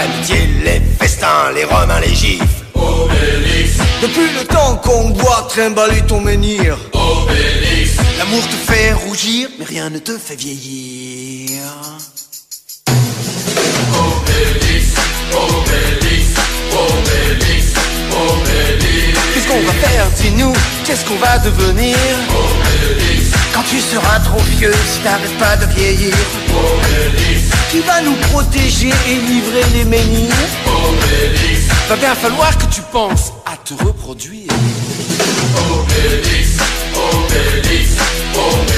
l'amitié, les festins, les romains, les gifs. Obélix. Depuis le temps qu'on doit trimballer ton menhir. Obélix. L'amour te fait rougir, mais rien ne te fait vieillir. Obélix, Obélix, Obélix, Obélix. Qu'est-ce qu'on va faire, dis-nous? Qu'est-ce qu'on va devenir? Obélix, Quand tu seras trop vieux, si t'arrêtes pas de vieillir Obélix, Qui va nous protéger et livrer les menhirs. Obélix, Va bien falloir que tu penses à te reproduire. Obélix, Obélix, Obélix,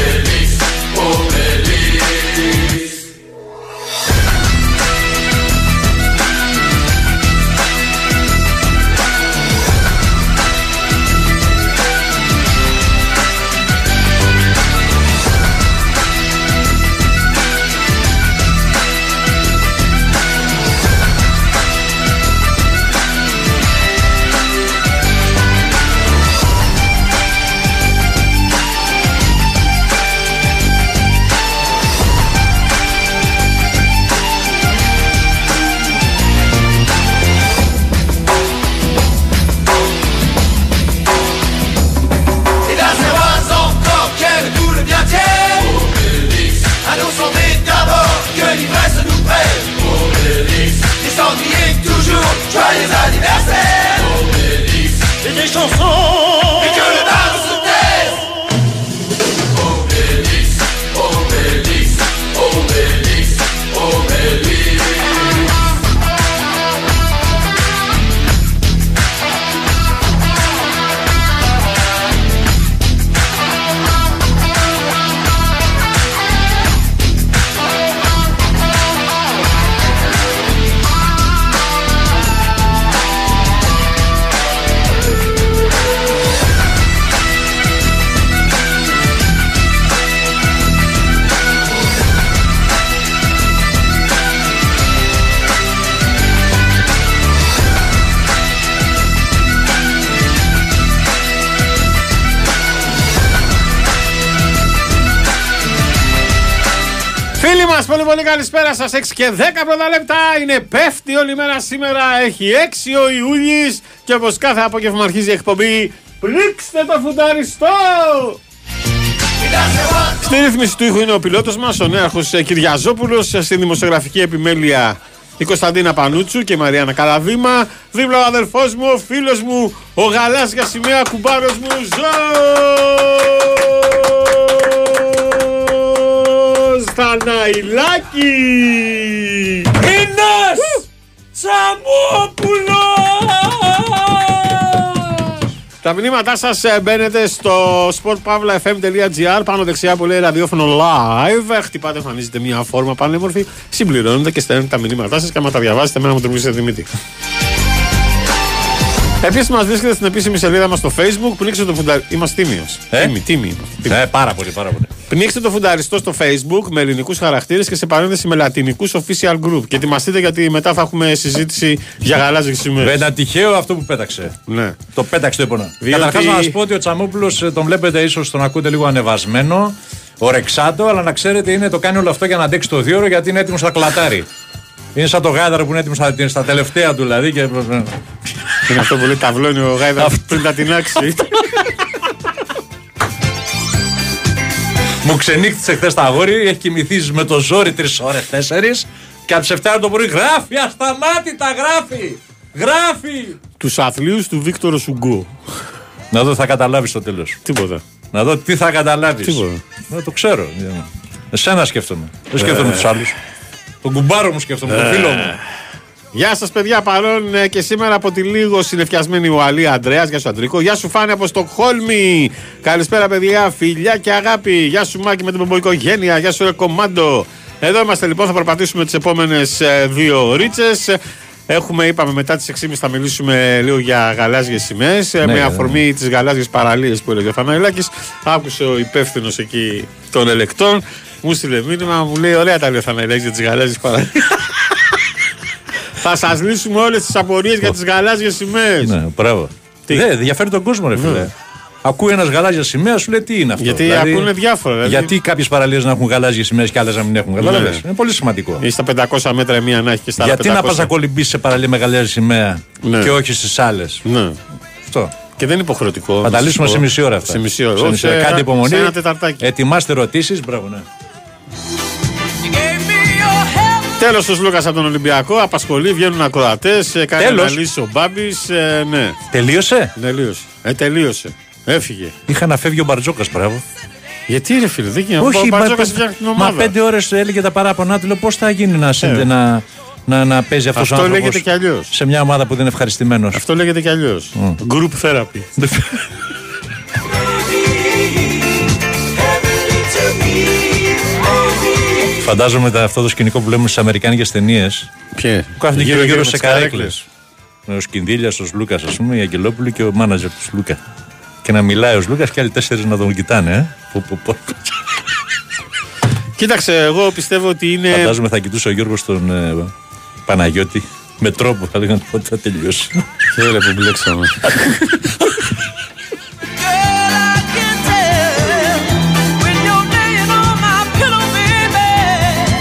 πολύ πολύ καλησπέρα σας. 6 και 10 πρώτα λεπτά είναι πέφτει όλη μέρα σήμερα. Έχει 6 ο Ιούλης και όπως κάθε απόγευμα αρχίζει η εκπομπή. Πλήξτε το φουνταριστό! Στη ρύθμιση του ήχου είναι ο πιλότος μας, ο νέαρχος ε, Κυριαζόπουλος, στη δημοσιογραφική επιμέλεια η Κωνσταντίνα Πανούτσου και η Μαριάννα Καλαβήμα. Δίπλα ο αδερφός μου, ο φίλος μου, ο γαλάζια σημαία κουμπάρος μου, Ζώος Θαναϊλάκη! Μήνας Σαμόπουλος Τα μηνύματά σας μπαίνετε στο sportpavlafm.gr πάνω δεξιά που λέει ραδιόφωνο live. Χτυπάτε, εμφανίζεται μια φόρμα πανέμορφη, συμπληρώνετε και στέλνετε τα μηνύματά σας και άμα τα διαβάσετε, εμένα μου τρομίζετε Δημήτρη. Επίσης, μας βρίσκεται στην επίσημη σελίδα μας στο Facebook. Πνίξτε το φουνταρι... Είμαστε τίμιος. Ε; Τίμη, τίμη είμαστε. Ε, πάρα πολύ, πάρα πολύ. Πνίξτε το φουνταριστό στο Facebook με ελληνικούς χαρακτήρες και σε παρένθεση με λατινικούς official group. Και ετοιμαστείτε γιατί μετά θα έχουμε συζήτηση για γαλάζιε σημαίες. Δεν ήταν τυχαίο αυτό που πέταξε. Ναι. Το πέταξε το έπονα. Διότι- Καταρχάς να σας πω ότι ο Τσαμόπουλος τον βλέπετε ίσως τον ακούτε λίγο ανεβασμένο, ορεξάτο, αλλά να ξέρετε είναι, το κάνει όλο αυτό για να αντέξει το δύο γιατί είναι έτοιμος να κλατάρει. Είναι σαν το γάδαρο που είναι έτοιμος στα, στα τελευταία του δηλαδή. Και... Είναι αυτό που λέει ταυλώνει ο Γάιδα πριν τα τεινάξει. Μου ξενύχτησε χθες τα αγόρι, έχει κοιμηθεί με το ζόρι τρεις ώρες, τέσσερις. Και από τις 7 το πρωί γράφει, ασταμάτητα γράφει! Γράφει! Τους αθλίους του Βίκτορο Σουγκού. Να δω, θα καταλάβεις στο τέλος. Τίποτα. Να δω τι θα καταλάβεις. Τίποτα. Να το ξέρω. Εσένα σκέφτομαι. Δεν σκέφτομαι τους άλλους. Τον κουμπάρο μου σκέφτομαι, τον φίλο μου. Γεια σας, παιδιά. Παρόν ε, και σήμερα από τη λίγο συνεφιασμένη Ουαλή Αντρέα. Γεια σου, Αντρίκο. Γεια σου, Φάνη από Στοκχόλμη. Καλησπέρα, παιδιά. Φιλιά και αγάπη. Γεια σου, Μάκη με την μπομποοικογένεια. Γεια σου, ρε κομμάντο. Εδώ είμαστε λοιπόν. Θα περπατήσουμε τις επόμενες δύο ρίτσες. Έχουμε, είπαμε, μετά τις 6.30 θα μιλήσουμε λίγο για γαλάζιες σημαίες. με ναι. αφορμή τις γαλάζιες παραλίες που έλεγε ο Φαναηλάκη. Άκουσε ο υπεύθυνος εκεί των ελεκτών. Μου στείλε μήνυμα, μου λέει: Ωραία τα λέει ο Θαναηλάκη για τις γαλάζιες παραλίε. Θα σας λύσουμε όλες τις απορίες για τις γαλάζιες σημαίες. Ναι, μπράβο. Τι; Ναι, ενδιαφέρει τον κόσμο, ρε φίλε. Ακούει ένας γαλάζια σημαία, σου λέει τι είναι αυτό; Γιατί ακούνε διάφορα, δηλαδή. Γιατί κάποιες παραλίες να έχουν γαλάζιες σημαίες και άλλες να μην έχουν. Κατάλαβε. Ναι. Είναι πολύ σημαντικό. Ή στα 500 μέτρα η μία να έχει και στα άλλα Γιατί να 500. πας να κολυμπήσεις σε παραλία με γαλάζια σημαία Ναι. και όχι στις άλλες; Ναι. Αυτό. Και δεν είναι υποχρεωτικό. Θα τα λύσουμε να σε σου πω. μισή ώρα αυτά. Σε μισή ώρα. Σε Όχι, μισή ώρα. σε- Κάντε υπομονή. σε ένα τεταρτάκι. Ετοιμάστε ερωτήσεις. Μπράβο, ναι. Τέλος ο Λούκας από τον Ολυμπιακό. Απασχολεί, βγαίνουν ακροατές. Κάνει Τέλος. αναλύσεις ο Μπάμπης. Ε, ναι, Τελείωσε; τελείωσε. Ε, τελείωσε. Έφυγε. Είχα να φεύγει ο Μπαρτζόκας, μπράβο. Γιατί ρε φίλε, δεν γίνεται. Όχι, ο μα, Μπαρτζόκας φτιάχνει την μα ομάδα. πέντε ώρες έλεγε τα παράπονά του. Λέω πώς θα γίνει να, συντε- Ε. να, να, να παίζει αυτός ο Αυτό άνθρωπος λέγεται κι αλλιώς. σε μια ομάδα που δεν είναι ευχαριστημένος. Αυτό λέγεται κι αλλιώς. Group therapy. Φαντάζομαι τα- αυτό το σκηνικό που λέμε στις Αμερικάνικες ταινίες. Ποιε. Που κάθονται γύρω-γύρω σε τις καρέκλες. Ο Σκινδύλιας, ο Λούκα, ας πούμε, η Αγγελόπουλη και ο μάνατζερ του Λούκα. Και να μιλάει ο Λούκα και άλλοι τέσσερις να τον κοιτάνε. Ε. Που, που, που. Κοίταξε, εγώ πιστεύω ότι είναι. Φαντάζομαι θα κοιτούσε ο Γιώργος τον ε, Παναγιώτη με τρόπο. Θα λέγανε πότε θα τελειώσει. Θέλε που μπλέξαμε.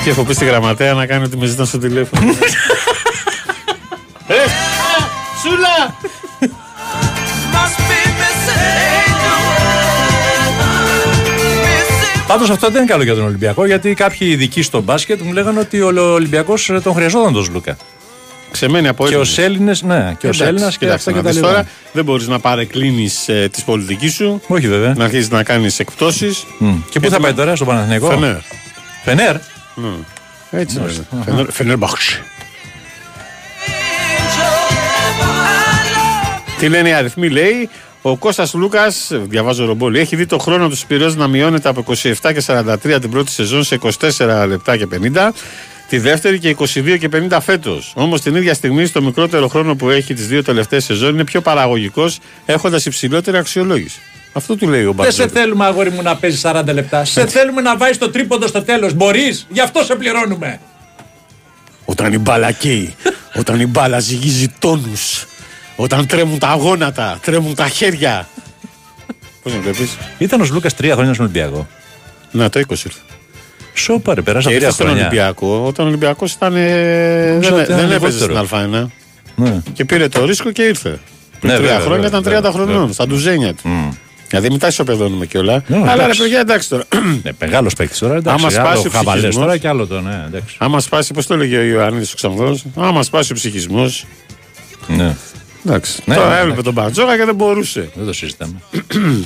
Και έχω πει στη γραμματέα να κάνει ότι με ζητάνε στο τηλέφωνο. Ε, Σούλα! Πάντως αυτό δεν είναι καλό για τον Ολυμπιακό γιατί κάποιοι ειδικοί στο μπάσκετ μου λέγανε ότι ο Ολυμπιακός τον χρειαζόταν τον Λούκα. Ξεμένει από Και ο έτοιμος. Έλληνες, ναι, και ο Εντάξει, Έλληνας και κοίταξε αυτά να και τα δεις λοιπά. τώρα δεν μπορείς να παρεκκλίνεις ε, τη πολιτική σου, Όχι βέβαια. να αρχίσεις να κάνεις εκπτώσεις. Μμ. Και πού θα πάει τώρα, στον Παναθηναϊκό; Φενέρ. Φενέρ; Έτσι είναι. Φενέρ- Φενέρμπαχτσε. Τι λένε οι αριθμοί, λέει. Ο Κώστας Λούκας, διαβάζω ρομπόλι, έχει δει το χρόνο του Σπυρός να μειώνεται από 27 και 43 την πρώτη σεζόν σε 24 λεπτά και 50, τη δεύτερη και 22 και 50 φέτος. Όμως την ίδια στιγμή, στο μικρότερο χρόνο που έχει τις δύο τελευταίες σεζόν, είναι πιο παραγωγικός, έχοντας υψηλότερη αξιολόγηση. Αυτό του λέει ο Δεν σε Μπαρτζόκας. θέλουμε, αγόρι μου, να παίζεις 40 λεπτά. Σε θέλουμε να βάζεις το τρίποντο στο τέλος. Μπορείς, γι' αυτό σε πληρώνουμε. Όταν η μπάλα καίει, όταν η μπάλα ζυγίζει τόνους, όταν τρέμουν τα γόνατα, τρέμουν τα χέρια. Πώς να βλέπεις. Ήταν ο Λούκα τρία χρόνια στον Ολυμπιακό. Να, το 20 ήρθε. Σόπα, ρε, περάσαν Και ήρθε τρία στον χρόνια. Ολυμπιακό, όταν ο Ολυμπιακός ήταν, ε, Νομίζω δεν, ότι ήταν δεν έπαιζε στην λιγότερο. Α1. Ναι. Και πήρε το ρίσκο και ήρθε. Πριν Ναι, τρία βέβαια, χρόνια βέβαια, ήταν 30 βέβαια, χρονών, βέβαια. στα ντουζένια του. Δηλαδή μετά ισοπεδώνουμε κιόλα. Ναι, Αλλά ρε εντάξει. παιδιά, εντάξει τώρα. Ναι, μεγάλος παίκτης τώρα. Εντάξει, Άμα σπάσει άλλο ο χαβαλές ψυχισμός. τώρα και άλλο το, ναι, εντάξει. Άμα σπάσει, πώς το έλεγε ο Ιωαννίδης ο Ξανθό, άμα σπάσει ο ψυχισμός. Ναι, Εντάξει. Ναι, Τώρα ναι, έβλεπε ναι. τον Μπαρτζόκα και δεν μπορούσε. δεν το συζητάμε.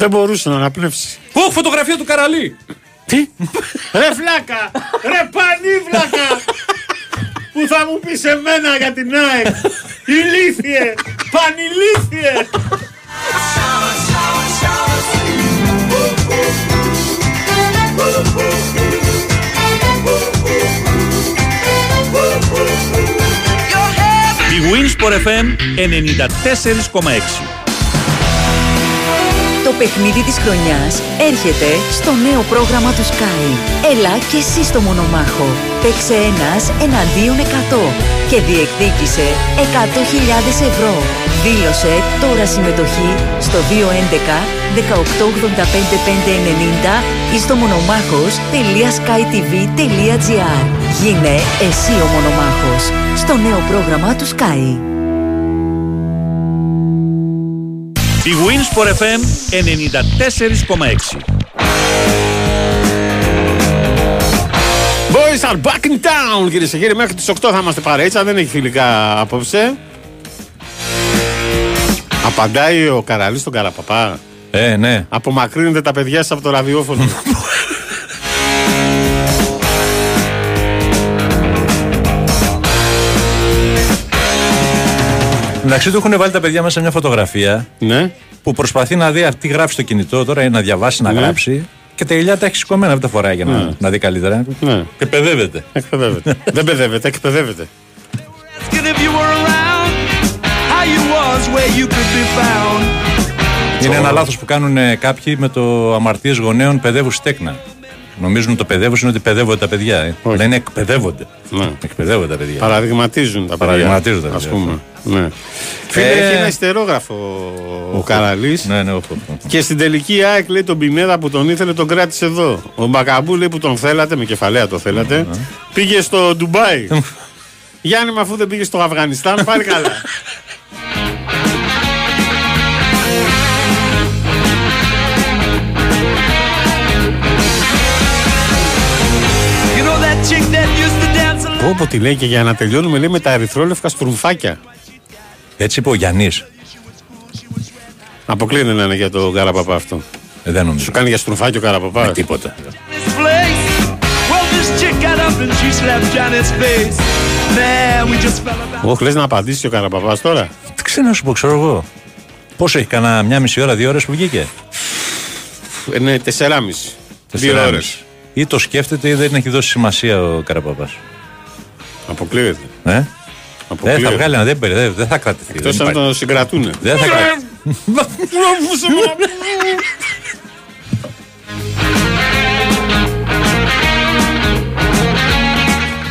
Δεν μπορούσε να αναπνεύσει. Ωχ, φωτογραφία του Καραλή! Τι; ρε φλάκα! Ρε πανίβλακα! Που θα μου πεις εμένα για την ΑΕΚ! Ηλίθιε! Πανηλίθιε! Η Winsport FM 94,6 Το παιχνίδι της χρονιάς έρχεται στο νέο πρόγραμμα του Sky. Έλα και εσύ στο μονομάχο. Παίξε ένας εναντίον 100 και διεκδίκησε 100.000 ευρώ. Δήλωσε τώρα συμμετοχή στο 211 1885590 ή στο μονομάχος.skytv.gr Γίνε εσύ ο μονομάχος στο νέο πρόγραμμα του Sky. Η Winsport FM 94,6 Boys are back in town κυρίε και κύριοι. Μέχρι τις 8 θα είμαστε παρέτσα. Δεν έχει φιλικά απόψε. Απαντάει ο Καραλής στον Καραπαπά. Ε, ναι. Απομακρύνετε τα παιδιά σας από το ραδιόφωνο. Εντάξει, του έχουν βάλει τα παιδιά μέσα σε μια φωτογραφία ναι. που προσπαθεί να δει τι γράφει στο κινητό τώρα ή να διαβάσει, να Ναι. γράψει. Και τα ηλιά τα έχεις σηκωμένα, δεν τα φοράει για να, να δει καλύτερα. Ναι. Και παιδεύεται. Εκπαιδεύεται. Δεν παιδεύεται, εκπαιδεύεται. Asking if you were around, how you was, where you could be found. Είναι ένα λάθος που κάνουν ε, κάποιοι με το αμαρτίες γονέων παιδεύου στέκνα. Νομίζουν το παιδεύουν είναι ότι παιδεύονται τα παιδιά. Ε. Όχι. Λένε εκπαιδεύονται. Ναι. Εκπαιδεύονται τα παιδιά. Παραδειγματίζουν τα παιδιά. Παραδειγματίζουν τα Ας παιδιά, πούμε. Ναι. Φίλε- Έχει ένα ιστερόγραφο ο Καραλής Ναι, ναι, όχι. όχι. Και στην τελική η ΑΕΚ λέει τον Πινέδα που τον ήθελε τον κράτησε εδώ. Ο Μπακαμπού λέει που τον θέλατε, με κεφαλαία το θέλατε, πήγε στο Ντουμπάι. Γιάννη, με αφού δεν πήγες στο Αφγανιστάν, πάλι καλά. Πω πω τι λέει και για να τελειώνουμε λέει με τα ερυθρόλευκα στρουμφάκια. Έτσι είπε ο Γιάννης. Αποκλείεται να είναι για το Καραπαπά αυτό. Ε, δεν νομίζω. Σου κάνει για στρουμφάκι ο Καραπαπά. Τίποτα. this place. Well, this chick got up and she slapped Johnny's face. Man, we just fell about. Όχι, λες να απαντήσει ο Καραπαπά τώρα. Τι ξέρω να σου πω, ξέρω εγώ. Πόσο έχει κανένα μια μισή ώρα, δύο ώρες που βγήκε; Είναι τεσσεράμιση. Δύο Τεσσεράμιση. ώρες. Ή το σκέφτεται ή δεν έχει δώσει σημασία ο Καραπαπά. Αποκλείεται. Ε; Δεν Αποκλείεται. θα βγάλει ένα, δεν, περι- δεν, δεν θα κρατηθεί. Εκτός δεν αν υπάρχει. τον συγκρατούνε. Δεν θα κρατηθεί.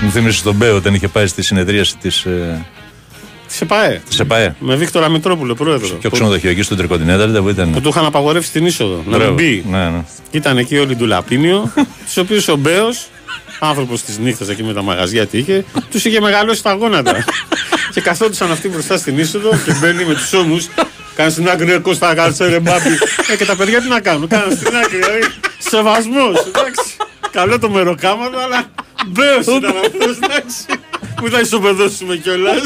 Μου θύμισε τον Μπέο όταν είχε πάει στη συνεδρίαση της ε, Σε ΠΑΕ. της ΕΠΑΕ. Με Βίκτορα Μητρόπουλο, πρόεδρο. Και ο ξενοδοχείο εκεί στον Τρικοντινέτα, δεν Που ήταν. του είχαν απαγορεύσει την είσοδο. Να μην Μπράβο. μπει. Ναι, ναι. Ήταν εκεί όλοι του Λαπίνιο, του οποίους ο Μπέος, άνθρωπος τη νύχτα εκεί με τα μαγαζιά τι είχε, τους είχε μεγαλώσει τα γόνατα. και καθόντουσαν αυτοί μπροστά στην είσοδο και μπαίνει με τους ώμους. Κάνει στην άκρη, ρε Κώστα, κάτσε ρε μπάμπι. Ε, και τα παιδιά τι να κάνουν, κάνουν στην άκρη. Δηλαδή, Σεβασμός, εντάξει. Καλό το μεροκάματο, αλλά Μπέο ήταν αυτός, εντάξει. Μου θα ισοπεδώσουμε κιόλας.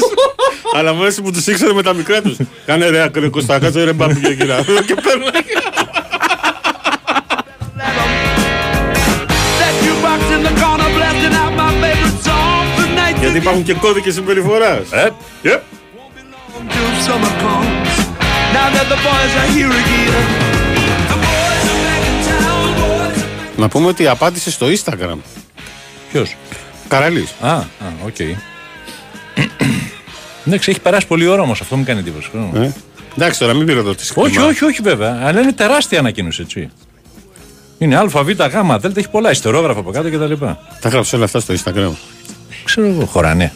αλλά μου άρεσε που τους ήξερε με τα μικρά τους. Κάνε ρε άκρη, Κώστα, κάτσε ρε μπάμπι και κύρα. Και παίρνει. The night Γιατί υπάρχουν και κώδικες συμπεριφοράς. Ε, Yep. till summer comes. Now that the boys are here again. The boys are back in town, boys. are Να πούμε ότι απάντησε στο Instagram. Ποιος; Καραλής. Α, α, οκ. Εντάξει, έχει περάσει πολύ ώρα όμως, αυτό μου κάνει εντύπωση. Ε. Εντάξει τώρα, μην πυροδοτήσει. Όχι, όχι, όχι βέβαια. Αλλά είναι τεράστια ανακοίνωση, έτσι. Είναι Α, Β, Γ, Δ, έχει πολλά υστερόγραφα από κάτω κτλ. Τα 'γραψε όλα αυτά στο Instagram. Ξέρω εγώ, χωράνε.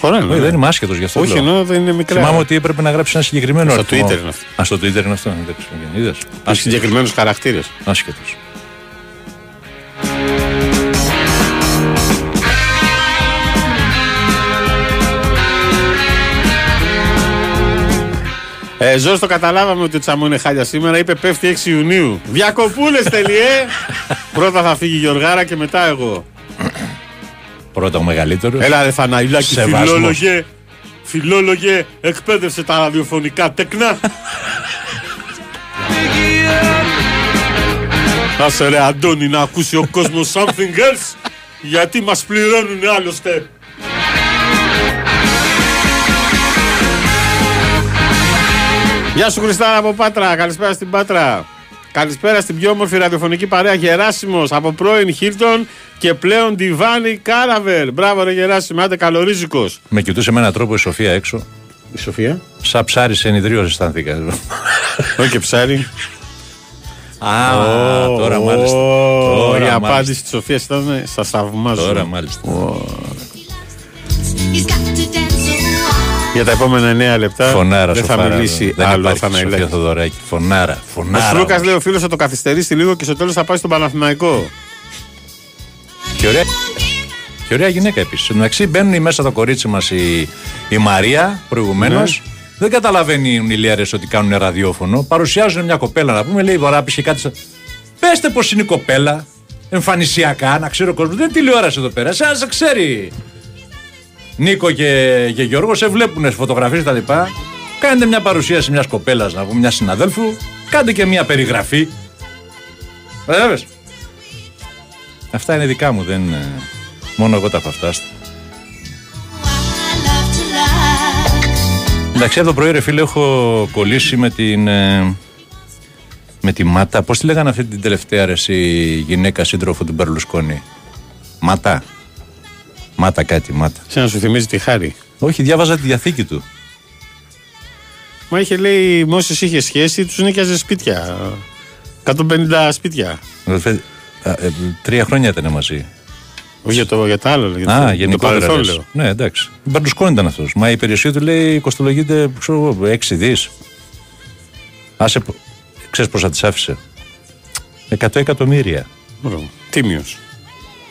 Χωράνε. Όχι, ναι. δεν είμαι άσχετος γι' αυτό. Όχι, λέω. ενώ δεν είναι μικρά. Θυμάμαι ότι έπρεπε να γράψεις ένα συγκεκριμένο Στο αριθμό. Twitter είναι αυτό. Α, στο Twitter είναι αυτό. Εντάξει, οκ. είδες. Έχει Άσχετος. συγκεκριμένους χαρακτήρες. Άσχετος. Ε, Ζω το καταλάβαμε ότι ο Τσαμό είναι χάλια σήμερα. Είπε πέφτει 6 Ιουνίου. Διακοπούλες τελειέ. Πρώτα θα φύγει η Γιωργάρα και μετά εγώ. Πρώτα ο μεγαλύτερο. Έλα ρε Θαναϊλάκη, Σεβασμός. φιλόλογε. Φιλόλογε, εκπαίδευσε τα ραδιοφωνικά τεκνά. Άσε ρε Αντώνη να ακούσει ο κόσμος something else γιατί μας πληρώνουν άλλωστε. Γεια σου Χριστάρα από Πάτρα, καλησπέρα στην Πάτρα. Καλησπέρα στην πιο όμορφη ραδιοφωνική παρέα Γεράσιμος από πρώην Χίλτον και πλέον Διβάνι Κάραβερ. Μπράβο ρε Γεράσιμο, άντε καλορίζικος. Με κοιτούσε με έναν τρόπο η Σοφία έξω. Η Σοφία; Σαν ψάρι σε ενιδρίο αισθάνθηκα. Όχι και ψάρι. Α, τώρα μάλιστα. Ω, Τώρα Η μάλιστα. απάντηση της Σοφίας ήταν Σας θαυμάζω. Τώρα μάλιστα. Για τα επόμενα 9 λεπτά Φωνάρα δεν θα σοφάρα, μιλήσει δεν άλλο υπάρχει Σοφία Αθαναηλάκη. Θοδωράκη. Φωνάρα. Ο Φωνάρα. Σλούκας όμως. λέει ο φίλος θα το καθυστερήσει λίγο και στο τέλος θα πάει στον Παναθηναϊκό. Και ωραία, και ωραία γυναίκα επίσης. Εντάξει, μπαίνουν μέσα το κορίτσι μας η, η Μαρία προηγουμένως. Ναι. Δεν καταλαβαίνουν οι λιάρε ότι κάνουν ραδιόφωνο. Παρουσιάζουν μια κοπέλα να πούμε, λέει βαρά και κάτι. σαν- Πέστε πω είναι η κοπέλα. Εμφανισιακά, να ξέρει ο κόσμος. Δεν είναι τηλεόραση εδώ πέρα. Σαν να σε ξέρει. Νίκο και, και Γιώργο σε βλέπουν σε φωτογραφίε τα λοιπά. Κάνετε μια παρουσίαση μιας κοπέλας, να πούμε, μιας συναδέλφου. Κάντε και μια περιγραφή. Κατάλαβες. Αυτά είναι δικά μου, δεν. ε, Μόνο εγώ τα έχω φτάσει. Εντάξει, από το πρωί ρε φίλε έχω κολλήσει με την. ε, με τη Μάτα. Πώς τη λέγανε αυτή την τελευταία ρε, εσύ, γυναίκα σύντροφο του Μπερλουσκόνη; Μάτα. Μάτα κάτι, Μάτα. Σε να σου θυμίζει τη χάρη. Όχι, διάβαζα τη διαθήκη του. Μα είχε λέει, με όσε είχε σχέση, τους νοικιάζε σπίτια. 150 σπίτια. Αδελφέ, Α, ε, τρία χρόνια ήταν μαζί. Όχι για το, για τα άλλα. Για το, Α, για το γενικότερα. παρελθόν, λες. λέω. Ναι, εντάξει. Μπερλουσκόνη ήταν αυτός. Μα η περιουσία του λέει κοστολογείται ξέρω εγώ, 6 δις. Άσε. Ξέρεις πώ θα της άφησε; 100 εκατομμύρια. Μπράβο.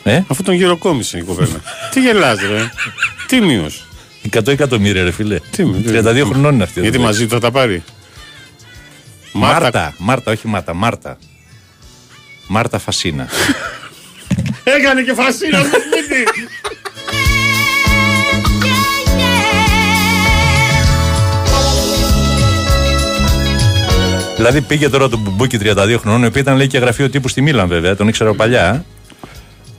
Τίμιος. Ε, Αφού τον γυροκόμισε η κοπέλα. Τι γελάς ρε. Τίμιος. 100 εκατομμύρια, ρε φίλε. Τίμιος. 32 χρονών είναι αυτή. Γιατί εδώ. μαζί του θα τα πάρει; Μάρτα. Μάρτα, όχι Μάρτα. Μάρτα. Μάρτα Φασίνα. Έκανε και φασίνα στο σπίτι. δηλαδή πήγε τώρα το μπουμπούκι 32 χρονών, ο οποίο ήταν λέει και γραφείο τύπου στη Μίλαν βέβαια, τον ήξερα παλιά.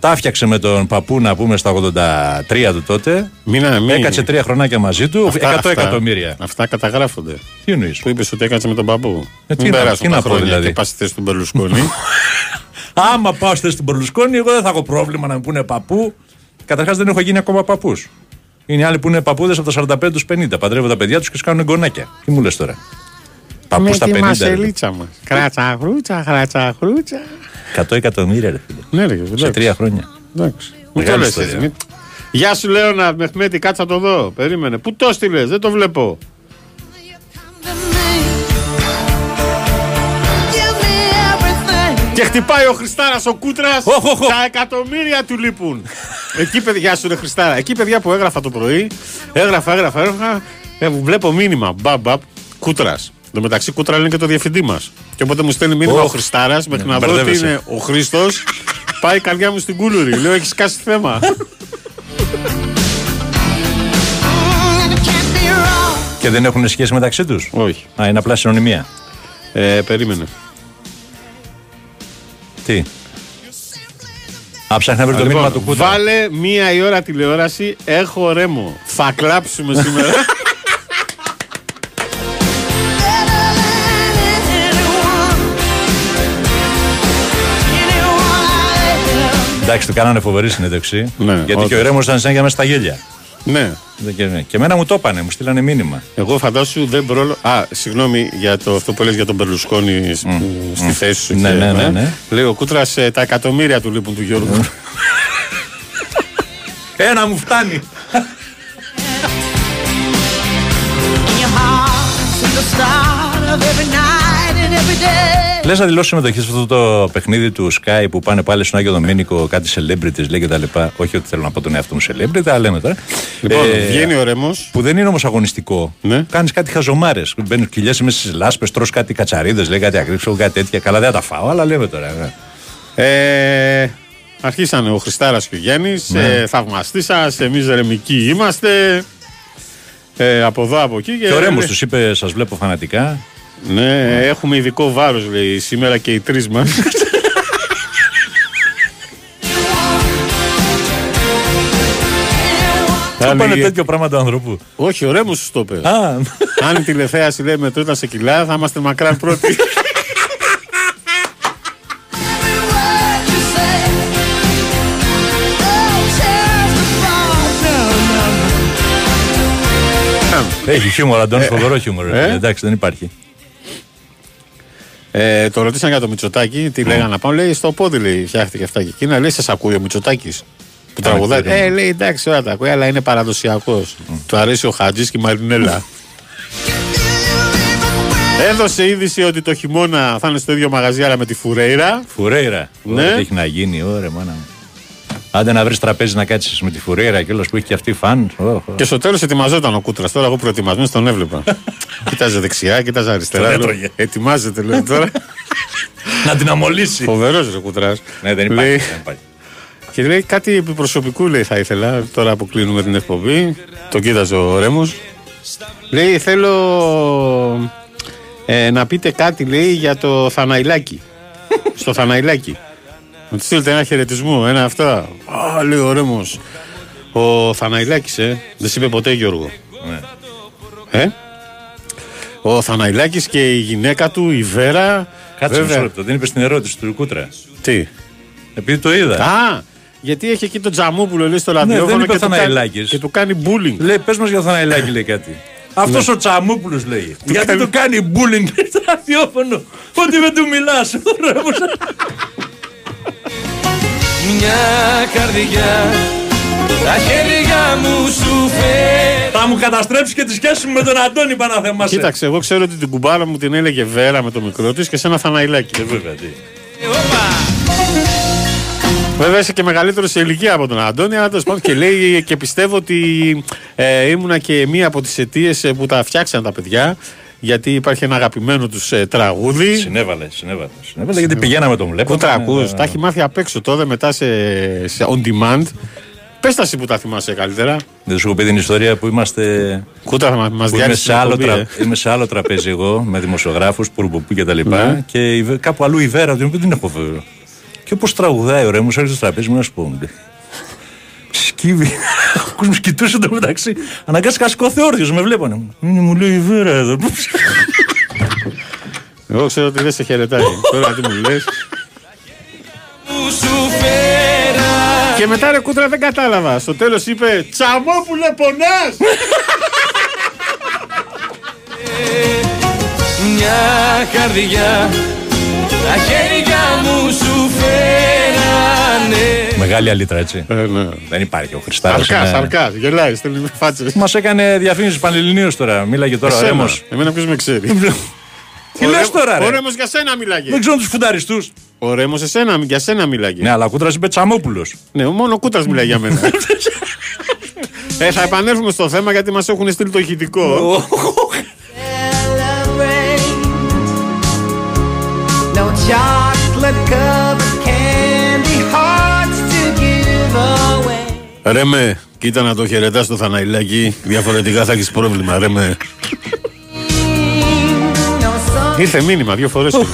Τα 'φτιαξε με τον παππού να πούμε στα 83 του τότε. Μήνα, μη. Έκατσε τρία χρονάκια μαζί του, 100 Αυτά- αυτά- εκατομμύρια. Αυτά καταγράφονται. Τι εννοείς; Που είπες ότι έκατσε με τον παππού. Ε, τι Μην να- περάσουν τι τα να πω, χρόνια δηλαδή. Και πας στη θέση του Μπερλουσκόνη. Άμα πάω στη θέση του Μπερλουσκόνη, εγώ δεν θα έχω πρόβλημα να μου πούνε παππού. Καταρχάς δεν έχω γίνει ακόμα παππούς. Είναι άλλοι που είναι παππούδες από τα 45 τους 50. Παντρεύουν τα παιδιά τους και τους κάνουν εγγονάκια. Τι μου λες τώρα; Παππούς με στα τη 50. ρε. μασελίτσα μας. Κράτσα χρούτσα, κράτσα χρούτσα. 100 εκατομμύρια, ρε φίλε. Ναι, ρε, Σε εντάξει. τρία χρόνια. Εντάξει. Μου το Μεγάλη λες ιστορία. έτσι, μη- Γεια σου Λέωνα, Μεχμέτη, κάτσα το δω. Περίμενε. Πού το στείλε, δεν το βλέπω. Και χτυπάει ο Χριστάρας ο Κούτρας. Οχ, οχ, οχ. Τα εκατομμύρια του λείπουν. Εκεί, παιδιά, γεια σου, ρε Χριστάρα. Εκεί, παιδιά που έγραφα το πρωί, έγραφα, έγραφα, έγραφα. ε, βλέπω μήνυμα. Μπαμπ, μπαμπ, Κούτρας. Εν τω μεταξύ, Κούτρα είναι και το διευθυντή μας. Και οπότε μου στέλνει μήνυμα Οχ. ο Χριστάρας μέχρι Ναι, να δω ότι μπερδεύεσαι. είναι ο Χρήστος. Πάει η καρδιά μου στην κούλουρη. Λέω, έχεις κάσει θέμα. Και δεν έχουν σχέση μεταξύ τους; Όχι. Α, είναι απλά συνωνυμία. Ε, περίμενε. Τι; Α, ψάχνει να βρει το Λοιπόν, μήνυμα του Κούτρα. Βάλε μία η ώρα τηλεόραση. Έχω ρέμο. Θα κλάψουμε σήμερα. Εντάξει, του κάνανε φοβερή συνέντευξη. Ναι, γιατί όντως. και ο Ρέμος ήταν συνέχεια μέσα στα γέλια. ναι. Δεν- Και, και εμένα μου το έπανε, μου στείλανε μήνυμα. Εγώ φαντάσου δεν πρόλο... Α, συγγνώμη για το, αυτό που λες για τον Μπερλουσκόνη σ- στη θέση σου. Ναι, και- ναι, ναι, ναι. Λέει ο Κούτρας ε, τα εκατομμύρια του λείπουν του Γιώργου. Ένα μου φτάνει. Λες να δηλώσει συμμετοχή σε αυτό το παιχνίδι του Sky που πάνε πάλι στον Άγιο Δομήνικο, κάτι celebrities λέει και τα λοιπά. Όχι ότι θέλω να πω τον εαυτό μου celebrity, αλλά λέμε τώρα. λοιπόν, Ε, βγαίνει ο Ρέμος. Που δεν είναι όμως αγωνιστικό. Ναι. Κάνεις κάτι χαζομάρες. Μπαίνει κυλιέσαι μέσα στις λάσπες, τρώ κάτι κατσαρίδες, λέει κάτι ακρίψω, κάτι τέτοια. Καλά δεν θα τα φάω, αλλά λέμε τώρα. ναι. Ε, αρχίσανε ο Χριστάρας και ο Γιάννης. Ναι. Ε, θαυμαστή σας, εμείς ρεμικοί είμαστε. Ε, από εδώ, από εκεί. Και ο Ρέμος τους είπε, σας βλέπω φανατικά. Ναι, έχουμε ειδικό βάρος λέει σήμερα και οι τρεις μας. Του Αν πάνε η- τέτοιο πράγμα του ανθρώπου. Όχι, ο Ρέμος σου το είπε. Α, Αν η τηλεθέαση λέει με τούτα σε κιλά, θα είμαστε μακράν πρώτοι. έχει χιούμορ, Αντώνης, φοβερό χιούμορ. ε; Εντάξει, δεν υπάρχει. Ε, το ρωτήσαν για το Μητσοτάκι, τι λέγανε να πάω. Λέει στο πόδι λέει, φτιάχτηκε αυτά και εκείνα. Λέει, σας ακούει ο Μητσοτάκι που τραγουδάει. κύριε μου. Ε, λέει, εντάξει, ωραία τα ακούει, αλλά είναι παραδοσιακός. Του αρέσει ο Χατζής και η Μαρινέλα. Έδωσε είδηση ότι το χειμώνα θα είναι στο ίδιο μαγαζί, αλλά με τη Φουρέιρα. Φουρέιρα. Ναι. Ναι. Τι έχει να γίνει, ωραία, μάνα μου. Άντε να βρεις τραπέζι να κάτσεις με τη Φουρέιρα και όλος που έχει και αυτή φαν. Ω, ω. Και στο τέλος ετοιμαζόταν ο Κούτρας. Τώρα εγώ προετοιμασμένος τον έβλεπα. κοίταζε δεξιά, κοίταζε αριστερά. Τον λέω, έτρωγε. Ετοιμάζεται, λέει τώρα. να την αμολύσει. Φοβερός ρε Κούτρας. ναι, δεν υπάρχει. δεν υπάρχει. Και λέει κάτι επιπροσωπικού λέει θα ήθελα τώρα που κλείνουμε την εκπομπή. Το κοίταζε ο Ρέμος. Λέει θέλω ε, να πείτε κάτι λέει για το Θαναϊλάκι. Στο Θαναϊλάκι. Να του στείλετε ένα χαιρετισμό, ένα αυτά. Α, λέει ο Ρέμος. Ο Θαναϊλάκης, ε, δεν σε είπε ποτέ Γιώργο. Ναι. Ε; Ο Θαναϊλάκης και η γυναίκα του, η Βέρα. Κάτσε βέβαια. μισό λεπτό, δεν είπες την ερώτηση του Κούτρα. Τι; Επειδή το είδα. Α, γιατί έχει εκεί το Τζαμούπουλο λέει στο δεν ραδιόφωνο είπε και, του κάνει, Θαναϊλάκης. και του κάνει bullying. Λέει, πες μας για τον Θαναϊλάκη, λέει κάτι. Αυτός ο Τσαμούπουλο λέει. Γιατί κάνει- του κάνει bullying στο ραδιόφωνο. Ότι δεν του μιλάς. Μια καρδιά τα χέρια μου σου φέρει Θα μου καταστρέψεις και τη σχέση μου με τον Αντώνη Παναθεμάσαι. Κοίταξε, εγώ ξέρω ότι την κουμπάρα μου την έλεγε Βέρα με το μικρό της και σε ένα θαναϊλάκι. Ε, βέβαια, τι. Βέβαια είσαι και μεγαλύτερος σε ηλικία από τον Αντώνη, αλλά τέλος πάντων και λέει και πιστεύω ότι ε, ήμουνα και μία από τις αιτίες που τα φτιάξαν τα παιδιά. Γιατί υπάρχει ένα αγαπημένο τους ε, τραγούδι. Συνέβαλε, συνέβαλε. Συνέβαλε γιατί πηγαίναμε τον βλέπαμε. Πού τα ακούς, Ε, τα έχει μάθει απ' έξω τότε μετά σε, σε on demand. Πες τα εσύ που τα θυμάσαι καλύτερα. Δεν σου έχω πει την ιστορία που είμαστε. Κούτα θα μας που είμαι, διάλυσες σε άλλο τρα... είμαι σε άλλο τραπέζι εγώ με δημοσιογράφους, πουρπουπού και τα λοιπά. Ναι. Και η Βε- κάπου αλλού η Βέρα, την οποία δεν έχω βέβαια. Και όπως τραγουδάει, ωραία, μου έρχεται στο τραπέζι μου να σου πω. Μου λέει. Σκύβει. Ο κόσμος κοιτούσε το μεταξύ. Αναγκάστηκα σκόθε όρθιος, με βλέπανε. Είναι, μου λέει η Βέρα εδώ. Εγώ ξέρω ότι δεν σε χαιρετάει. Τώρα τι μου λες. σου φέρα Και μετά ρε κούτρα δεν κατάλαβα. Στο τέλος είπε Τσαμόπουλε πονάς. Μια καρδιά τα χέρια μου σου φέρανε Μεγάλη αλήτρα, έτσι. Ε, ναι. Δεν υπάρχει ο Χριστάρα. Αρκάς, αρκάς. Γελάει, στέλνει φάτσες. Μας έκανε διαφήμιση πανελληνίω τώρα. Μίλαγε τώρα ο Εσένα. Ρέμος. Εμένα ποιος με ξέρει. Τι λες τώρα, Ο ρε. Ρέμος για σένα μιλάγε. Δεν ξέρω τους φουνταριστούς. Ο Ρέμος εσένα, για σένα μιλάγε. Ναι, αλλά ο Κούτρας είπε Τσαμόπουλος. Ναι, μόνο ο Κούτας μιλάει για μένα. ε, θα επανέλθουμε στο θέμα γιατί μας έχουν στείλει το ηχητικό. Ρε με, κοίτα να το χαιρετάς το Θαναϊλάκι. Διαφορετικά θα έχεις πρόβλημα, ρε με. No sun. Ήρθε μήνυμα δύο φορές. κιόλας.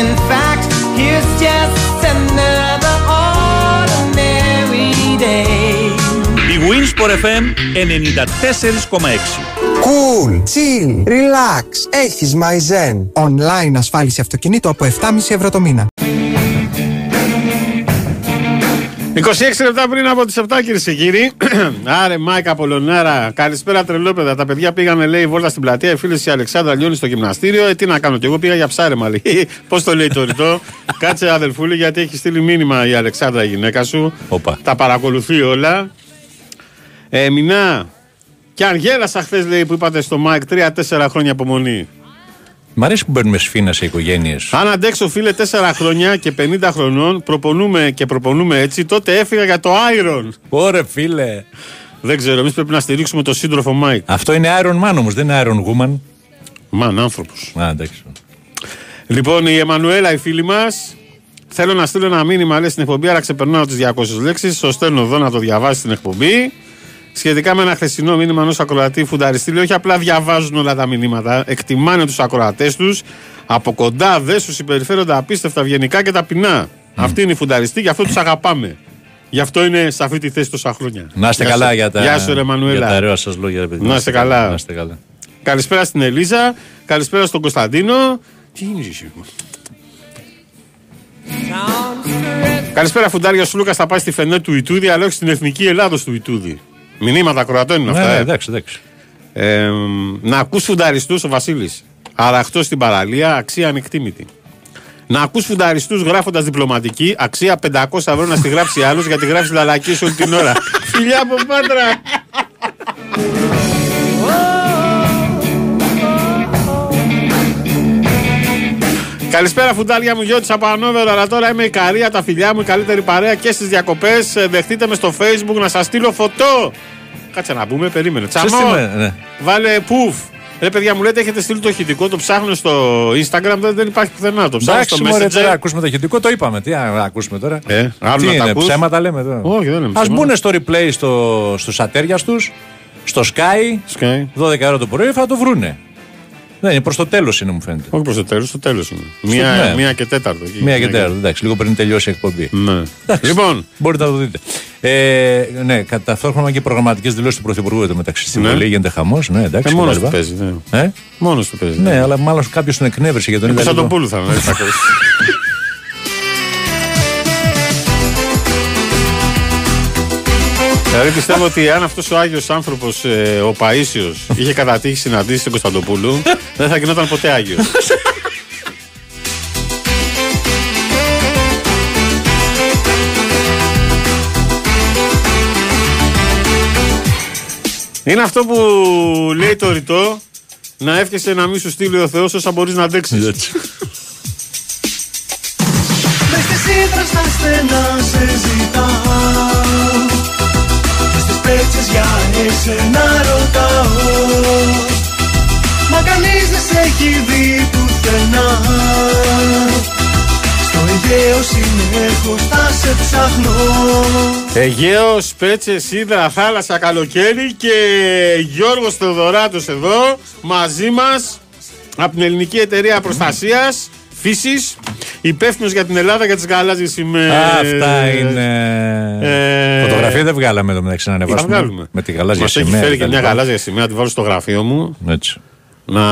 In fact, here's Η Winsport FM 94,6. Cool, chill, relax. Έχεις Μαϊζέν. Online ασφάλιση αυτοκινήτου από 7,5 ευρώ το μήνα. 26 λεπτά πριν από τις 7, κυρίε και κύριοι. Άρε, Μάικα Πολωνάρα, καλησπέρα τρελόπαιδα. Τα παιδιά πήγανε, λέει, βόλτα στην πλατεία. Οι φίλες η Αλεξάνδρα Λιώνη στο γυμναστήριο. Ε, τι να κάνω, και εγώ πήγα για ψάρεμα, λέει. Πώς το λέει το ρητό; Κάτσε, αδελφούλη, γιατί έχει στείλει μήνυμα η Αλεξάνδρα, η γυναίκα σου. Όπα. Τα παρακολουθεί όλα. Ε, Μινά, και αν γέλασα χθες, λέει, που είπατε στο Μάικ, 3-4 χρόνια υπομονή. Μ' αρέσει που μπαίνουμε σφίνα σε οικογένειες. Αν αντέξω, φίλε, 4 χρόνια και 50 χρονών, προπονούμε και προπονούμε έτσι, τότε έφυγα για το Iron. Ωρε φίλε. Δεν ξέρω, εμείς πρέπει να στηρίξουμε τον σύντροφο Μάικ. Αυτό είναι Iron Man όμως, δεν είναι Iron Woman. Man, άνθρωπος. Α, εντάξει. Λοιπόν, η Εμμανουέλα, η φίλη μας, θέλω να στείλω ένα μήνυμα, λέει στην εκπομπή, αλλά ξεπερνάω τις 200 λέξεις. Στο στέλνω εδώ να το διαβάσει στην εκπομπή. Σχετικά με ένα χθεσινό μήνυμα ενός ακροατή φουνταριστή, λέει, όχι απλά διαβάζουν όλα τα μηνύματα, εκτιμάνε τους ακροατές τους, από κοντά δε σου συμπεριφέρονται απίστευτα ευγενικά και ταπεινά. Αυτή είναι η φουνταριστή, γι' αυτό τους αγαπάμε. Γι' αυτό είναι σε αυτή τη θέση τόσα χρόνια. Να είστε Γεια καλά σου. για τα, Γεια σου, ρε για Εμμανουέλα. τα ωραία σας λόγια, ρε παιδί. Να είστε καλά. Να είστε καλά. Καλησπέρα στην Ελίζα. Καλησπέρα στον Κωνσταντίνο. Τι είναι εσύ. Καλησπέρα, φουντάρια σου Λούκα. Θα πάει στη φενέ του Ιτούδη, αλλά όχι στην εθνική Ελλάδος του Ιτούδη. Μηνύματα κροατών είναι Ναι, αυτά. ναι, ε. εντάξει, εντάξει. Ε, να ακούς φουνταριστούς ο Βασίλης Αραχτός στην παραλία αξία ανεκτήμητη Να ακούς φουνταριστούς γράφοντας διπλωματική Αξία 500 ευρώ να στη γράψει άλλος Γιατί γράφεις λαλακίες όλη την ώρα Φιλιά από Πάτρα Καλησπέρα φουντάρια μου Γιώτη από Ανόβερο Αλλά τώρα είμαι η Καρία τα φιλιά μου Η καλύτερη παρέα και στις διακοπές Ε, Δεχτείτε με στο facebook να σας στείλω φωτό Κάτσε να μπούμε, περίμενε. Τσαμό, Σύστημα, ναι. βάλε πουφ. Ρε παιδιά μου λέτε έχετε στείλει το ηχητικό, το ψάχνω στο Instagram, δεν, δεν υπάρχει πουθενά. Το ψάχνω στο Εντάξει, μωρέ, τώρα Messenger. ακούσουμε το ηχητικό, το είπαμε. Τι να ακούσουμε τώρα. Ε, άλλο Τι να τα είναι, ακούς; ψέματα λέμε τώρα. Όχι, δεν είναι Α ψέματα. μπουν στο replay στο, στους ατέρια τους, στο Sky, Sky. 12 ώρα το πρωί, θα το βρούνε. Δεν είναι προς το τέλος είναι, μου φαίνεται. Όχι προς το τέλος, στο τέλος είναι. Μία, ναι. μία και τέταρτο. εκεί. Μία και τέταρτο, εντάξει, λίγο πριν τελειώσει η εκπομπή. Ναι. Εντάξει, Λοιπόν, μπορείτε να το δείτε. Ε, ναι, κατά ταυτόχρονα και προγραμματικές δηλώσεις του Πρωθυπουργού εδώ μεταξύ. Στην Ναι. Βουλή γίνεται χαμός. Ναι, εντάξει. ε, μόνος κτλ. του παίζει. Ναι. Ε; Μόνος του παίζει. Ναι, αλλά μάλλον κάποιος τον εκνεύρισε για τον είδα λίγο- Κωνσταντοπούλου θα είναι. Δηλαδή πιστεύω ότι αν αυτός ο Άγιος άνθρωπος, ε, ο Παίσιος, είχε κατατύχει συναντήσεις τον Κωνσταντοπούλου, δεν θα γινόταν ποτέ Άγιος. Είναι αυτό που λέει το ρητό να εύχεσαι να μη σου στείλει ο Θεός όσα μπορείς να αντέξεις. Έτσι. Μες σύντρα στα στενά σε ζητάω και στις πέτσες για εσένα ρωτάω. Μα κανείς δεν σε έχει δει πουθενά. Στο Αιγαίο συνεχώς θα σε ψάχνω. Αιγαίος, Πέτσες, Σίδρα, Θάλασσα, Καλοκαίρι και Γιώργος Θεοδωράτος εδώ μαζί μας από την Ελληνική Εταιρεία Προστασίας Φύσης υπεύθυνος για την Ελλάδα για τις γαλάζιες σημαίες. Αυτά είναι. Ε, Φωτογραφία δεν βγάλαμε εδώ μεταξύ να Θα ανεβάσουμε. βγάλουμε. Με τη γαλάζια Μας έχει σημαία. φέρει και και τα μια λοιπά. γαλάζια σημαία, να τη βάλω στο γραφείο μου Έτσι. να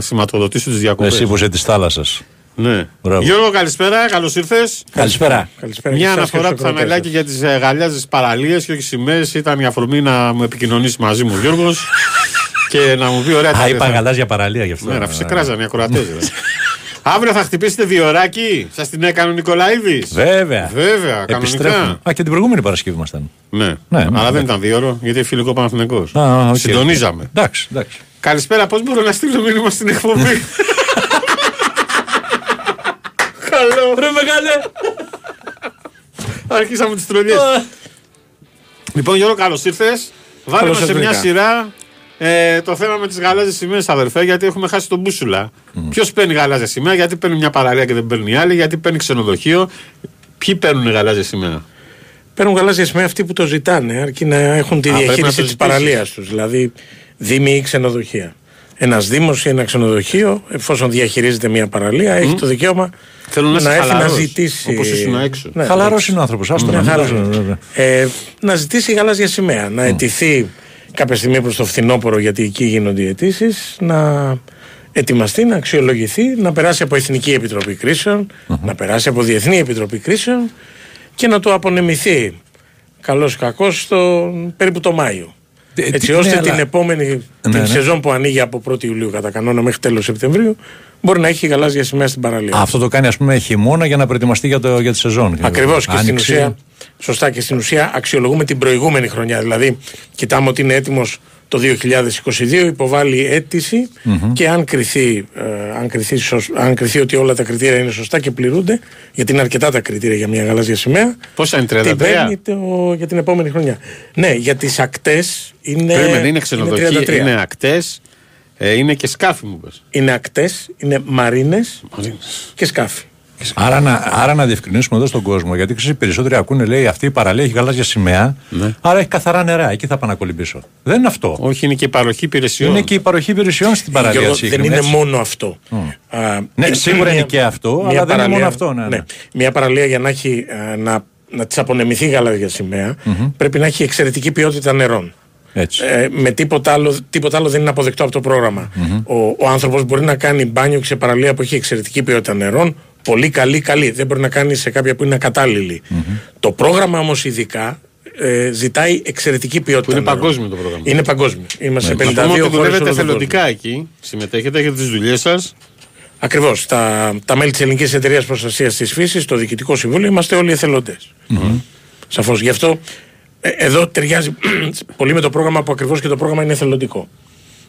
σηματοδοτήσω τις διακοπές. Εσύ που είσαι της θάλασσας. Ναι. Μπράβο. Γιώργο, καλησπέρα, καλώς ήρθες. Καλησπέρα. Καλησπέρα Μια και εσάς αναφορά και του στους Θαναλάκη για τις ε, γαλιάζε παραλίες και όχι σημαίες ήταν η αφορμή να μου επικοινωνήσει μαζί μου ο Γιώργος και να μου πει ωραία Α, τα είπα θα- γαλάζια παραλία γι' αυτό. Ναι, να φυσικράζανε οι ακροατές. Αύριο θα χτυπήσετε διοράκι, σας την έκανε ο Νικολαίδης. Βέβαια. Βέβαια, Επιστρέφουμε. κανονικά. Α, και την προηγούμενη Παρασκευή ήμασταν. Ναι, Ναι, αλλά ναι. δεν ήταν δύο ώρο γιατί φιλικό Παναθηναϊκός. Α, α, οκ. Συντονίζαμε. Εντάξει, εντάξει. Καλησπέρα, πώς μπορώ να στείλω μήνυμα στην εκπομπή; Καλό. Ρε μεγάλε. Αρχίσαμε τις τρολιές. Λοιπόν, Γιώργο, καλώς ήρθες. Βάλε Καλώς μας σε σας μια βρήκα. σειρά ε, το θέμα με τις γαλάζιες σημαίες, αδερφέ, γιατί έχουμε χάσει τον μπούσουλα. Ποιος παίρνει γαλάζια σημαία, γιατί παίρνει μια παραλία και δεν παίρνει άλλη, γιατί παίρνει ξενοδοχείο. Ποιοι παίρνουν γαλάζια σημαία; Παίρνουν γαλάζια σημαία αυτοί που το ζητάνε, αρκεί να έχουν τη Α, πρέπει να το διαχείριση της ζητήσεις. παραλίας τους. Δηλαδή, δήμοι ή ξενοδοχεία. Ένας Δήμος ή ένα ξενοδοχείο, εφόσον διαχειρίζεται μια παραλία, έχει το δικαίωμα Θέλω να να είσαι έρθει να χαλαρός, ζητήσει. όπως ήσουν έξω. Ναι, Χαλαρός εντάξει. είναι ο άνθρωπος. Άστο Ναι, να χαρά. μην το- βέβαια. Ε, να ζητήσει γαλάζια σημαία. Να αιτηθεί κάποια στιγμή προς το φθινόπωρο, γιατί εκεί γίνονται οι αιτήσεις, να ετοιμαστεί, να αξιολογηθεί, να περάσει από Εθνική Επιτροπή Κρίσεων, να περάσει από Διεθνή Επιτροπή Κρίσεων και να του απονεμηθεί καλός ή κακός στο, περίπου το Μάιο. Ε, Έτσι τι- ώστε ναι, την αλλά- επόμενη Ναι, την ναι. σεζόν που ανοίγει από 1η Ιουλίου κατά κανόνα μέχρι τέλος Σεπτεμβρίου μπορεί να έχει γαλάζια σημαία στην παραλία. Αυτό το κάνει ας πούμε χειμώνα για να προετοιμαστεί για, το, για τη σεζόν. Ακριβώς και στην Άνοιξη. ουσία. Σωστά και στην ουσία αξιολογούμε την προηγούμενη χρονιά. Δηλαδή, κοιτάμε ότι είναι έτοιμος το 2022, υποβάλλει αίτηση και αν κριθεί, ε, αν, κριθεί, σωσ- αν κριθεί ότι όλα τα κριτήρια είναι σωστά και πληρούνται, γιατί είναι αρκετά τα κριτήρια για μια γαλάζια σημαία, Πόσα είναι, 33? την παίρνει το, για την επόμενη χρονιά. Ναι, για τις ακτές είναι. Περίμενε, είναι ξενοδοχεία, 33. είναι ακτές, ε, είναι και σκάφη μου πες. Είναι ακτές, είναι μαρίνες και σκάφη. Άρα να, άρα να διευκρινίσουμε εδώ στον κόσμο, γιατί ξέρεις, οι περισσότεροι ακούνε, λέει αυτή η παραλία έχει γαλάζια σημαία, άρα έχει καθαρά νερά. Εκεί θα πάω να κολυμπήσω. Δεν είναι αυτό. Όχι, είναι και η παροχή υπηρεσιών. Είναι και η παροχή υπηρεσιών στην παραλία. Γιώργο, δεν συγκεκριμένα, είναι έτσι. μόνο αυτό. Α, Ναι, είναι σίγουρα είναι και αυτό, αλλά δεν είναι μόνο αυτό, ναι, ναι. Μια παραλία για να, έχει, α, να, να της απονεμηθεί γαλάζια σημαία, πρέπει να έχει εξαιρετική ποιότητα νερών. Έτσι. Ε, με τίποτα άλλο, τίποτα άλλο δεν είναι αποδεκτό από το προγραμμα Ο, ο άνθρωπος μπορεί να κάνει μπάνιο και σε παραλία που έχει εξαιρετική ποιότητα νερών. Πολύ καλή, καλή. Δεν μπορεί να κάνει σε κάποια που είναι ακατάλληλη. Το πρόγραμμα όμως ειδικά ε, ζητάει εξαιρετική ποιότητα. Που είναι νερών. παγκόσμιο το πρόγραμμα. Είναι παγκόσμιο. Είμαστε σε 52 Να πούμε ότι χώρες δουλεύετε όλο τον κόσμο. εθελοντικά εκεί. Συμμετέχετε, έχετε τις δουλειές σας. Ακριβώς. Τα, τα μέλη της Ελληνικής Εταιρείας Προστασίας της Φύσης, το Διοικητικό Συμβούλιο, είμαστε όλοι εθελοντές. Σαφώς. Γι' αυτό ε, εδώ ταιριάζει πολύ με το πρόγραμμα που ακριβώς και το πρόγραμμα είναι εθελοντικό.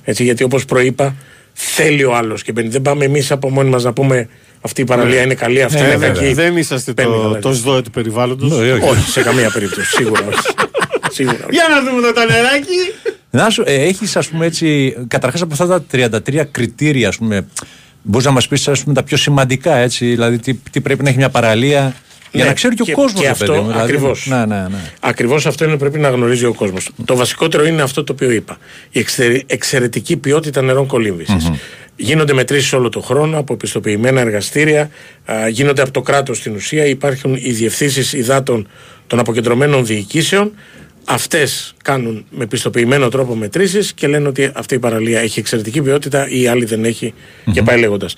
Έτσι, γιατί όπως προείπα, θέλει ο άλλος και μπαίνει. Δεν πάμε εμείς από μόνοι μας να πούμε αυτή η παραλία είναι καλή, αυτή Ναι, είναι βέβαια. κακή. Δεν είσαστε Παίρνει το, γαλάζια. το σδόε του περιβάλλοντος. Ναι, όχι. όχι, σε καμία περίπτωση. Σίγουρα όχι. Σίγουρα όχι. Για να δούμε εδώ τα νεράκι. Να σου, ε, έχεις ας πούμε έτσι, καταρχάς από αυτά τα 33 κριτήρια, ας πούμε, μπορείς να μας πεις ας πούμε, τα πιο σημαντικά, έτσι, δηλαδή τι, τι πρέπει να έχει μια παραλία, για Ναι, να ξέρει και, και- ο κόσμος, και ρε αυτό παιδί μου, δηλαδή. ακριβώς. Ναι, ναι, ναι. Ακριβώς αυτό είναι που πρέπει να γνωρίζει ο κόσμος. Το βασικότερο είναι αυτό το οποίο είπα. Η εξαιρε- εξαιρετική ποιότητα νερών κολύμβησης. Γίνονται μετρήσεις όλο το χρόνο από επιστοποιημένα εργαστήρια, α, γίνονται από το κράτος στην ουσία. Υπάρχουν οι διευθύνσεις υδάτων των αποκεντρωμένων διοικήσεων. Αυτές κάνουν με πιστοποιημένο τρόπο μετρήσεις και λένε ότι αυτή η παραλία έχει εξαιρετική ποιότητα ή η άλλη δεν έχει και πάει λέγοντας.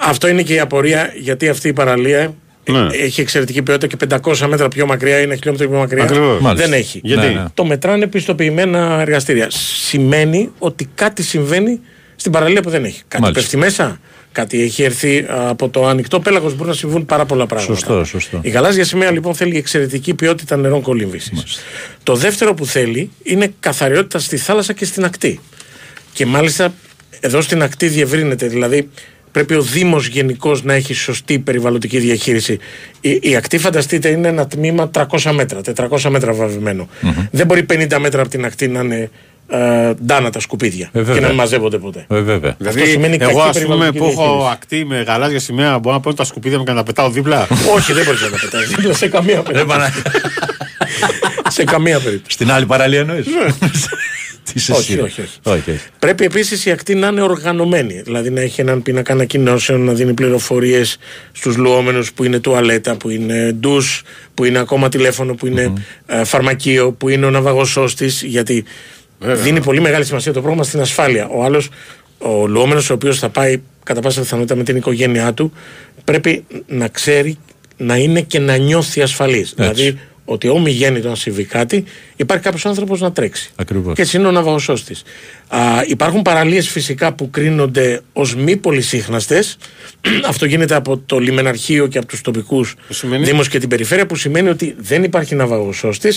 Αυτό είναι και η απορία γιατί αυτή η παραλία Ναι. έχει εξαιρετική ποιότητα και 500 μέτρα πιο μακριά ή ένα χιλιόμετρο πιο μακριά. Ακριβώς. Μάλιστα. Δεν έχει. Γιατί; Ναι, ναι. Το μετράνε πιστοποιημένα εργαστήρια. Σημαίνει ότι κάτι συμβαίνει στην παραλία που δεν έχει. Κάτι Μάλιστα. πέφτει μέσα, κάτι, έχει έρθει α, από το ανοιχτό πέλαγος. Μπορεί να συμβούν πάρα πολλά πράγματα. Σωστό, σωστό. Η γαλάζια σημαία λοιπόν θέλει εξαιρετική ποιότητα νερών κολύμβησης. Το δεύτερο που θέλει είναι καθαριότητα στη θάλασσα και στην ακτή. Και μάλιστα εδώ στην ακτή διευρύνεται. Δηλαδή πρέπει ο Δήμος γενικώς να έχει σωστή περιβαλλοντική διαχείριση. Η, η ακτή, φανταστείτε, είναι ένα τμήμα 300 μέτρα, 400 μέτρα βαβημενο Δεν μπορεί 50 μέτρα από την ακτή να είναι ε, ντάνα τα σκουπίδια Ε, και βέβαια. να μην μαζεύονται ποτέ. Ε, βέβαια. Αυτό σημαίνει εγώ κακή ας πούμε περιβαλλοντική που έχω διαχείριση. ακτή με γαλάζια σημαία μπορώ να πω τα σκουπίδια μου και να τα πετάω δίπλα; Όχι, δεν μπορείς να τα πετάει δίπλα σε καμία περίπτωση. σε καμία περίπτωση. Στην άλλη παραλία εννοείς; Τι είσαι Όχι, εσύ. όχι, όχι. όχι, όχι. Πρέπει επίσης η ακτή να είναι οργανωμένη. Δηλαδή να έχει έναν πίνακα ανακοινώσεων, να δίνει πληροφορίες στους λουόμενους που είναι τουαλέτα, που είναι ντους, που είναι ακόμα τηλέφωνο, που είναι ε, φαρμακείο, που είναι ο ναυαγοσώστη. Γιατί δίνει πολύ μεγάλη σημασία το πρόγραμμα στην ασφάλεια. Ο άλλος, ο λουόμενος, ο οποίος θα πάει κατά πάσα πιθανότητα με την οικογένειά του, πρέπει να ξέρει να είναι και να νιώθει ασφαλής. Δηλαδή ότι όμοι γέννητο να συμβεί κάτι, υπάρχει κάποιος άνθρωπος να τρέξει. Ακριβώς. Και έτσι είναι ο ναυαγοσώστη. Υπάρχουν παραλίες φυσικά που κρίνονται ως μη πολυσύχναστες. Αυτό γίνεται από το λιμεναρχείο και από τους τοπικούς σημαίνει; δήμους και την περιφέρεια, που σημαίνει ότι δεν υπάρχει ναυαγοσώστη,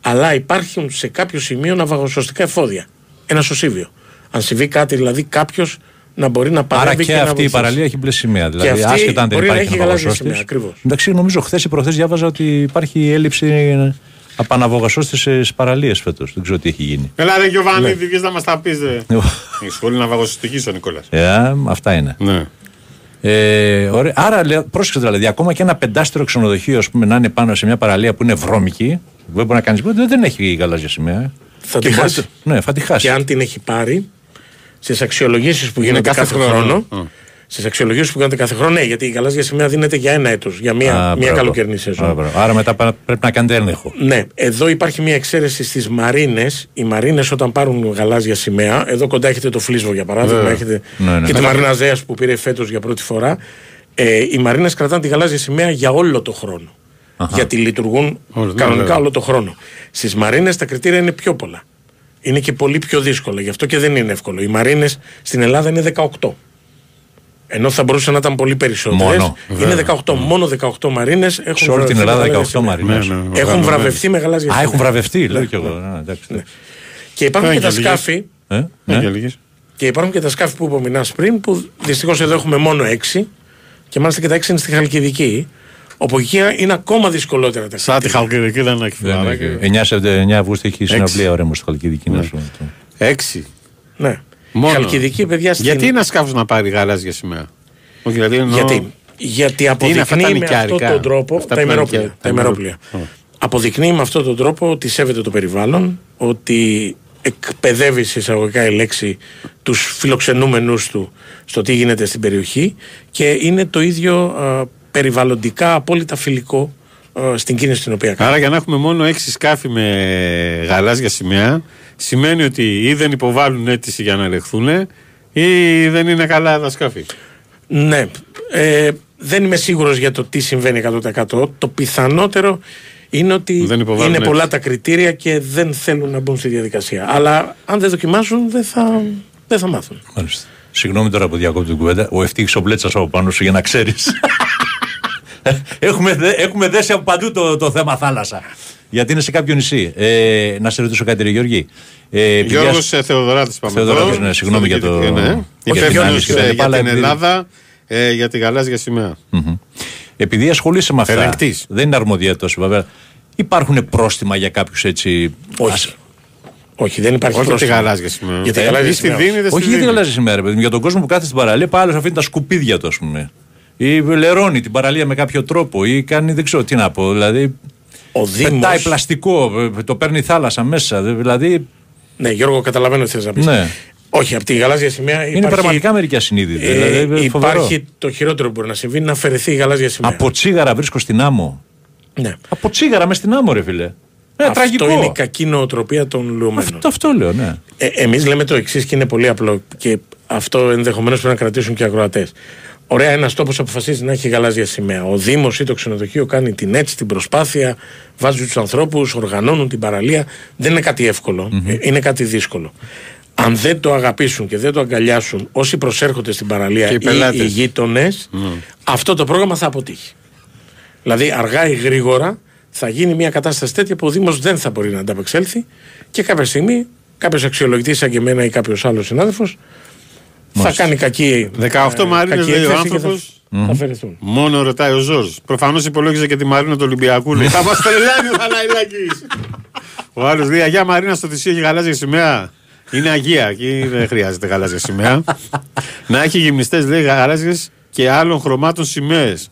αλλά υπάρχουν σε κάποιο σημείο ναυαγοσωστικά εφόδια. Ένα σωσίβιο. Αν συμβεί κάτι, δηλαδή κάποιος να μπορεί να παρέμβει Άρα και, να αυτή η βοηθήσει. παραλία έχει μπλε σημαία. Δηλαδή, αυτή άσχετα αν δεν μπορεί να υπάρχει έχει γαλάζια ναυαγοσώστης. σημαία, ακριβώς. Εντάξει, νομίζω χθες ή προχθές διάβαζα ότι υπάρχει έλλειψη απαναβογασώστη στις παραλίες φέτος. Δεν ξέρω τι έχει γίνει. Έλα ρε Γιωβάνι, Ναι. βγες να μας τα πεις. Η σχολή να βαγοσυστική ο Νικόλας. Ε, αυτά είναι. Ναι. Ε, ωραία. Άρα, λέει, πρόσεξε δηλαδή, ακόμα και ένα πεντάστερο ξενοδοχείο ας πούμε, να είναι πάνω σε μια παραλία που είναι βρώμικη, δεν μπορεί να κάνεις τίποτα, δεν έχει γαλάζια σημαία. ε. Θα Και τη μπορεί- χάσει. Ναι, θα τη χάσει. Και αν την έχει πάρει, στις αξιολογήσεις που Είναι γίνονται κάθε κάθε, χρόνο. χρόνο. Στις αξιολογήσεις που γίνονται κάθε χρόνο, ναι, γιατί η γαλάζια σημαία δίνεται για ένα έτος, για μία, Α, μία μπράβο. καλοκαιρινή Α, σεζόν. μπράβο. Άρα μετά πα- πρέπει να κάνετε έλεγχο. Ναι, εδώ υπάρχει μια εξαίρεση στις μαρίνες. Οι μαρίνες όταν πάρουν γαλάζια σημαία, εδώ κοντά έχετε το Φλίσβο για παράδειγμα, Βέβαια. έχετε Ναι, ναι. και τη Μαρίνα Ζέα που πήρε φέτος για πρώτη φορά. Ε, οι μαρίνες κρατάνε τη γαλάζια σημαία για όλο το χρόνο. Γιατί λειτουργούν Όλο, ναι, κανονικά βέβαια. όλο το χρόνο. Στις μαρίνες τα κριτήρια είναι πιο πολλά. Είναι και πολύ πιο δύσκολα. Γι' αυτό και δεν είναι εύκολο. Οι μαρίνες στην Ελλάδα είναι 18. Ενώ θα μπορούσαν να ήταν πολύ περισσότερες. Μόνο, Είναι 18. Μόνο 18 μαρίνες έχουν Σε όλη την βραβευτεί με Ελλάδα γαλάζια 18 σημαία. μαρίνες. Ναι, ναι. Έχουν Οργανωμένες. βραβευτεί με γαλάζια Α, σημαία. έχουν βραβευτεί, λέω κι εγώ. Α, εντάξει. Και υπάρχουν Ναι, και τα για λίγες. σκάφη. Ε, Ναι. ναι. για λίγες. Και υπάρχουν και τα σκάφη που είπε ο Μινάς πριν, που δυστυχώς εδώ έχουμε μόνο 6. Και μάλιστα και τα 6 είναι στη Χαλκιδική. Όπου εκεί είναι ακόμα δυσκολότερα τα Σαν τη κριτήρια. Χαλκιδική δεν έχει Δεν φιλαράκι. έχει. 9 Σεπτέ- 9 Αυγούστου έχει συναυλία ωραία μου στη Χαλκιδική. να σου πω. Έξι. Ναι. Μόνο. Χαλκιδική, παιδιά, στην... Γιατί ένα σκάφο να πάρει γαλάζια σημαία; Όχι, δηλαδή εννοώ- Γιατί, γιατί Τι είναι αυτά τα αποδεικνύει με αυτόν νοικιάρικα; τον τρόπο. Αυτά τα που είναι ημερόπλια. νοικιά- Τα ημερόπλια. Αποδεικνύει με αυτόν τον τρόπο ότι σέβεται το περιβάλλον, ότι εκπαιδεύει σε εισαγωγικά η λέξη τους φιλοξενούμενους του στο τι γίνεται στην περιοχή και είναι το ίδιο α, περιβαλλοντικά απόλυτα φιλικό α, στην κίνηση την οποία κάνει. Άρα για να έχουμε μόνο έξι σκάφη με γαλάζια σημαία, σημαίνει ότι ή δεν υποβάλλουν αίτηση για να ελεγχθούν ή δεν είναι καλά τα σκάφη; Ναι. Ε, δεν είμαι σίγουρος για το τι συμβαίνει 100%. Το πιθανότερο είναι ότι Δεν υποβάλλουν είναι έτσι. πολλά τα κριτήρια και δεν θέλουν να μπουν στη διαδικασία. Αλλά αν δεν δοκιμάσουν δεν θα, δεν θα μάθουν. Μάλιστα. Συγγνώμη τώρα που διακόπτω την κουβέντα. Ο ευτύχης ο Μπλέτσα από πάνω σου για να ξέρεις. έχουμε, δε- έχουμε δέσει από παντού το, το θέμα θάλασσα. Γιατί είναι σε κάποιο νησί. Ε, να σε ρωτήσω κάτι, ρε Γιώργη. Ε, επειδή Γιώργος ας- Θεοδωράτης πάμε. Θεοδωράτης, εδώ. ναι, συγγνώμη για το- Ναι. για την Υπεύθυνος, άλυση και τα ε, λοιπά, για αλλά την επειδή- Ελλάδα ε, για τη γαλάζια σημαία. Μμμ. Επειδή ασχολείσαι με αυτά. Ελεγκτής. Δεν είναι αρμοδιότητα τόσο βέβαια. Υπάρχουν πρόστιμα για κάποιους έτσι. Όχι. Όχι, δεν υπάρχει Όχι για τη πρόστιμο. γαλάζια σημαία. Για τη Ε, γαλάζια ή στη σημαία. δίνει, δεν στη Όχι για τη δίνει. γαλάζια σημαία, ρε παιδί μου. Για τον κόσμο που κάθεται στην παραλία, πάλι αφήνει τα σκουπίδια του, ας πούμε. Ή λερώνει την παραλία με κάποιο τρόπο. Ή κάνει δεν ξέρω τι να πω. Δηλαδή. Ο Δήμος, Πετάει πλαστικό, ε, το παίρνει η θάλασσα μέσα. δε- Δηλαδή. ναι, Γιώργο, καταλαβαίνω τι θες να πεις. Ναι. Όχι, από τη γαλάζια σημαία Είναι υπάρχει, πραγματικά μερικοί ασυνείδητοι. ε, δηλαδή, φοβερό. υπάρχει το χειρότερο που μπορεί να συμβεί να αφαιρεθεί η γαλάζια σημαία. Από τσίγαρα βρίσκω στην άμμο. Ναι. Από τσίγαρα μες στην άμμο, ρε φιλέ. Ε, Αυτό τραγικό. είναι η κακή νοοτροπία των λουωμένων. Αυτό, αυτό λέω, ναι. Ε, Εμείς λέμε το εξής και είναι πολύ απλό και αυτό ενδεχομένως πρέπει να κρατήσουν και οι ακροατέ. Ωραία, ένας τόπος αποφασίζει να έχει γαλάζια σημαία. Ο Δήμος ή το ξενοδοχείο κάνει την έτσι, την προσπάθεια, βάζει τους ανθρώπους, οργανώνουν την παραλία. Δεν είναι κάτι εύκολο. Ε, Είναι κάτι δύσκολο. αν δεν το αγαπήσουν και δεν το αγκαλιάσουν όσοι προσέρχονται στην παραλία Και οι ή πελάτες. οι γείτονες, αυτό το πρόγραμμα θα αποτύχει. Δηλαδή, αργά ή γρήγορα θα γίνει μια κατάσταση τέτοια που ο Δήμος δεν θα μπορεί να ανταπεξέλθει και κάποια στιγμή κάποιος αξιολογητής σαν και εμένα ή κάποιος άλλος συνάδελφος θα κάνει κακή. 18 ε, Μαρίνες κακή λέει ο έκθεση και άνθρωπος. Θα, θα αφαιρεθούν. Μόνο ρωτάει ο Ζορζ. Προφανώς υπολόγιζε και τη Μαρίνα του Ολυμπιακού. Λέει, θα μας τρελάνει ο Θαναϊλάκη. Ο άλλος λέει Αγία Μαρίνα στο θυσίο έχει γαλάζια σημαία. Είναι Αγία, εκεί δεν χρειάζεται γαλάζια σημαία. να έχει γυμνιστές, λέει γαλάζιες και άλλων χρωμάτων σημαίες.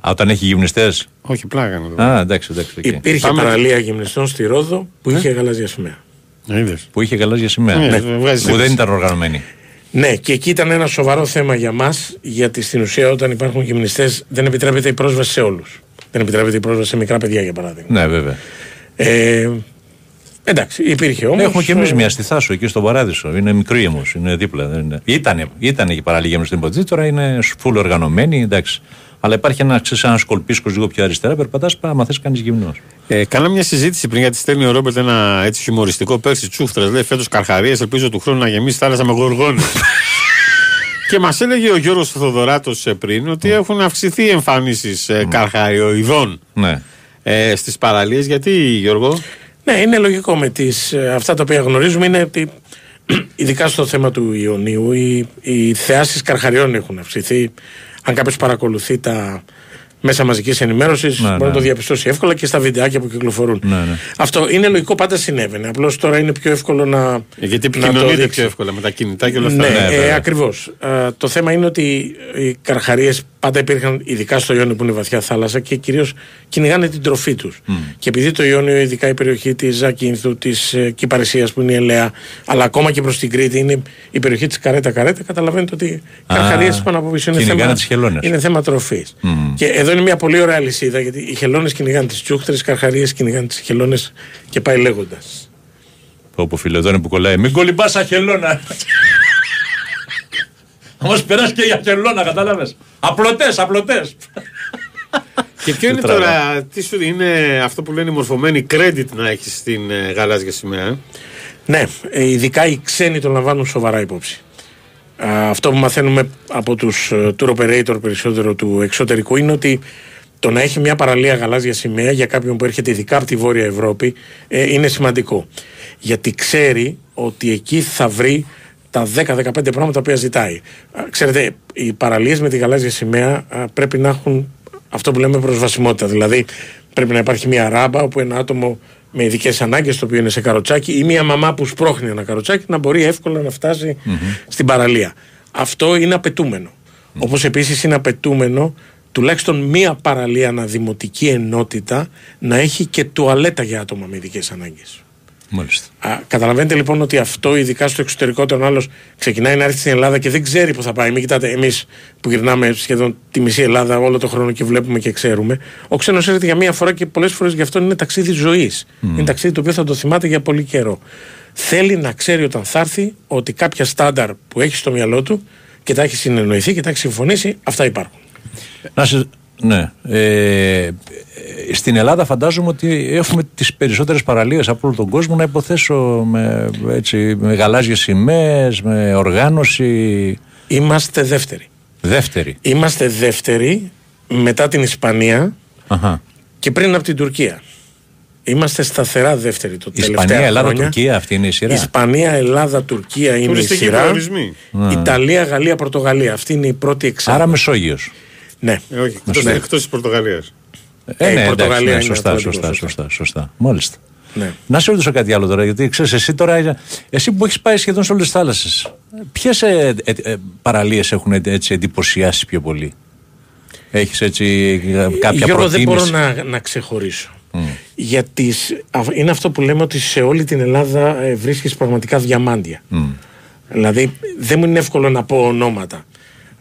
Α, όταν έχει γυμνιστές; Όχι, πλάκα να το Α, εντάξει, εντάξει. οκ. Υπήρχε Πάμε- παραλία γυμνιστών στη Ρόδο που είχε γαλάζια σημαία. Είδες. Που είχε γαλάζια σημαία. Ναι, Ναι, βγάζεις Που δεν έτσι. ήταν οργανωμένη. Ναι, και εκεί ήταν ένα σοβαρό θέμα για μας, γιατί στην ουσία όταν υπάρχουν γυμνιστές δεν επιτρέπεται η πρόσβαση σε όλους. Δεν επιτρέπεται η πρόσβαση σε μικρά παιδιά, για παράδειγμα. Ναι, βέβαια. Ε, εντάξει, υπήρχε όμως. Έχουμε και εμείς μια στη Θάσο εκεί στον Παράδεισο. Είναι μικρή όμως, είναι δίπλα. Δεν είναι... Ήτανε, ήτανε και παράλληλη γέμνη στην υποτζή, τώρα είναι φουλ οργανωμένη, εντάξει. Αλλά υπάρχει ένα, ξέρεις, ένας σκολπίσκο λίγο πιο αριστερά, περπατάς, άμα θες κάνεις γυμνός. Ε, κάναμε μια συζήτηση πριν γιατί στέλνει ο Ρόμπερτ ένα έτσι χιουμοριστικό πέρσι τσούχτρα. Λέει φέτος καρχαρίες, ελπίζω του χρόνου να γεμίσει θάλασσα με γοργόνες. και μας έλεγε ο Γιώργος Θοδωράτος πριν ότι έχουν αυξηθεί οι εμφανίσεις ε, καρχαριοειδών Ναι. ε, στις παραλίες. Γιατί, Γιώργο; Ναι, είναι λογικό με τις, ε, αυτά τα οποία γνωρίζουμε είναι ότι ειδικά στο θέμα του Ιωνίου οι, οι θεάσεις καρχαριών έχουν αυξηθεί. Αν κάποιος παρακολουθεί τα μέσα μαζικής ενημέρωσης Ναι, μπορεί ναι. να το διαπιστώσει εύκολα και στα βιντεάκια που κυκλοφορούν. Ναι, ναι. Αυτό είναι λογικό, πάντα συνέβαινε. Απλώς τώρα είναι πιο εύκολο να. Ε, Γιατί να το επικοινωνείτε δείξει. πιο εύκολα με τα κινητά και όλα αυτά. Ναι, Ναι, ε, βέβαια. ακριβώς. το θέμα είναι ότι οι καρχαρίες πάντα υπήρχαν, ειδικά στο Ιόνιο που είναι βαθιά θάλασσα και κυρίως κυνηγάνε την τροφή τους. Και επειδή το Ιόνιο, ειδικά η περιοχή της Ζακίνθου, της ε, Κυπαρισία που είναι η Ελαία, αλλά ακόμα και προς την Κρήτη είναι η περιοχή της Καρέτα-Καρέτα, καταλαβαίνετε ότι οι Α, καρχαρίες πάνω από πίσω είναι κυνηγάνε θέμα, τις χελώνες. είναι θέμα τροφής. Μμμ. Και εδώ είναι μια πολύ ωραία λυσίδα γιατί οι χελώνες κυνηγάνε τις τσούχτρες, οι καρχαρίες κυνηγάνε τις χελώνες και πάει λέγοντας. Όπου φίλε, εδώ είναι που κολλάει. Μην κολυμπάς αχελώνα. Θα μα περάσει και η αχελώνα, κατάλαβες. Απλωτές, απλωτές. Και ποιο είναι τραβά. τώρα, τι σου είναι αυτό που λένε μορφωμένη credit να έχεις στην ε, γαλάζια σημαία. ε; Ναι, ε, ειδικά οι ξένοι το λαμβάνουν σοβαρά υπόψη. Α, αυτό που μαθαίνουμε από τους ε, tour operator περισσότερο του εξωτερικού είναι ότι το να έχει μια παραλία γαλάζια σημαία για κάποιον που έρχεται ειδικά από τη Βόρεια Ευρώπη ε, είναι σημαντικό. Γιατί ξέρει ότι εκεί θα βρει τα 10-15 πράγματα τα οποία ζητάει. Α, Ξέρετε, οι παραλίες με τη γαλάζια σημαία α, πρέπει να έχουν αυτό που λέμε προσβασιμότητα. Δηλαδή πρέπει να υπάρχει μια ράμπα όπου ένα άτομο με ειδικές ανάγκες, το οποίο είναι σε καροτσάκι, ή μια μαμά που σπρώχνει ένα καροτσάκι να μπορεί εύκολα να φτάσει στην παραλία. Αυτό είναι απαιτούμενο. Όπως επίσης είναι απαιτούμενο τουλάχιστον μία παραλία αναδημοτική ενότητα να έχει και τουαλέτα για άτομα με ειδικές ανάγκες. Μάλιστα. Α, καταλαβαίνετε λοιπόν ότι αυτό, ειδικά στο εξωτερικό, όταν ο άλλος ξεκινάει να έρθει στην Ελλάδα και δεν ξέρει που θα πάει. Μην κοιτάτε, εμείς που γυρνάμε σχεδόν τη μισή Ελλάδα όλο το χρόνο και βλέπουμε και ξέρουμε. Ο ξένος έρχεται για μία φορά και πολλές φορές γι' αυτό είναι ταξίδι ζωής. Είναι ταξίδι το οποίο θα το θυμάται για πολύ καιρό. Θέλει να ξέρει όταν θα έρθει ότι κάποια στάνταρ που έχει στο μυαλό του και τα έχει συνεννοηθεί και τα έχει συμφωνήσει, αυτά υπάρχουν. Να σε... Ναι. Ε, ε, στην Ελλάδα φαντάζομαι ότι έχουμε τις περισσότερες παραλίες από όλο τον κόσμο να υποθέσω με, έτσι, με γαλάζιες σημαίες, με οργάνωση. Είμαστε δεύτεροι. Δεύτερη. Είμαστε δεύτεροι μετά την Ισπανία Αχα. και πριν από την Τουρκία. Είμαστε σταθερά δεύτεροι το τελευταίο Ισπανία, Ελλάδα, Τουρκία, αυτή είναι η σειρά. Ισπανία, Ελλάδα, Τουρκία είναι η Τουριστικοί σειρά. προορισμοί. Ιταλία, Γαλλία, Πορτογαλία. Αυτή είναι η πρώτη εξάρτηση. Άρα Μεσόγειος. Ναι. Ε, όχι, εκτός, Ναι. εκτός της Πορτογαλίας. Ε, η ναι, εντάξει, Πορτογαλία ναι, είναι σωστά, Ατλαντικό, σωστά, σωστά. σωστά, σωστά. Μάλιστα. Ναι. Να σε ρωτήσω κάτι άλλο τώρα, γιατί ξέρεις, εσύ τώρα, εσύ που έχεις πάει σχεδόν σε όλες τις θάλασσες, ποιες ε, ε, ε, παραλίες έχουν ε, έτσι εντυπωσιάσει πιο πολύ, Έχεις έτσι ε, κάποια Γιώργο, δεν προτίμηση; μπορώ να, να ξεχωρίσω. Γιατί σ- α- είναι αυτό που λέμε ότι σε όλη την Ελλάδα ε, βρίσκεις πραγματικά διαμάντια. Δηλαδή δεν μου είναι εύκολο να πω ονόματα.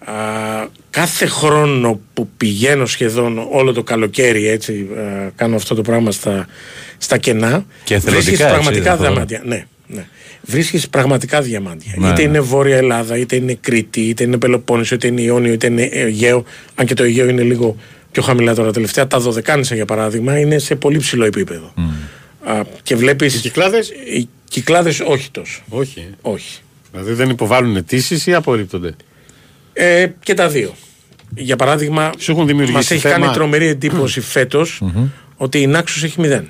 Α, κάθε χρόνο που πηγαίνω σχεδόν όλο το καλοκαίρι έτσι α, κάνω αυτό το πράγμα στα, στα κενά Και εθελοντικά, βρίσκεις έτσι, πραγματικά δεν θα διαμάντια. Ναι, ναι. Βρίσκεις πραγματικά διαμάντια. Ναι, είτε ναι. είναι Βόρεια Ελλάδα, είτε είναι Κρήτη, είτε είναι Πελοπόννησο, είτε είναι Ιόνιο, είτε είναι Αιγαίο. Αν και το Αιγαίο είναι λίγο πιο χαμηλά τώρα τελευταία. Τα Δωδεκάνησα για παράδειγμα είναι σε πολύ ψηλό επίπεδο. Α, και βλέπει. Οι κυκλάδες; Οι κυκλάδες όχι τόσο. Όχι. Όχι. Δηλαδή δεν υποβάλλουν αιτήσεις ή απορρίπτονται; Ε, και τα δύο. Για παράδειγμα, Σου έχουν δημιουργήσει μας έχει θέμα. κάνει τρομερή εντύπωση φέτος ότι η Νάξος έχει μηδέν.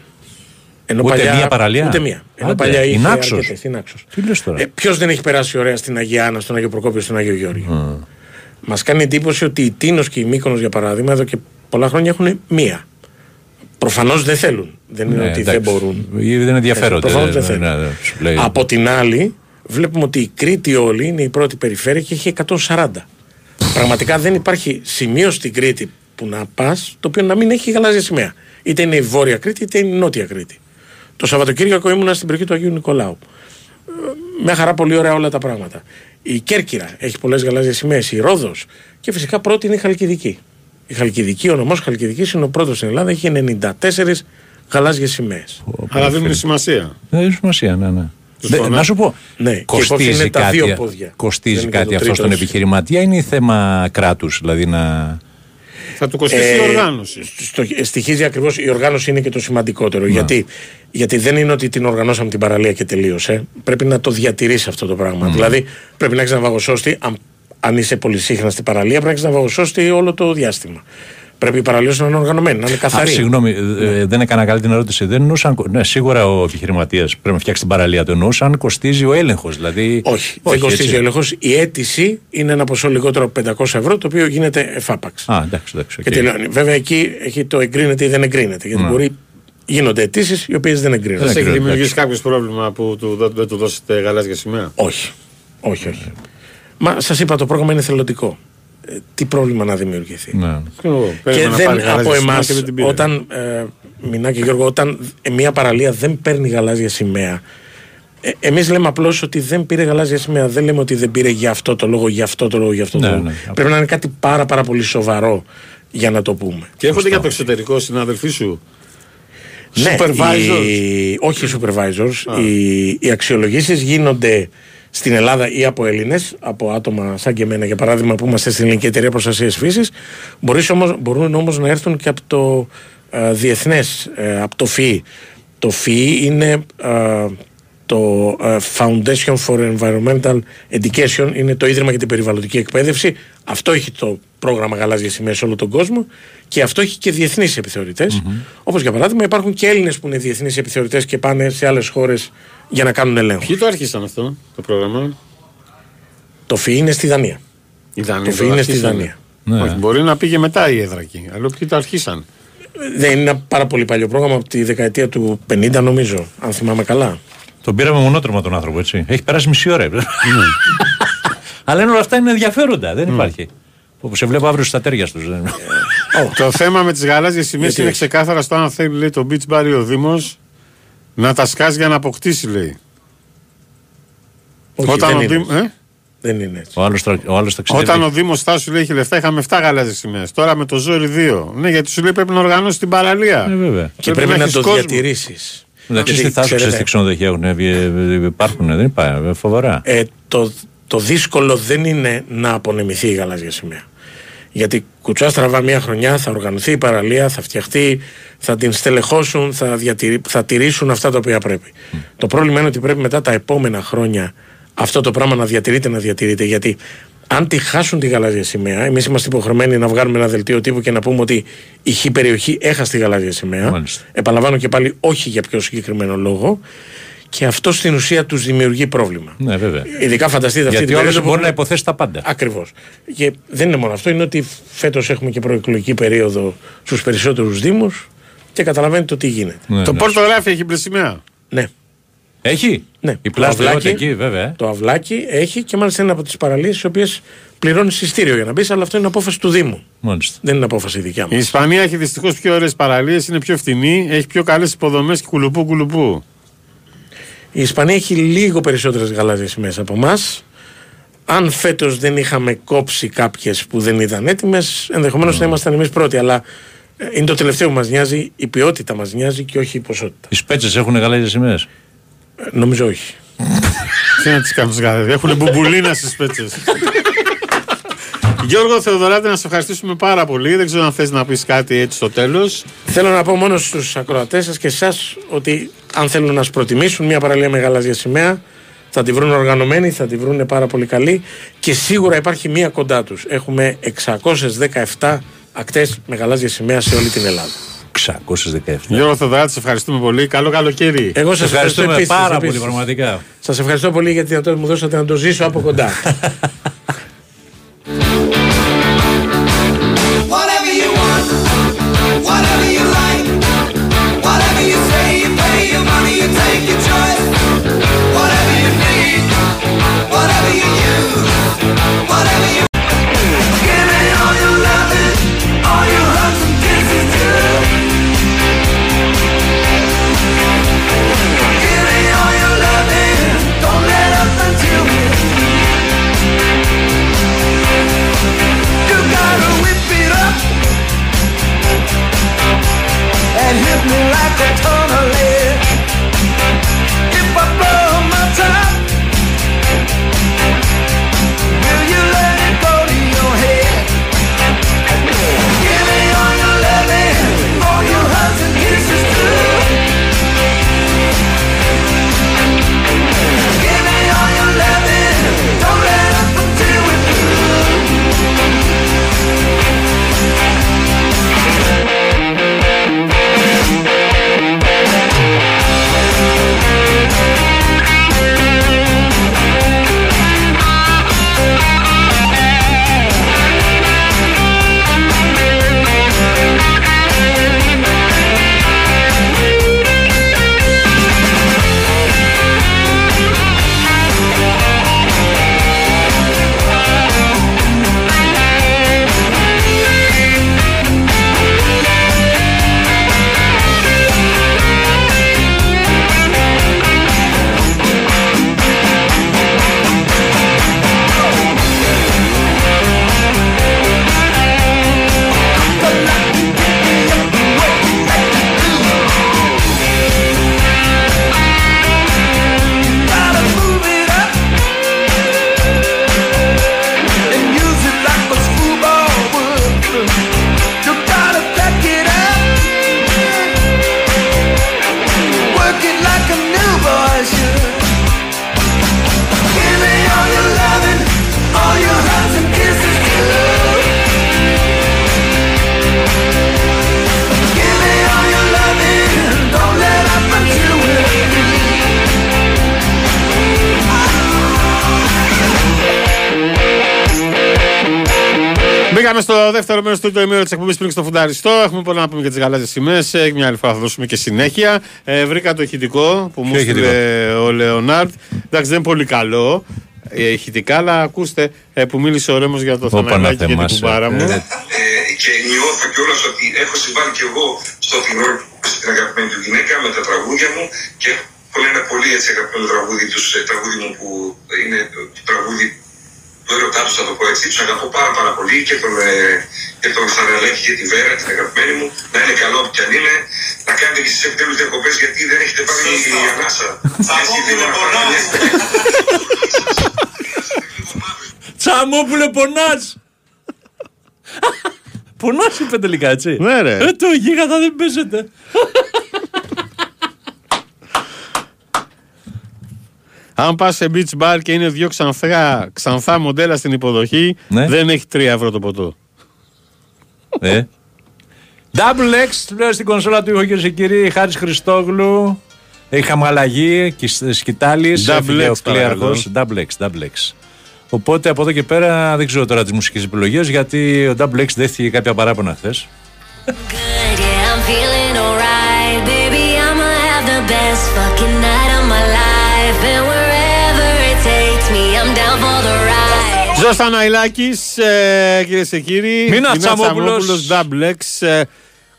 Ενώ Ούτε μία παραλία; Ούτε μία. Ενώ Άντε, παλιά η είχε Νάξος. αρκετές, η Νάξος. Τι λες τώρα; Ε, Ποιος δεν έχει περάσει ωραία στην Αγία Άννα, στον Αγίο Προκόπιο, στον Αγίο Γιώργιο. Μας κάνει εντύπωση ότι η Τίνος και η Μύκονος για παράδειγμα εδώ και πολλά χρόνια έχουν μία. Προφανώς δεν θέλουν. Δεν είναι Ναι, ότι εντάξει. δεν μπορούν. Ή δεν ενδιαφέρονται. Προφανώς δεν Ναι, θέλουν. ναι, ναι, σου λέει. Από την άλλη, βλέπουμε ότι η Κρήτη όλη είναι η πρώτη περιφέρεια και έχει 140. Πραγματικά δεν υπάρχει σημείο στην Κρήτη που να πας το οποίο να μην έχει γαλάζια σημαία. Είτε είναι η Βόρεια Κρήτη είτε είναι η Νότια Κρήτη. Το Σαββατοκύριακο ήμουνα στην περιοχή του Αγίου Νικολάου. Ε, Μια χαρά πολύ ωραία όλα τα πράγματα. Η Κέρκυρα έχει πολλές γαλάζιες σημαίες. Η Ρόδος και φυσικά πρώτη είναι η Χαλκιδική. Η Χαλκιδική, ο νομός Χαλκιδικής είναι ο πρώτος στην Ελλάδα, έχει 94 γαλάζιες σημαίες. Αλλά δίνουν σημασία. Δεν έχει σημασία, ναι, ναι. Τους Δεν- φωνά- να σου πω, Ναι, και υπόψη κοστίζει είναι τα κάτι, δύο πόδια. κοστίζει Δεν είναι και κάτι το αυτό τρίτο στον έτσι. επιχειρηματία ή είναι θέμα κράτους, δηλαδή να. Θα του κοστίσει Ε, η οργάνωση. Στο, στοιχίζει ακριβώς η οργάνωση είναι και το σημαντικότερο. Γιατί, γιατί δεν είναι ότι την οργανώσαμε την παραλία και τελείωσε. Πρέπει να το διατηρήσει αυτό το πράγμα. Δηλαδή πρέπει να έχει ναυαγοσώστη, αν, αν είσαι πολυσύχνα στην παραλία, πρέπει να έχει ναυαγοσώστη όλο το διάστημα. Πρέπει η παραλία σου να είναι οργανωμένη, να είναι Α, καθαρή. συγγνώμη, ε, δεν έκανα καλή την ερώτηση. Δεν εννοούσαν. Ναι, σίγουρα ο επιχειρηματίας πρέπει να φτιάξει την παραλία. Το εννοούσαν κοστίζει ο έλεγχος. Δηλαδή, όχι, δεν κοστίζει έτσι. ο έλεγχος. Η αίτηση είναι ένα ποσό λιγότερο από 500 ευρώ, το οποίο γίνεται εφάπαξ. Α, εντάξει, εντάξει. οκ. Και τελειώνει. Βέβαια εκεί έχει το εγκρίνεται ή δεν εγκρίνεται. Γιατί Ναι. μπορεί γίνονται αιτήσεις οι οποίες δεν εγκρίνονται. Σας έχει ξέρω, δημιουργήσει κάποιος πρόβλημα που του, δεν, δεν του δώσετε γαλάζια σημαία; Όχι. Όχι, όχι. Μα σας είπα το πρόγραμμα είναι θελοντικό. Ε, τι πρόβλημα να δημιουργηθεί. Ναι. Εγώ, Και περίμενα να δεν πάρει γαλάζια από σημαία εμάς, και δεν την πήρε. όταν. Ε, Μινά και Γιώργο, όταν ε, μια παραλία δεν παίρνει γαλάζια σημαία. Ε, Εμείς λέμε απλώς ότι δεν πήρε γαλάζια σημαία. Δεν λέμε ότι δεν πήρε για αυτό το λόγο, για αυτό το λόγο, για αυτό το Ναι, λόγο. ναι. Πρέπει να είναι κάτι πάρα, πάρα πολύ σοβαρό για να το πούμε. Και έρχονται για το εξωτερικό συνάδελφοί σου; Ναι, Supervisors; οι- όχι οι supervisors. Οι, οι αξιολογήσεις γίνονται στην Ελλάδα ή από Έλληνες, από άτομα σαν και εμένα για παράδειγμα που είμαστε στην Ελληνική Εταιρεία Προστασίας Φύσης. Μπορούν όμως να έρθουν και από το ε, διεθνές, από το ΦΥ. Το ΦΥ είναι ε, το ε, Foundation for Environmental Education, είναι το Ίδρυμα για την Περιβαλλοντική Εκπαίδευση. Αυτό έχει το πρόγραμμα γαλάζια σημαία σε όλο τον κόσμο και αυτό έχει και διεθνείς επιθεωρητές. Όπως για παράδειγμα υπάρχουν και Έλληνες που είναι διεθνείς επιθεωρητές και πάνε σε άλλες χώρες για να κάνουν ελέγχο. Ποιοι το άρχισαν αυτό το πρόγραμμα; Το ΦΥ είναι στη Δανία. Η Δανία Το ΦΥ είναι στη αρχίσανε. Δανία. Ναι. Όχι, μπορεί να πήγε μετά η έδρα εκεί. Αλλά ποιοι το αρχίσαν. Δεν είναι ένα πάρα πολύ παλιό πρόγραμμα από τη δεκαετία του 50 νομίζω, αν θυμάμαι καλά. Τον πήραμε μονότρομα τον άνθρωπο, έτσι. Έχει περάσει μισή ώρα. Αλλά είναι όλα αυτά είναι ενδιαφέροντα. Δεν υπάρχει. Όπω σε βλέπω αύριο στα τέρια τους. το θέμα με τις γαλάζιες σημαίες Γιατί είναι όχι. ξεκάθαρα στο αν θέλει λέει, το beach bar ή ο Δήμος να τα σκάσει για να αποκτήσει, λέει. Όχι, Όταν δεν, ο είναι. Δήμο. Ε; δεν είναι έτσι. Ο άλλος ο άλλος ταξιδεύει. Όταν ο Δήμος θα σου λέει έχει λεφτά, είχαμε 7 γαλάζιες σημαίες. Τώρα με το ζόρι 2. Ναι, γιατί σου λέει πρέπει να οργανώσει την παραλία. Ε, βέβαια. Και πρέπει, να, έχεις το κόσμο. διατηρήσεις. Εντάξει, τι θα άκουσε στη ξενοδοχεία έχουν, ε, ε, υπάρχουν, δεν υπάρχει, φοβερά. Ε, το, το δύσκολο δεν είναι να απονεμηθεί η γαλάζια σημαία. Γιατί κουτσά στραβά μία χρονιά θα οργανωθεί η παραλία, θα φτιαχτεί, θα την στελεχώσουν, θα, διατηρη, θα τηρήσουν αυτά τα οποία πρέπει. Το πρόβλημα είναι ότι πρέπει μετά τα επόμενα χρόνια αυτό το πράγμα να διατηρείται, να διατηρείται. Γιατί αν τη χάσουν τη γαλάζια σημαία, εμείς είμαστε υποχρεωμένοι να βγάλουμε ένα δελτίο τύπου και να πούμε ότι η χ περιοχή έχασε τη γαλάζια σημαία. Μάλιστα. Επαναλαμβάνω και πάλι όχι για πιο συγκεκριμένο λόγο. Και αυτό στην ουσία τους δημιουργεί πρόβλημα. Ναι, βέβαια. Ειδικά φανταστείτε αυτή Γιατί την ο περίοδο. άλλος που μπορεί να έχουμε- υποθέσει τα πάντα. Ακριβώς. Και δεν είναι μόνο αυτό, είναι ότι φέτος έχουμε και προεκλογική περίοδο στους περισσότερους Δήμους και καταλαβαίνετε το τι γίνεται. Ναι, Το ναι. Πόρτο Ράφι έχει μπλε σημαία; Ναι. Έχει; Ναι. Η Το πλάστη αυλάκι- εκεί, βέβαια. ε. Το αυλάκι έχει και μάλιστα είναι από τις παραλίες τι οποίες πληρώνεις εισιτήριο για να μπεις, αλλά αυτό είναι απόφαση του Δήμου. Μάλιστα. Δεν είναι απόφαση δικιά Η μα. Ισπανία έχει δυστυχώς πιο ωραίες παραλίες, είναι πιο φτηνή, έχει πιο καλές υποδομές και κουλουπού κουλουπού. Η Ισπανία έχει λίγο περισσότερες γαλάζιες σημαίες από εμάς. Αν φέτος δεν είχαμε κόψει κάποιες που δεν ήταν έτοιμες, ενδεχομένως θα ήμασταν εμείς πρώτοι. Αλλά ε, είναι το τελευταίο που μας νοιάζει, η ποιότητα μας νοιάζει και όχι η ποσότητα. Οι σπέτσες έχουν γαλάζιες σημαίες; Ε, Νομίζω όχι. Τι να τις κάνουν γαλάζιε. Έχουν μπουμπουλίνα στις πέτσες. Γιώργο Θεοδωράτη, να σε ευχαριστήσουμε πάρα πολύ. Δεν ξέρω αν θες να πεις κάτι έτσι στο τέλος. Θέλω να πω μόνο στους ακροατές σας και εσάς ότι αν θέλουν να σου προτιμήσουν μια παραλία με γαλάζια σημαία, θα τη βρουν οργανωμένη, θα τη βρουν πάρα πολύ καλή και σίγουρα υπάρχει μία κοντά τους. Έχουμε 617 ακτές με γαλάζια σημαία σε όλη την Ελλάδα. 617. Γιώργο Θεοδράτη, σε ευχαριστούμε πολύ. Καλό καλοκαίρι. Εγώ σας ευχαριστώ Ευχαριστούμε επίσης, πάρα επίσης. πολύ, πραγματικά. Σας ευχαριστώ πολύ για τη δυνατότητα που μου δώσατε να το ζήσω από κοντά. δεύτερο μέρο του τρίτου ημέρου της εκπομπής πριν στο φουνταριστό. Έχουμε πολλά να πούμε για τις γαλάζιες σημαίες. Μια άλλη φορά θα δώσουμε και συνέχεια. Ε, βρήκα το ηχητικό που μου Ποιο έστειλε ο Λεωνάρντ. Εντάξει, δεν είναι πολύ καλό ε, ηχητικά, αλλά ακούστε ε, που μίλησε ο Ρέμος για το Ωπα, να Θαναλάκι και την θεμάσαι. κουμπάρα μου. Ε, Ε, και νιώθω κιόλας ότι έχω συμβάλει κι εγώ στο φινόρ στην αγαπημένη του γυναίκα με τα τραγούδια μου και έχω ένα πολύ έτσι αγαπημένο τραγούδι, τους, ε, τραγούδι μου που είναι το, το τραγούδι του έρωτά του, θα το πω έτσι. Τους αγαπώ πάρα, πάρα πολύ και τον, ε, και τον Θαναλέκη και τη Βέρα, την αγαπημένη μου. Να είναι καλό που κι αν είναι. Να κάνετε και εσεί επιτέλου διακοπές γιατί δεν έχετε πάρει η ανάσα. Έτσι, δεν είναι Τσαμόπουλε πονάς Πονάς είπε τελικά έτσι Ναι, ρε. Ε το γίγαντα δεν παίζεται Αν πας σε beach bar και είναι δύο ξανθά, ξανθά μοντέλα στην υποδοχή, Ναι. δεν έχει 3 ευρώ το ποτό. Ε. Double X πλέον στην κονσόλα του ήχου κυρίε και κύριοι Χάρης Χριστόγλου Είχαμε αλλαγή Σκητάλης Double έφυγε X, ο κλέαρχος. Double X, Double X Οπότε από εδώ και πέρα δεν ξέρω τώρα τις μουσικές επιλογές γιατί ο Double X δέχτηκε κάποια παράπονα χθες. Yeah, ride. Ζώστα Ναϊλάκη, ε, κυρίες και κύριοι. Μίνα Μίνα Τσαμόπουλος. Double X, ε,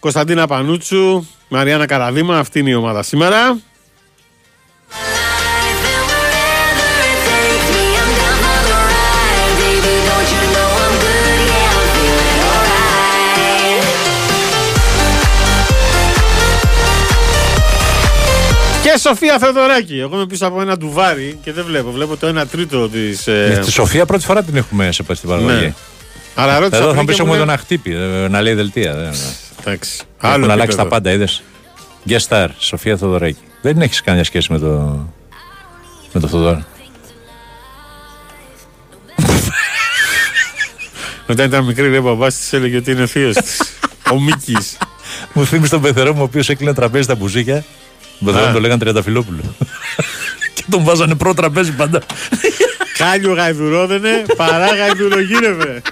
Κωνσταντίνα Πανούτσου, Μαριάννα Καραδίμα. Αυτή είναι η ομάδα σήμερα. Και Σοφία Θεοδωράκη. Εγώ είμαι πίσω από ένα ντουβάρι και δεν βλέπω. Βλέπω το 1 τρίτο της. Ε, Τη Σοφία πρώτη φορά την έχουμε σε στην παραγωγή. Ναι. Αλλά ρώτησα Εδώ θα πριν μου πεις και μου έχουμε λέει- τον αχτύπη, ε, να λέει δελτία. δεν- Εντάξει. Έχουν Άλλο αλλάξει τα επίπεδο. πάντα, είδες. Guest star, Σοφία Θοδωράκη. Δεν έχεις καμιά σχέση με το. με το Θοδωρή. Όταν ήταν μικρή, λέει ο μπαμπάς της έλεγε ότι είναι θείος της. ο Μίκης. Μου θύμισε τον πεθερό μου, ο οποίος έκλεινε τραπέζι στα μπουζίκια. Τον πεθερό Α. μου το λέγανε Τριανταφυλόπουλο. και τον βάζανε πρώτο τραπέζι πάντα. Κάλιο γαϊδουρόδενε, παρά γαϊδουρογύρευε.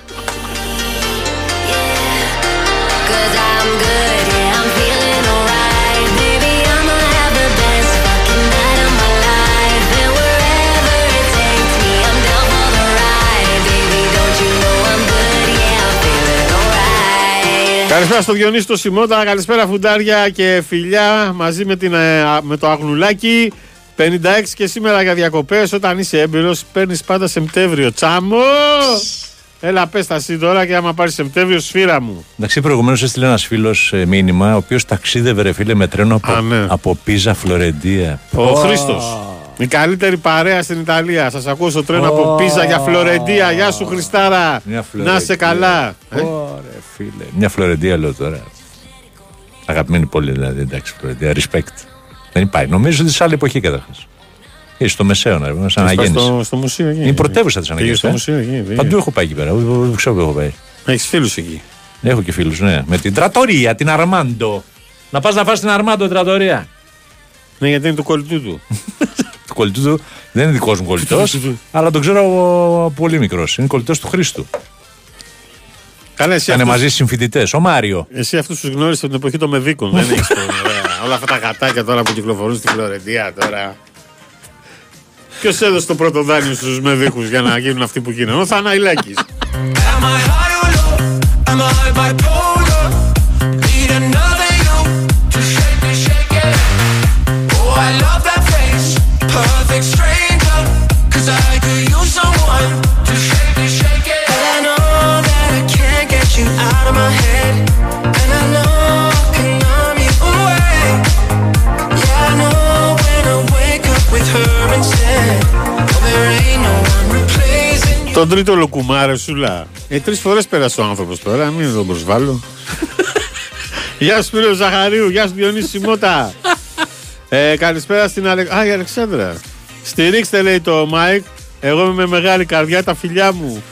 Καλησπέρα στο Διονύση το Σιμώτα, καλησπέρα φουντάρια και φιλιά μαζί με, την, ε, α, με το αγνουλάκι. 56 και σήμερα για διακοπές όταν είσαι έμπειρος παίρνεις πάντα Σεπτέμβριο. Τσάμο! Έλα πες τα εσύ τώρα και άμα πάρεις Σεπτέμβριο σφύρα μου. Εντάξει, προηγουμένως έστειλε ένας φίλος μήνυμα, ο οποίος ταξίδευε ρε φίλε με τρένο από, Α, ναι. από Πίζα Φλωρεντία. Ο Χρήστος. Η καλύτερη παρέα στην Ιταλία. Σας ακούω στο τρένο από Πίζα για Φλωρεντία. Γεια σου Χριστάρα. Μια Να είσαι καλά. Ε, Ωραία, φίλε. Μια Φλωρεντία λέω τώρα. Αγαπημένη πόλη δηλαδή, εντάξει, Φλωρεντία. Respect. Δεν υπάρχει. Νομίζω ότι σε άλλη εποχή καταρχάς. Ή στο Μεσαίωνα, ρε, σαν Θες πάει αναγέννηση. στο, στο μουσείο εκεί. Είναι η πρωτεύουσα της Πήγες αναγέννηση. στο μουσείο εκεί. πήγες. Παντού έχω πάει εκεί πέρα. Δεν δεν ξέρω που έχω πάει. Έχεις φίλους εκεί. Έχω και φίλους, ναι. Με την τρατορία, την Αρμάντο. Να πας να φας την Αρμάντο τρατορία. Ναι, γιατί είναι του κολλητού του. Του κολλητού του δεν είναι δικός μου κολλητός, αλλά τον ξέρω από πολύ μικρός. Είναι κολλητός του Χρήστου. Καλά, εσύ Ήταν αυτούς- μαζί συμφοιτητές. Ο Μάριο. Εσύ αυτούς τους γνώρισες από την εποχή των Μεδίκων. δεν έχεις πρόβλημα. ωραία. Όλα αυτά τα γατάκια τώρα που κυκλοφορούν στη Φλωρεντία τώρα. Ποιος έδωσε το πρώτο δάνειο στους Μεδίκου για να γίνουν αυτοί που γίνανε; Ο Θαναϊλάκης. Τον τρίτο λοκουμάρε σουλά. Ε, τρεις φορές πέρασε ο άνθρωπος τώρα, μην τον προσβάλλω. Γεια σου Σπύρο Ζαχαρίου, γεια σου Διονύση Σιμώτα. ε, καλησπέρα στην Αλε... Α, η Αλεξάνδρα. Στηρίξτε λέει το Μάικ. Εγώ είμαι με μεγάλη καρδιά τα φιλιά μου.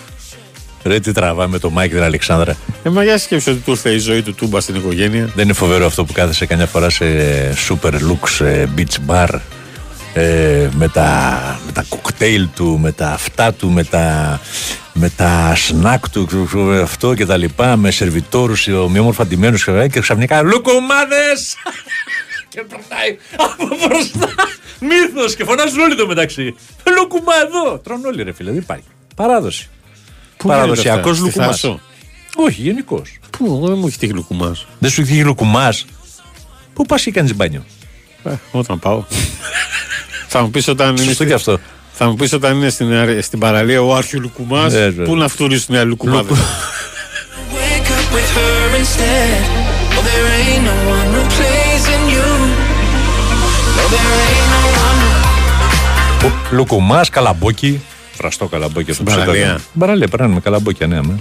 Ρε τι τραβάμε με το Μάικ την Αλεξάνδρα. Ε, μα για σκέψου ότι του ήρθε η ζωή του τούμπα στην οικογένεια. Δεν είναι φοβερό αυτό που κάθεσαι καμιά φορά σε super luxe ε, beach bar ε, με, τα, με τα κοκτέιλ του, με τα αυτά του, με τα, με τα σνακ του, ξέρω, ξέρω, αυτό και τα λοιπά, με σερβιτόρους ομοιόμορφα ντυμένους και, και ξαφνικά λουκουμάδες! και περνάει από μπροστά μύθος και φωνάζουν όλοι το μεταξύ. Λουκουμά εδώ! Τρώνε όλοι ρε φίλε, δεν υπάρχει. Παράδοση. Πού Παραδοσιακός γίνεται αυτά, στη λουκουμάς. Θάσο; Όχι, γενικώ. Πού, εγώ δεν μου έχει τύχει λουκουμάς. Δεν σου έχει λουκουμάς. Πού πας και κάνεις μπάνιο; Ε, όταν πάω. θα μου πεις όταν είναι. Σωστό στη- και αυτό. Θα μου πεις όταν είναι στην, αρ- στην παραλία ο Άρχιο Λουκουμάς. Ναι, βέβαια. Πού να φτουρίσουν οι άλλοι λουκουμάδες; Wake up with her instead. Oh, there ain't no one replacing you. No, there ain't no one. Λουκουμάς, καλαμπόκι. Βραστό καλαμπόκι αυτό Στην παραλία. Στην παραλία, περνάνε με καλαμπόκια, ναι. με.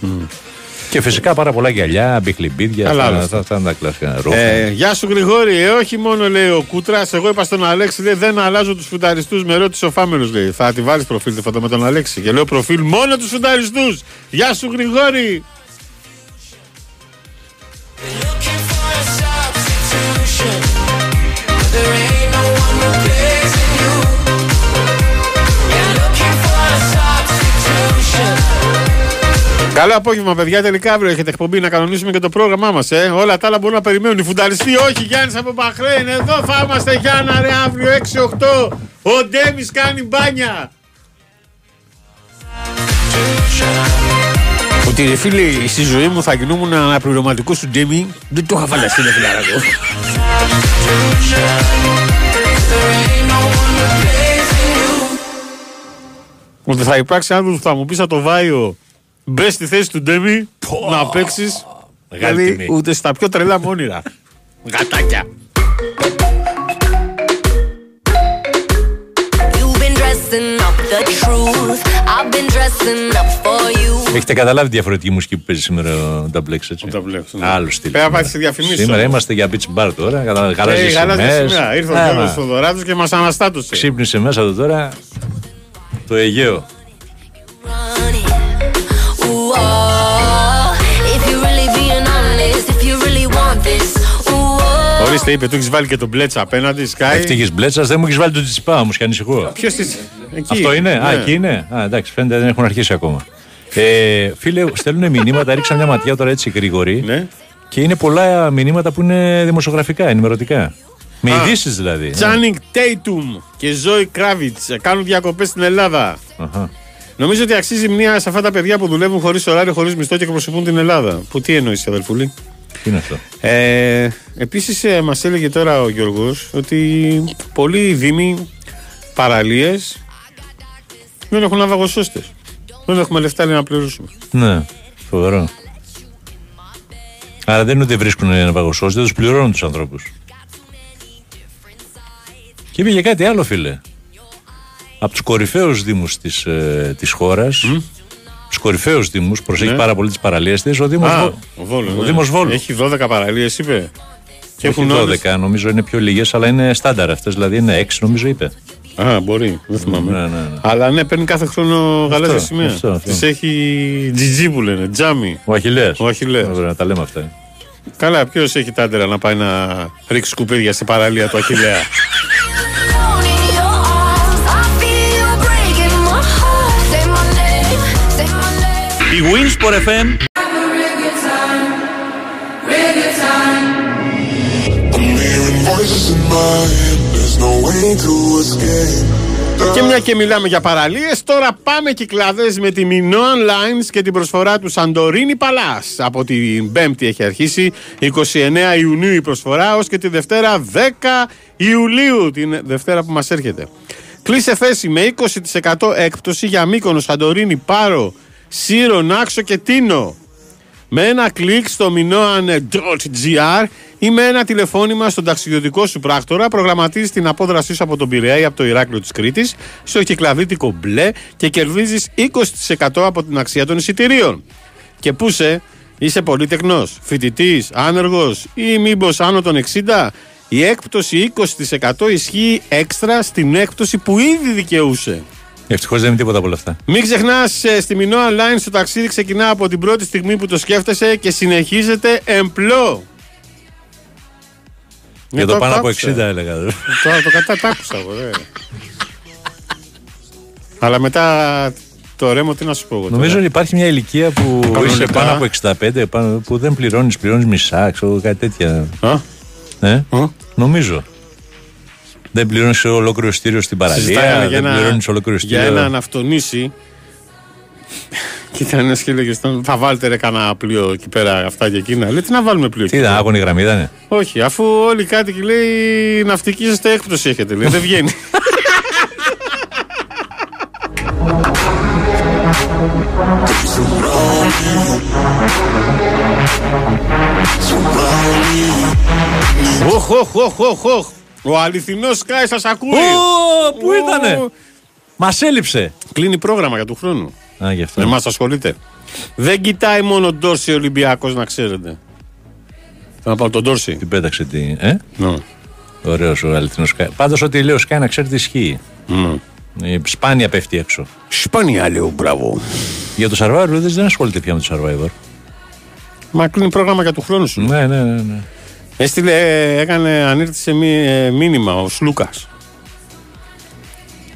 Και φυσικά πάρα πολλά γυαλιά, μπιχλιμπίδια. Καλά, αυτά, όλα αυτά, αυτά είναι τα κλασικά. Ρούχα. Ε, γεια σου Γρηγόρη, ε, όχι μόνο λέει ο Κούτρας. Εγώ είπα στον Αλέξη, λέει δεν αλλάζω τους φουνταριστούς. Με ρώτησε ο Φάμελο, λέει. Θα τη βάλεις προφίλ τη φωτό με τον Αλέξη. Και λέω προφίλ μόνο τους φουνταριστούς. Γεια σου Γρηγόρη. Καλό απόγευμα, παιδιά. Τελικά αύριο έχετε εκπομπή να κανονίσουμε και το πρόγραμμά μας. Ε. Όλα τα άλλα μπορούν να περιμένουν. Οι φουνταριστοί, όχι. Γιάννης από Μπαχρέιν. Εδώ θα είμαστε Γιάννα, ρε αύριο 6-8. Ο Ντέμις κάνει μπάνια. Ότι ρε φίλε, στη ζωή μου θα γινόμουν αναπληρωματικό σου Ντέμι. Δεν το είχα φανταστεί, ρε φιλαράκο. There ain't no one replacing you. Ότι θα υπάρξει άνθρωπος που θα μου πει θα το Βάιο μπες στη θέση του Ντέμι να παίξεις. Μεγάλη Δηλαδή τιμή. ούτε στα πιο τρελά μου όνειρα. Γατάκια. You've been dressing up the truth. I've been dressing up for you. Έχετε καταλάβει τη διαφορετική μουσική που παίζει σήμερα ο Double X, έτσι; ναι. Άλλο στυλ. Πρέπει να σήμερα. πάτε σε διαφημίσεις Σήμερα όμως. είμαστε για beach bar τώρα. Καλά, καλά Ε, γαλάζια σημαία. Ήρθε ο Γιώργος Άμα. Θοδωράτος και μας αναστάτωσε. Ξύπνησε μέσα εδώ τώρα το Αιγαίο. Ορίστε, είπε, του έχεις βάλει και τον μπλέτσα απέναντι. Sky. Ευτυχής μπλέτσας, δεν μου έχεις βάλει το τσιπά όμω και ανησυχώ. Ποιος τη. Αυτό είναι, α, εκεί είναι; Α, εντάξει, φαίνεται δεν έχουν αρχίσει ακόμα. Ε, φίλε, στέλνουν μηνύματα, ρίξα μια ματιά τώρα έτσι γρήγορη. Ναι. Και είναι πολλά μηνύματα που είναι δημοσιογραφικά, ενημερωτικά. Με Α, ειδήσεις δηλαδή. Τσάνινγκ Τέιτουμ και Ζόι Κράβιτ κάνουν διακοπές στην Ελλάδα. Αχα. Νομίζω ότι αξίζει μία σε αυτά τα παιδιά που δουλεύουν χωρίς ωράριο, χωρίς μισθό και εκπροσωπούν την Ελλάδα. Που τι εννοείς, αδελφούλη; Τι είναι αυτό; Ε, Επίσης, ε, μας έλεγε τώρα ο Γιώργος ότι πολλοί δήμοι, παραλίες δεν έχουν ναυαγοσώστε. Δεν έχουμε λεφτά λέει, να πληρώσουμε. Ναι, φοβερό. Άρα δεν είναι ότι βρίσκουν ένα παγωσώσει, δεν τους πληρώνουν τους ανθρώπους. Και είπε για κάτι άλλο, φίλε. Από τους κορυφαίους δήμους της ε, της χώρας, τους κορυφαίους δήμους, προσέχει Ναι. πάρα πολύ τις παραλίες της, ο Δήμος Α, Βόλου. ο Βόλου, Ο ναι. Δήμος Βόλου. Έχει 12 παραλίες, είπε. Και έχουν έχουν όλες- 12, νομίζω είναι πιο λίγες, αλλά είναι στάνταρ αυτές. Δηλαδή είναι 6, νομίζω είπε. Α, μπορεί, δεν θυμάμαι. Ναι, ναι, ναι. Αλλά ναι, παίρνει κάθε χρόνο γαλάζια σημαία. αυτό, αυτό. Τη έχει τζιτζί που λένε, τζάμι. Ο Αχηλέα. Ο Αχιλλέας. Να τα λέμε αυτά. ε. Καλά, ποιος έχει τάντερα να πάει να ρίξει σκουπίδια στην παραλία του Αχηλέα. to escape. Και μια και μιλάμε για παραλίες, τώρα πάμε κυκλάδες με τη Minoan Lines και την προσφορά του Σαντορίνη Παλάς. Από την Πέμπτη έχει αρχίσει, 29 Ιουνίου η προσφορά, ως και τη Δευτέρα 10 Ιουλίου, την Δευτέρα που μας έρχεται. Κλείσε θέση με 20% έκπτωση για Μύκονο, Σαντορίνη, Πάρο, Σύρο, Νάξο και Τίνο. Με ένα κλικ στο minoan.gr ή με ένα τηλεφώνημα στον ταξιδιωτικό σου πράκτορα προγραμματίζεις την απόδρασή σου από τον Πειραιά ή από το Ηράκλειο της Κρήτης στο κυκλαδίτικο μπλε και κερδίζεις 20% από την αξία των εισιτηρίων. Και πού είσαι, είσαι πολυτεχνός, φοιτητής, άνεργος ή μήπως άνω των 60, η έκπτωση 20% ισχύει έξτρα στην έκπτωση που ήδη δικαιούσε. Ευτυχώς δεν είναι τίποτα από όλα αυτά. Μην ξεχνάς, στη Minoan Line το ταξίδι ξεκινά από την πρώτη στιγμή που το σκέφτεσαι και συνεχίζεται εμπλό. Για Ε, το πάνω από άκουσα. 60 έλεγα. Τώρα το κατά τα άκουσα εγώ, δε. Αλλά μετά το ρέμο τι να σου πω εγώ. τώρα. Νομίζω ότι υπάρχει μια ηλικία που Κανονικά. είσαι πάνω από 65 πάνω- που δεν πληρώνεις, πληρώνεις μισά, ξέρω κάτι τέτοια. Α; Ε; Νομίζω. Δεν πληρώνεις ολόκληρο στήριο στην Συζητάγανε παραλία, για δεν ένα- πληρώνεις ολόκληρο Για στήριο. ένα αναυτονήσι. Και ήταν ένας και έλεγε στον, θα βάλετε ρε κανένα πλοίο εκεί πέρα αυτά και εκείνα. Λέει τι να βάλουμε πλοίο. Τι εκεί ήταν, πέρα; άγωνη γραμμή ήταν. Όχι, αφού όλοι οι κάτοικοι λέει ναυτική είστε έκπτωση έχετε. Λέει, δεν βγαίνει. Οχ, οχ, οχ, οχ, οχ. Ο αληθινός Σκάι σας ακούει. Ω, πού Ω. ήτανε; Μας έλειψε. Κλείνει πρόγραμμα για του χρόνου. Α, γι' αυτό. Με εμάς ασχολείται. Δεν κοιτάει μόνο Ντόρση Ολυμπιακός, να ξέρετε. Θα να πάω τον Ντόρση. Την πέταξε τι. Ε; Ναι. Ωραίος ο αληθινός Σκάι. Πάντως, ό,τι λέει ο Σκάι να ξέρει τι ισχύει. Ναι. Ε, Σπάνια πέφτει έξω. Σπάνια λέω, μπράβο. Για το Survivor δεν- δεν ασχολείται πια με το Survivor. Μα κλείνει πρόγραμμα για του χρόνου σου. Ναι, ναι, ναι. ναι. Έστειλε, έκανε, ανήρτησε μη- ε, μήνυμα ο Σλούκας.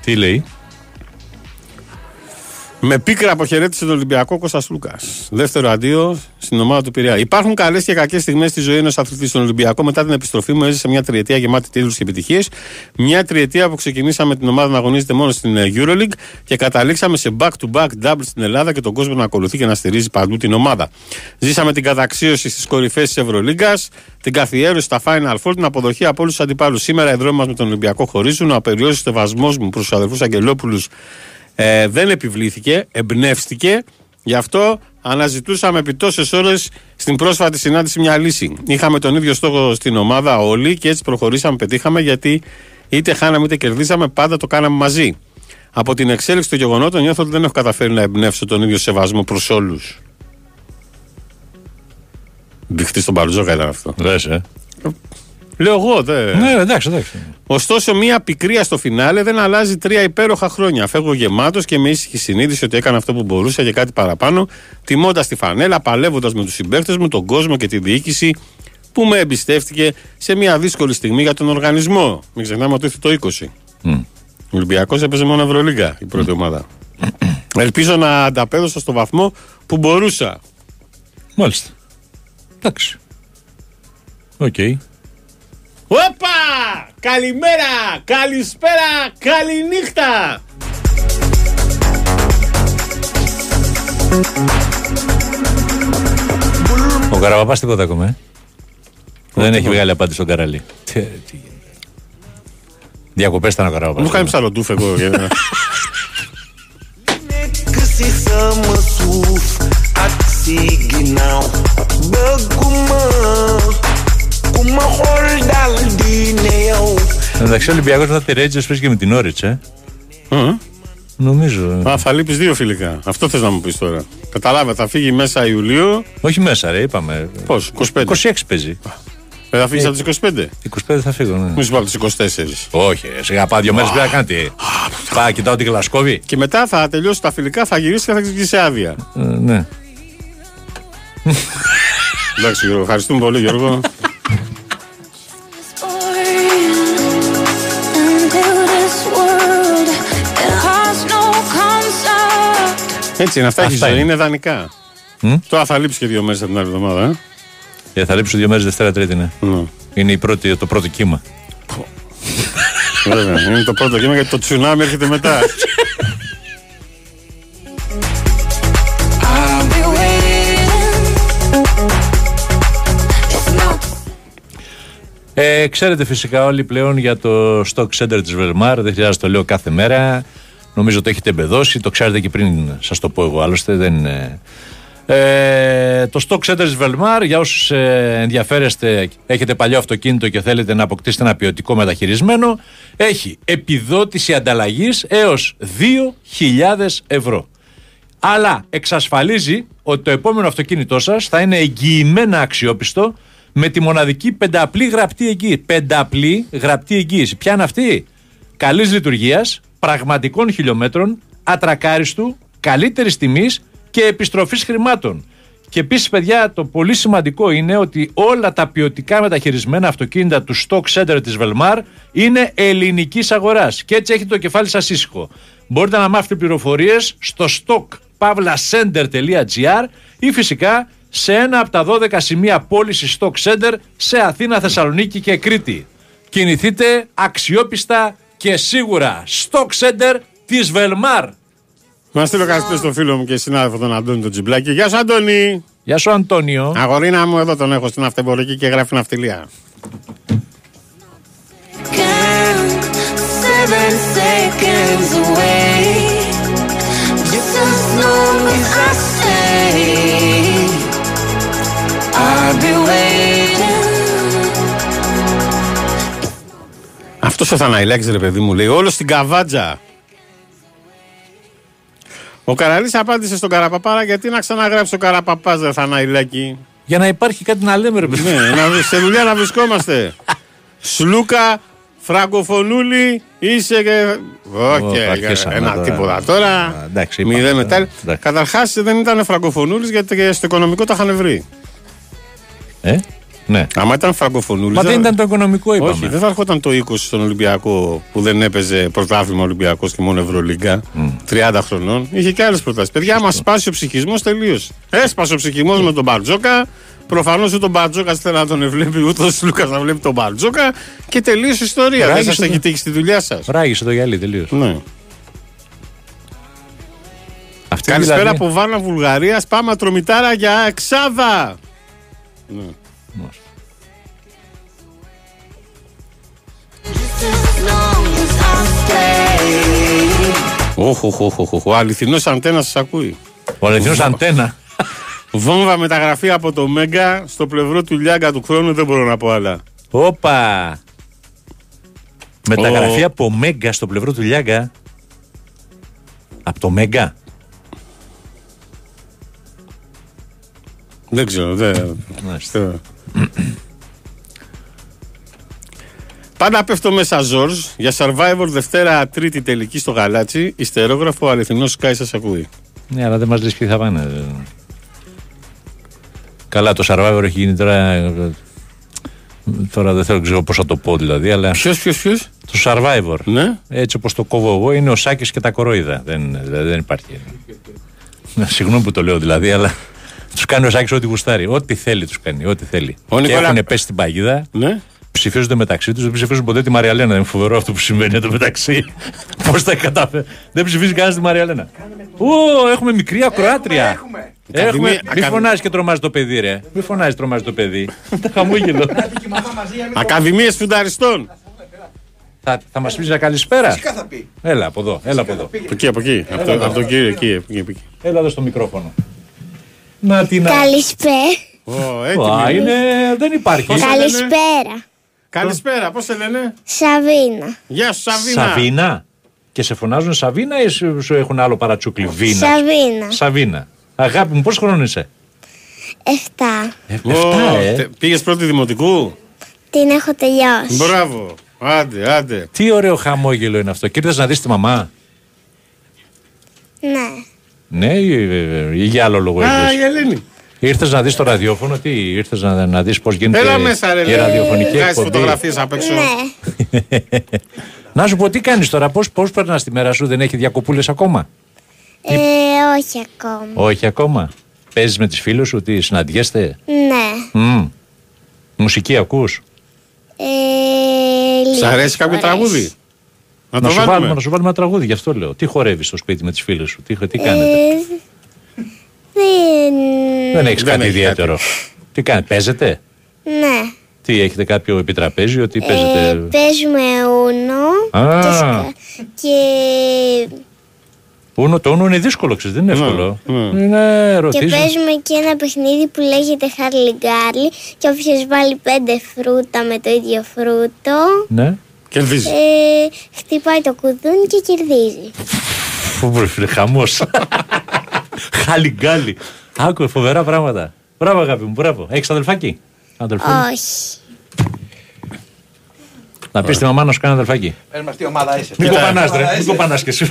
Τι λέει; Με πίκρα αποχαιρέτησε τον Ολυμπιακό Κώστας Λούκας. Δεύτερο αντίο στην ομάδα του Πειραιά. Υπάρχουν καλές και κακές στιγμές στη ζωή ενός αθλητή στον Ολυμπιακό. Μετά την επιστροφή μου έζησε μια τριετία γεμάτη τίτλους και επιτυχίες. Μια τριετία που ξεκινήσαμε την ομάδα να αγωνίζεται μόνο στην ε, Euroleague και καταλήξαμε σε back-to-back double στην Ελλάδα και τον κόσμο να ακολουθεί και να στηρίζει παντού την ομάδα. Ζήσαμε την καταξίωση στις κορυφές της Ευρωλίγκας, την καθιέρωση στα Final Four, την αποδοχή από όλους τους αντιπάλους. Σήμερα οι δρόμοι μας με τον Ολυμπιακό χωρίζουν. Ο απεριόριστος σεβασμό μου προς τους αδερφού Αγγελόπουλους ε, δεν επιβλήθηκε, εμπνεύστηκε. Γι' αυτό αναζητούσαμε επί τόσες ώρες στην πρόσφατη συνάντηση μια λύση. Είχαμε τον ίδιο στόχο στην ομάδα όλοι και έτσι προχωρήσαμε, πετύχαμε γιατί είτε χάναμε είτε κερδίσαμε, πάντα το κάναμε μαζί. Από την εξέλιξη των γεγονότων νιώθω ότι δεν έχω καταφέρει να εμπνεύσω τον ίδιο σεβασμό προς όλους. Μπιχτή στον Μπαρτζόκα ήταν αυτό. Λες, ε. Λέω εγώ, δε. Ναι, εντάξει, εντάξει. Ωστόσο, μία πικρία στο φινάλε δεν αλλάζει τρία υπέροχα χρόνια. Φεύγω γεμάτος και με ήσυχη συνείδηση ότι έκανα αυτό που μπορούσα και κάτι παραπάνω, τιμώντας τη φανέλα, παλεύοντας με τους συμπαίχτες μου, τον κόσμο και τη διοίκηση που με εμπιστεύτηκε σε μια δύσκολη στιγμή για τον οργανισμό. Μην ξεχνάμε ότι ήρθε το 20. Μμ. Ο Ολυμπιακός έπαιζε μόνο Ευρωλίγκα η πρώτη ομάδα. Ελπίζω να ανταπέδωσα στο βαθμό που μπορούσα. Μάλιστα. Εντάξει. Οκ. Όπα! Καλημέρα! Καλησπέρα! Καληνύχτα! Ο Καραπαπά τίποτα ακόμα. ε; Δεν έχει βγάλει απάντηση στον Καραλί. Διακοπές ήταν ο Καραπαπά. Μου κάνει ψαλοντούφ εγώ. Για να- Que se sama suf at siginaw Bëgguma ku ma xool dal di ne yow Εντάξει, ο Ολυμπιακός μετά τη Ρέτζε παίζει και με την Όριτς, ε. Νομίζω. Α, θα λείπεις δύο φιλικά. Αυτό θες να μου πεις τώρα. Καταλάβα, θα φύγει μέσα Ιουλίου. Όχι μέσα, ρε, είπαμε. Πώς, 25. 26 παίζει. Δεν θα φύγεις από τις 25. 25 θα φύγω, ναι. Μη σου πω από τις 24. Όχι, ρε, σιγά πάω δύο μέρες πρέπει να κάνετε. Πάω, κοιτάω την Γλασκόβη. Και μετά θα τελειώσει τα φιλικά, θα γυρίσει και θα ξεκινήσει άδεια. Ε, Ναι. Εντάξει, Γιώργο, ευχαριστούμε πολύ, Γιώργο. Έτσι είναι, αυτά έχει Αυτά ζωή, είναι. είναι δανεικά. Τώρα θα λείψει και δύο μέρες από την άλλη εβδομάδα. Ε. Ε, θα λείψω δύο μέρες Δευτέρα Τρίτη, ναι. Είναι η πρώτη, το πρώτο κύμα. Βέβαια, είναι το πρώτο κύμα γιατί το τσουνάμι έρχεται μετά. Ε, ξέρετε φυσικά όλοι πλέον για το stock center της Βελμάρ, δεν χρειάζεται να το λέω κάθε μέρα. Νομίζω το έχετε εμπεδώσει, το ξέρετε και πριν σας το πω εγώ, άλλωστε δεν είναι... Ε, το stock center της Velmar για όσους ε, ενδιαφέρεστε έχετε παλιό αυτοκίνητο και θέλετε να αποκτήσετε ένα ποιοτικό μεταχειρισμένο έχει επιδότηση ανταλλαγής έως 2.000 ευρώ αλλά εξασφαλίζει ότι το επόμενο αυτοκίνητό σας θα είναι εγγυημένα αξιόπιστο με τη μοναδική πενταπλή γραπτή εγγύηση. Πενταπλή γραπτή εγγύηση. Ποια είναι αυτή; Καλής λειτουργίας, πραγματικών χιλιόμετρων, ατρακάριστου, καλύτερης τιμής και επιστροφής χρημάτων. Και επίσης, παιδιά, το πολύ σημαντικό είναι ότι όλα τα ποιοτικά μεταχειρισμένα αυτοκίνητα του Stock Center της Velmar είναι ελληνικής αγοράς. Και έτσι έχετε το κεφάλι σας ήσυχο. Μπορείτε να μάθετε πληροφορίες στο stockpavlacenter.gr ή φυσικά σε ένα από τα 12 σημεία πώληση Stock Center σε Αθήνα, Θεσσαλονίκη και Κρήτη. Κινηθείτε αξιόπιστα και σίγουρα Stock Center της Velmar. Να στείλω καλησπέρα στον φίλο μου και συνάδελφο τον Αντώνη τον Τζιμπλάκη. Γεια σου, Αντώνη. Γεια σου, Αντώνιο. Αγορίνα μου, εδώ τον έχω στην αυτεμπορική και γράφει ναυτιλία. Seven seconds away. Just as long as I stay, I'll be waiting. Αυτός ο Θαναϊλάκης, ρε παιδί μου, λέει όλος στην καβάτζα. Ο Καραλής απάντησε στον Καραπαπάρα γιατί να ξαναγράψει ο Καραπαπάς, ρε Θαναϊλάκη; Για να υπάρχει κάτι να λέμε, ρε παιδί. Ναι, να, βρει- σε δουλειά να βρισκόμαστε. Σλούκα, Φραγκοφωνούλη, είσαι και. Όχι, Ω, αρχίσαμε ένα τώρα. τίποτα. Τώρα. Α, εντάξει, είπαμε Μηδέν τώρα. μετά. Εντάξει. Καταρχάς δεν ήταν Φραγκοφωνούλης γιατί και στο οικονομικό τα είχαν βρει. Ε, ναι. Άμα ήταν Φραγκοφωνούλης. Μα δεν ήταν το οικονομικό, είπαμε. Όχι, δεν θα έρχονταν το 20 στον Ολυμπιακό που δεν έπαιζε πρωτάθλημα Ολυμπιακός και μόνο Ευρωλίγκα 30 χρονών. Είχε και άλλες προτάσεις. Παιδιά, μα σπάσει ο ψυχισμός τελείω. Έσπασε ο ψυχισμός με τον Μπαρτζόκα. Προφανώς ούτε τον Μπαρτζόκα θέλει να τον βλέπει, ούτε ο Λούκα να βλέπει τον Μπαρτζόκα. Και τελείωσε η ιστορία. Ράγισε δεν σας το- έχει τύχει στη δουλειά σας. Ράγισε το γυαλί τελείω. Ναι. Αυτή Καλησπέρα δηλαδή- από Βάνα Βουλγαρία. Πάμε ατρομητάρα για εξάδα. Ναι. As long as I stay. Όχ, όχ, όχ, όχ, όχ. Ο αληθινός αντένας σας ακούει. Ο αληθινός αντένα. Βόμβα μεταγραφή από το Μέγκα στο πλευρό του Λιάγκα του χρόνου δεν μπορώ να πω άλλα. Όπα. Μεταγραφή Ο- από Μέγκα στο πλευρό του Λιάγκα. Από το Μέγκα. Δεν ξέρω. Δεν... Ξέρω. Πάντα πέφτω μέσα Ζορζ για Survivor Δευτέρα Τρίτη τελική στο Γαλάτσι. Ιστερόγραφο αληθινός Sky σας ακούει. Ναι, αλλά δεν μας λες ποιοι θα πάνε. Καλά, το Survivor έχει γίνει τώρα. ε, Τώρα δεν θέλω ξέρω πώς θα το πω δηλαδή, αλλά. Ποιος, ποιος, ποιος; Το Survivor. Ναι. Έτσι όπως το κόβω εγώ είναι ο Σάκης και τα κορόιδα. Δεν, δηλαδή, δεν υπάρχει. Συγγνώμη που το λέω δηλαδή, αλλά τους κάνει ο Σάκης ό,τι γουστάρει. Ό,τι θέλει τους κάνει. Ό,τι θέλει. Ο και Νικόλα- έχουν πέσει στην παγίδα. Ναι. Ψηφίζονται μεταξύ τους, δεν ψηφίζουν ποτέ τη Μαριαλένα. Είναι φοβερό αυτό που συμβαίνει εδώ μεταξύ. Πώς τα κατάφερε. Δεν ψηφίζει κανένας τη Μαριαλένα. Ω, έχουμε μικρή ακροάτρια. Έχουμε. Ακαδημία- Μην ακαδη- φωνάζει και τρομάζει το παιδί, ρε. Μην φωνάζει, τρομάζει το παιδί. Τα χαμόγελο. Ακαδημίες Φουνταριστών. θα θα μας πεις μια καλησπέρα; Φυσικά θα πει. Έλα από εδώ, έλα από εδώ. Από εκεί, από εκεί. Από το- Από τον κύριο εκεί. από εκεί, από εκεί. Έλα εδώ στο μικρόφωνο. Να την. Καλησπέρα. Ω, Α, έτοιμοι. είναι, δεν υπάρχει. Πώς σε λένε; Καλησπέρα. Καλησπέρα, πώς σε λένε; Σαβίνα. Γεια σου, Σαβίνα. Σαβίνα. Και σε φωνάζουν Σαβίνα ή σου, σου έχουν άλλο παρατσούκλι. Βίνα; Σαβίνα. Σαβίνα. Αγάπη μου, πόσο χρόνο είσαι; Εφτά. Ε, Ω, εφτά, ε. τε- Πήγες πρώτη δημοτικού; Την έχω τελειώσει. Μπράβο. Άντε, άντε. Τι ωραίο χαμόγελο είναι αυτό. Και ήρθες να δεις τη μαμά. Ναι. Ναι, ή, ή για άλλο λόγο Α, ήρθες. η Ελένη. Ήρθες να δεις το ραδιόφωνο, τι ήρθες να, να δεις πώς γίνεται Έλα μέσα, ρε. η ραδιοφωνική Βγάζεις εκπομπή. φωτογραφίες απ' έξω. Ναι. να σου πω τι κάνεις τώρα, πώς, πώς περνάς τη μέρα σου, δεν έχει διακοπούλες ακόμα; Ε, όχι ακόμα. Όχι ακόμα. Παίζεις με τις φίλους σου, τι συναντιέστε; Ναι. Μμ. Μουσική ακούς; Ε, Σ' λίγες αρέσει κάποιο φορές. τραγούδι; Να Να, το σου βάλουμε, βάλουμε. να σου βάλουμε ένα τραγούδι, γι' αυτό λέω. Τι χορεύεις στο σπίτι με τις φίλες σου, τι, τι κάνετε; Ε, δεν... δεν έχεις δεν κάτι έχει ιδιαίτερο. Τι κάνετε, παίζετε; Ναι. Τι έχετε κάποιο επιτραπέζιο, τι παίζετε; Ε, παίζουμε ούνο Α. και, σκα- και, Ούνο, το ούνο είναι δύσκολο, ξέρεις, δεν είναι εύκολο. ναι. Είναι και ρωτήσεις. παίζουμε και ένα παιχνίδι που λέγεται Harley Garley και όποιος βάλει πέντε φρούτα με το ίδιο φρούτο Ναι. Κερδίζει. ε, χτυπάει το κουδούνι και κερδίζει. Φοβερό, φίλε, χαμός. Χαλιγκάλι. Άκουε φοβερά πράγματα. Μπράβο, αγάπη μου, μπράβο. Έχεις αδελφάκι. Αδελφό. Όχι. Να πεις τη μαμά να σου κάνει αδελφάκι. Πες μας τι ομάδα είσαι. Μην Τι κοπανάς, ομάδα ρε. Μην είσαι. κοπανάς κι εσύ.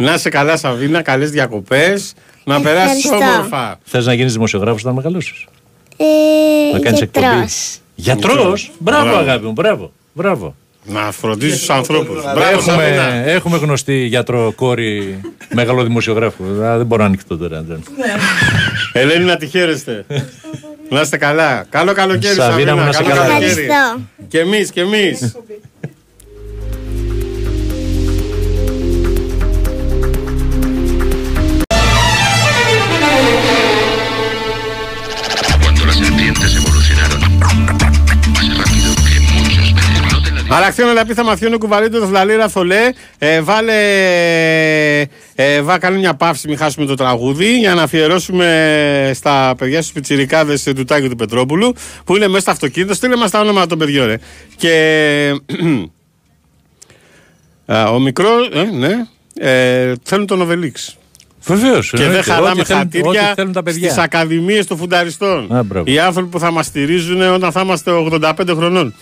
Να είσαι καλά, Σαβίνα, καλές διακοπές. Να περάσεις Ευχαριστώ. όμορφα. Θες να γίνεις δημοσιογράφος όταν μεγαλώσεις; Ε, Να κάνεις εκπομπή; Γιατρός. Γιατρός. Μπράβο, Μπράβο. αγάπη μου, μπράβο. Μπράβο. Να φροντίζεις τους ανθρώπους. Μπράβο, Έχουμε, Σαβίνα. έχουμε γνωστή γιατρό κόρη μεγάλο δημοσιογράφο. Α, δεν μπορώ να ανοιχτώ τώρα. δεν. Ελένη, να τη χαίρεστε. να είστε καλά. Καλό καλοκαίρι, Σαβίνα Σαβίνα. μου, να είσαι Καλό καλά. καλοκαίρι. Ευχαριστώ. Και εμείς, και εμείς. Venenos. No te la Αλλά χθένα να πει θα μαθιώνει κουβαλίτο το φλαλίρα θολέ. Ε, βάλε. Ε, βά, κάνει μια παύση, μην χάσουμε το τραγούδι, για να αφιερώσουμε στα παιδιά στου πιτσιρικάδες του Τάκη του Πετρόπουλου, που είναι μέσα στο αυτοκίνητο. Στείλε μας τα όνομα των παιδιών, ρε. Και. Α, ο μικρός, ε, ναι, ε, θέλουν τον Οβελίξ. Βεβαίως. Και δεν χαλάμε χατήρια θέλουν τα στις παιδιά. ακαδημίες των φουνταριστών. Α, μπράβο. Οι άνθρωποι που θα μας στηρίζουν όταν θα είμαστε 85 χρονών.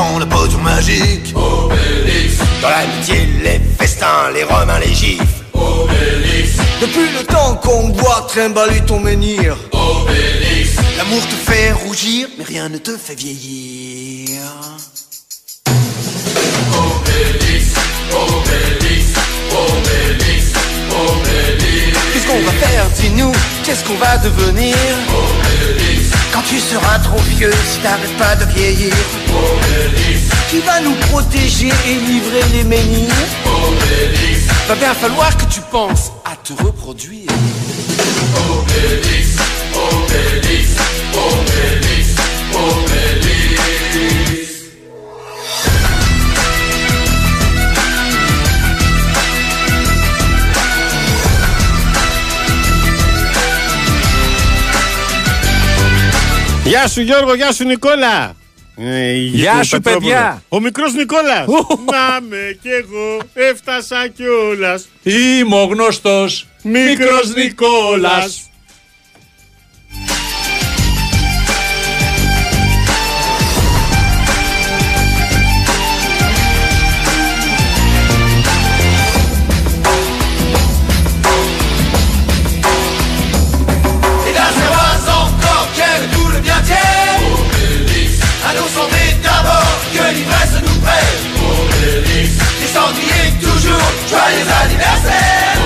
Dans la potion magique. Obélix, Dans l'amitié, les festins, les romains, les. Obélix, Depuis le temps qu'on doit trimballer ton menhir. Obélix, L'amour te fait rougir, mais rien ne te fait vieillir. Obélix, Obélix, Obélix, Obélix, Qu'est-ce qu'on va faire, dis-nous? Qu'est-ce qu'on va devenir? Obélix, Tu seras trop vieux, si t'arrêtes pas de vieillir. Obélix, Qui va nous protéger et livrer les menhirs Obélix, Va bien falloir que tu penses à te reproduire. Obélix, Obélix, Γεια σου Γιώργο, γεια σου Νικόλα. Ε, η Γεια του σου, Πετρόπουλου. παιδιά. Ο μικρός Νικόλας. Να με κι εγώ έφτασα κιόλας. Είμαι ο γνωστός Μικρός Νικόλας. joyeux anniversaire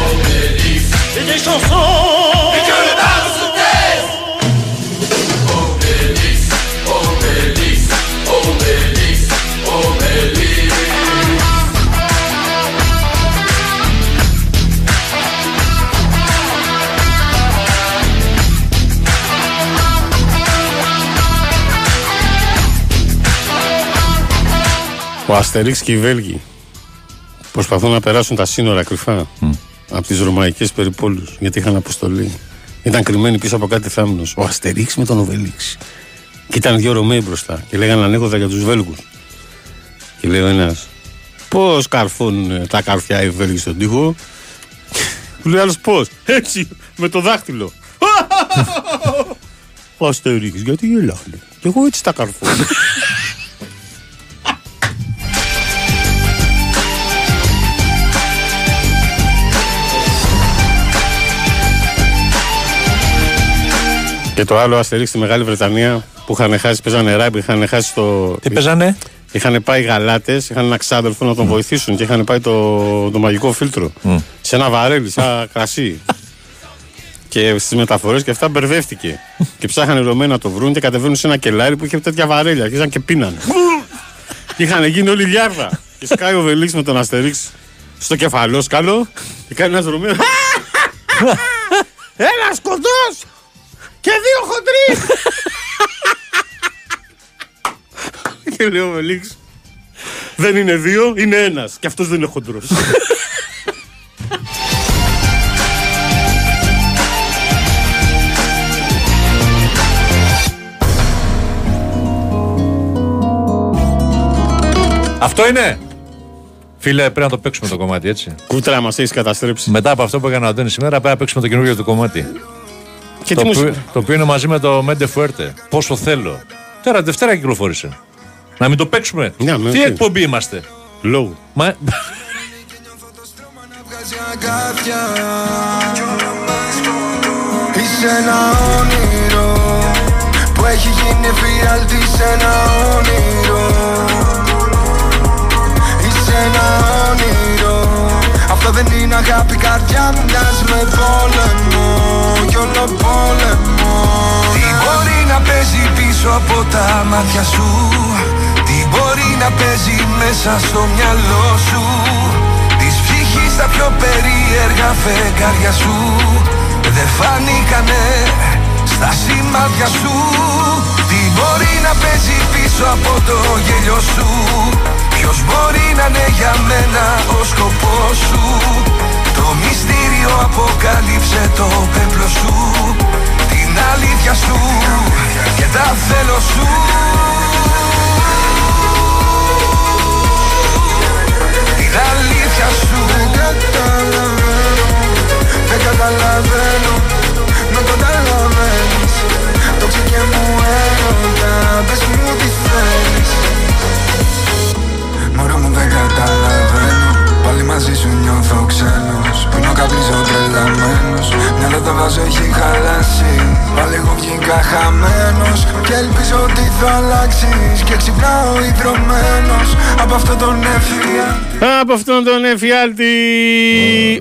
Et des chansons Et que le bal se taise Obélix, Obélix, Obélix, Obélix Ο Αστερίξ και οι Βέλγοι προσπαθούν να περάσουν τα σύνορα κρυφά από τις ρωμαϊκές περιπόλους γιατί είχαν αποστολή. Ήταν κρυμμένοι πίσω από κάτι θάμνος. Ο Αστερίξ με τον Οβελίξ. Και ήταν δύο Ρωμαίοι μπροστά και λέγανε ανέκδοτα για τους Βέλγους. Και λέει ο ένας, Πώς καρφώνουν ε, τα καρφιά οι Βέλγοι στον τοίχο; Του λέει άλλος πώς. Έτσι, με το δάχτυλο. Ο Αστερίξ, γιατί γελάνε. Και εγώ έτσι τα καρφώνω. Και το άλλο Αστερίξ στη Μεγάλη Βρετανία που είχαν χάσει, παίζανε ράμπι, είχαν χάσει το. Τι παίζανε; Είχαν πάει γαλάτες, είχαν ένα ξάδελφο να τον βοηθήσουν και είχαν πάει το, το μαγικό φίλτρο. Σε ένα βαρέλι, σαν κρασί. και στις μεταφορές και αυτά μπερδεύτηκε. και ψάχνανε οι Ρωμαίοι να το βρουν και κατεβαίνουν σε ένα κελάρι που είχε τέτοια βαρέλια. Αρχίζαν και πίνανε. και είχαν γίνει όλοι λιάρδα. και σκάει ο Βελίξ με τον Αστερίξ στο κεφαλόσκαλο και κάνει ένας Ρωμαίο. Ένα κοντό! Και δύο χοντροί! και λέει ο Βελίξ. Δεν είναι δύο, είναι ένας. Και αυτός δεν είναι χοντρός. Αυτό είναι; Φίλε, πρέπει να το παίξουμε το κομμάτι έτσι. Κούτρα μας έχεις καταστρέψει. Μετά από αυτό που έκανε ο Αντώνης σήμερα, πρέπει να παίξουμε το καινούργιο του κομμάτι. Και το, τι οποίο, μουσική; το οποίο είναι μαζί με το Mente Fuerte. Πόσο θέλω. Τώρα Δευτέρα κυκλοφόρησε. Να μην το παίξουμε. Ναι, με Τι οκ. εκπομπή είμαστε; Λόγου. Μα... Είσαι ένα όνειρο που έχει γίνει φιάλτη σε ένα όνειρο Είσαι ένα όνειρο Αυτό δεν είναι αγάπη καρδιά μου μοιάζει με πόλεμο Κι όλο πόλεμο. Τι μπορεί να παίζει πίσω από τα μάτια σου; Τι μπορεί να παίζει μέσα στο μυαλό σου; Της ψυχής τα πιο περίεργα φεγγάρια σου Δεν φάνηκανε στα σημάδια σου. Τι μπορεί να παίζει πίσω από το γέλιο σου; Ποιος μπορεί να είναι για μένα ο σκοπός σου; Το μυστήριο αποκάλυψε το πέπλο σου. Την αλήθεια σου και τα θέλω σου. Την αλήθεια σου. Δεν καταλαβαίνω Δεν καταλαβαίνω Να το καταλαβαίνεις. Το ξήκε μου έρωτα Πες μου τι θέλεις Μωρό μου δεν καταλαβαίνω Πάλι μαζί σου νιώθω ξένος Πίνω καπνίζω τρελαμένος Μυαλό το βάζω έχει χαλάσει Πάλι εγώ βγήκα χαμένος Και ελπίζω ότι θα αλλάξεις Και ξυπνάω ιδρωμένος Από αυτό τον έφυγα Από αυτόν τον εφιάλτη.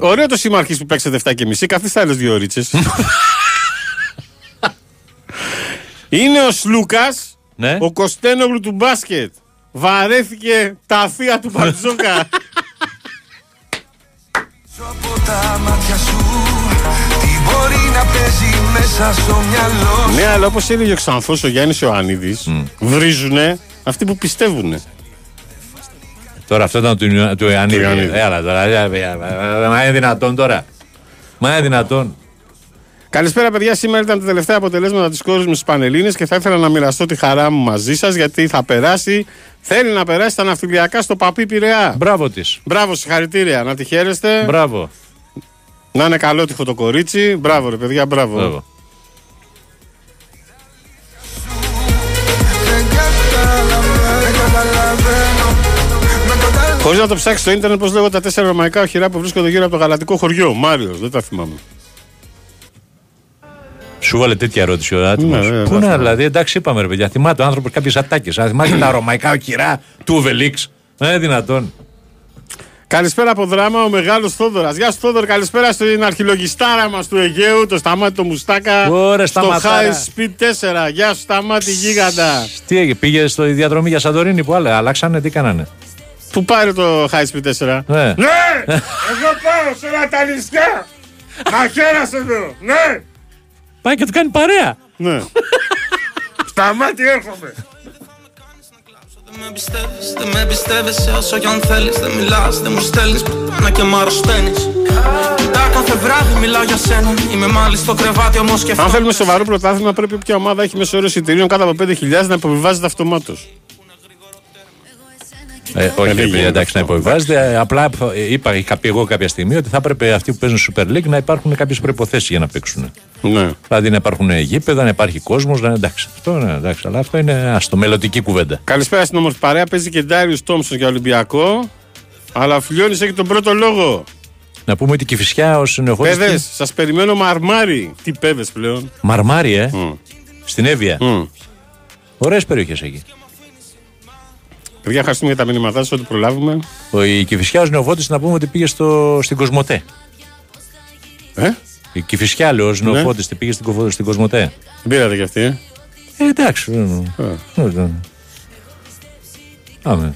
Ωραίο το σήμα αρχής που παίξατε 7 και μισή. Καθίστε άλλες δύο ρίτσε. Είναι ο Σλούκας, Ναι. ο Κωστένογλου του μπάσκετ. Βαρέθηκε τα θεία του Μπαρτζόκα. Από τα μάτια σου Τι μπορεί να παίζει μέσα στο μυαλό σου; Ναι, αλλά όπως έλεγε ο Ξανθός ο Γιάννης Ιωαννίδης, βρίζουνε αυτοί που πιστεύουνε. Τώρα αυτό ήταν του, του Ιωαννίδη. Ιωαννίδη. Έλα τώρα. ε, ε, ε, ε, Μα είναι δυνατόν τώρα. Μα είναι δυνατόν. Καλησπέρα, παιδιά. Σήμερα ήταν τα τελευταία αποτελέσματα της κόρης μου στι Πανελίνε και θα ήθελα να μοιραστώ τη χαρά μου μαζί σας γιατί θα περάσει. Θέλει να περάσει στα ναυτιλιακά στο Παπί Πειραιά. Μπράβο της. Μπράβο, συγχαρητήρια. Να τη χαίρεστε. Μπράβο. Να είναι καλό τυχο το κορίτσι. Μπράβο, ρε παιδιά, μπράβο. Μπράβο. Χωρίς να το ψάξεις στο ίντερνετ, πώς λέγονται τα τέσσερα ρωμαϊκά οχυρά που βρίσκονται γύρω από το γαλατικό χωριό. Μάριος, δεν τα θυμάμαι. Σου βάλε τέτοια ερώτηση ο άτιμο. Ναι, ναι, Πού ναι, να, ναι. δηλαδή, εντάξει, είπαμε ρε παιδιά. Θυμάται ο άνθρωπος κάποιες ατάκες. Αν θυμάται τα ρωμαϊκά οκυρά του Οβελίξ. Δεν είναι δυνατόν. Καλησπέρα από δράμα, ο μεγάλος Θόδωρας. Γεια σου, Θόδωρα, καλησπέρα στην αρχιλογιστάρα μας του Αιγαίου, το Σταμάτη το Μουστάκα. Ωραία, στο σταματάρα. High Speed 4. Γεια σου, Σταμάτη γίγαντα. Τι έγινε, πήγε στο διαδρομή για Σαντορίνη που άλλα, αλλάξανε, τι κάνανε; Πού πάρει το High Speed 4. Ναι. Ναι! Εγώ πάω σε ένα τα νησιά! Μαχαίρας εδώ! Ναι! Πάει και του κάνει παρέα. Ναι. Σταμάτη έρχομαι! Δεν με πιστεύεις, δεν με πιστεύεσαι όσο κι αν θέλεις Δεν μιλάς, δεν μου στέλνεις, να και μ' αρρωσταίνεις Κοιτά κάθε βράδυ μιλάω για σένα Είμαι μάλιστα στο κρεβάτι όμως και Αν θέλουμε σοβαρό πρωτάθλημα, πρέπει όποια ομάδα έχει μέσο όρο εισιτηρίων κάτω από 5.000 να υποβιβάζεται αυτομάτως. Ε, όχι, δεν επειδή, γίνεται εντάξει, να υποβιβάζεται. Ε, Απλά ε, είπα, είχα πει εγώ κάποια στιγμή ότι θα έπρεπε αυτοί που παίζουν Super League να υπάρχουν κάποιες προποθέσει για να παίξουν. Ναι. Δηλαδή να υπάρχουν γήπεδα, να υπάρχει κόσμος. Να... Εντάξει, αυτό, ναι, εντάξει, αλλά αυτό είναι άστο, μελλοντική κουβέντα. Καλησπέρα στην όμορφη παρέα. Παίζει και Ντάριο Τόμψον για Ολυμπιακό. Αλλά ο Φιλιώνης έχει τον πρώτο λόγο. Να πούμε ότι η Κυφυσιά ω νεοφώτη. Πέδες, σας περιμένω μαρμάρι. Τι πέδες πλέον. Μαρμάρι, ε; Μμ. Στην Εύβοια. Μμ. Ωραίες περιοχές εκεί. Παιδιά, ευχαριστούμε για τα μηνύματά σας, ό,τι προλάβουμε. Ο, η Κυφυσιά ω νεοφώτη να πούμε ότι πήγε στο, στην Κοσμοτέ. Ε; Η Κυφυσιά, λέω, ω νεοφώτη πήγε στην, Κοφο- στην Κοσμοτέ. Την πήρατε κι αυτή, ε; Ε, εντάξει. ε, ε, ε, ε. Άμε.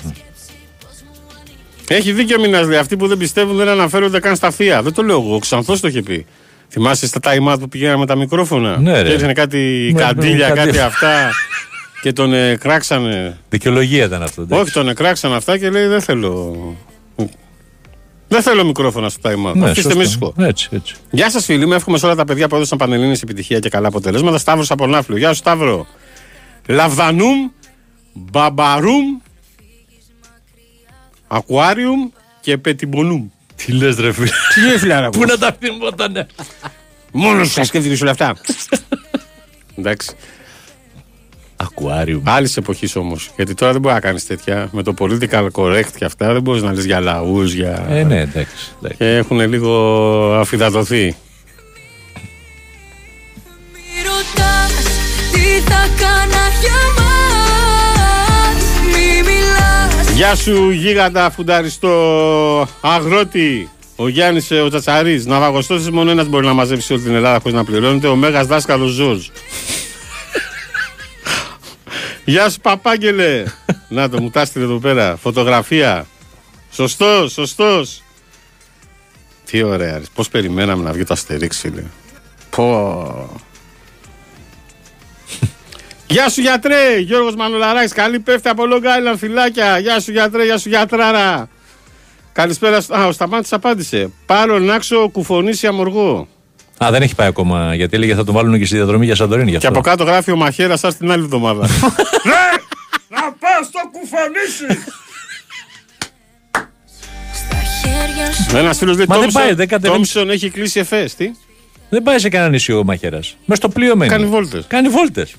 Έχει δίκιο ο Μινάς, λέει. Αυτοί που δεν πιστεύουν δεν αναφέρονται καν στα θεία. Δεν το λέω εγώ. Ο Ξανθός το είχε πει. Θυμάσαι στα time out που πηγαίναμε με τα μικρόφωνα; Ναι, ρε. Και Έριχνε κάτι Ναι, καντήλια, ναι, κάτι κάτι- αυτά. και τον ε, κράξανε. Δικαιολογία ήταν αυτό. εντάξει. Όχι, τον εκράξαν αυτά και λέει δεν θέλω. Δεν θέλω μικρόφωνα στο time out. Ναι, Αφήστε σωστό. με ήσυχο. Έτσι, έτσι. Γεια σας, φίλοι μου. Εύχομαι σε όλα τα παιδιά που έδωσαν πανελλήνιες επιτυχία και καλά αποτελέσματα. Σταύρος από Ναύπλιο. Γεια σου, Σταύρο. Λαβδανούμ, Μπαμπαρούμ, Ακουάριουμ και Πετιμπονούμ. Τι λες, ρε φίλε; Τι λέει, φιλάρα Πού να τα θυμότανε. Μόνος σου σκέφτηκε όλα αυτά. Εντάξει. Ακουάριου. Άλλης εποχής όμως. Γιατί τώρα δεν μπορεί να κάνεις τέτοια. Με το political correct και αυτά δεν μπορείς να λες για λαούς, για. Ε, ναι, εντάξει. εντάξει. Και έχουν λίγο αφιδατωθεί. Μη ρωτάς τι θα κάνα για μας Μη μιλάς Γεια σου, γίγαντα φουνταριστό αγρότη. Ο Γιάννης ο Τσατσαρής. Ναυαγοστός μόνο ένας μπορεί να μαζέψει όλη την Ελλάδα χωρίς να πληρώνεται. Ο μέγας δάσκαλος Ζορζ. Γεια σου, Παπάγγελε. να το μου τα έστειλε εδώ πέρα. Φωτογραφία. Σωστός, σωστός. Τι ωραία. Πώς περιμέναμε να βγει το αστερίξ, φίλε. Πω. Γεια σου γιατρέ, Γιώργος Μανολαράκης, καλή πέφτει από Long Island, φυλάκια. Γεια σου γιατρέ, γεια σου γιατράρα. Καλησπέρα, στο- α, ο Σταμάτης απάντησε. Πάρω νάξο κουφονίσει αμοργό. Α, δεν έχει πάει ακόμα γιατί έλεγε θα τον βάλουν και στη διαδρομή για Σαντορίνη. Γι' Και αυτό. από κάτω γράφει ο Μαχαίρας σας την άλλη εβδομάδα. ναι, να πας στο κουφονίσει. χέρια σου Ένας φίλος λέει Μα δεν Τόμψον, πάει, δεν κατεβαίνει- Τόμψον έχει κλείσει εφές, τι; Δεν πάει σε κανένα νησί ο Μαχαίρας. Μες στο πλοίο μένει. Κάνει βόλτες. Κάνει βόλτες.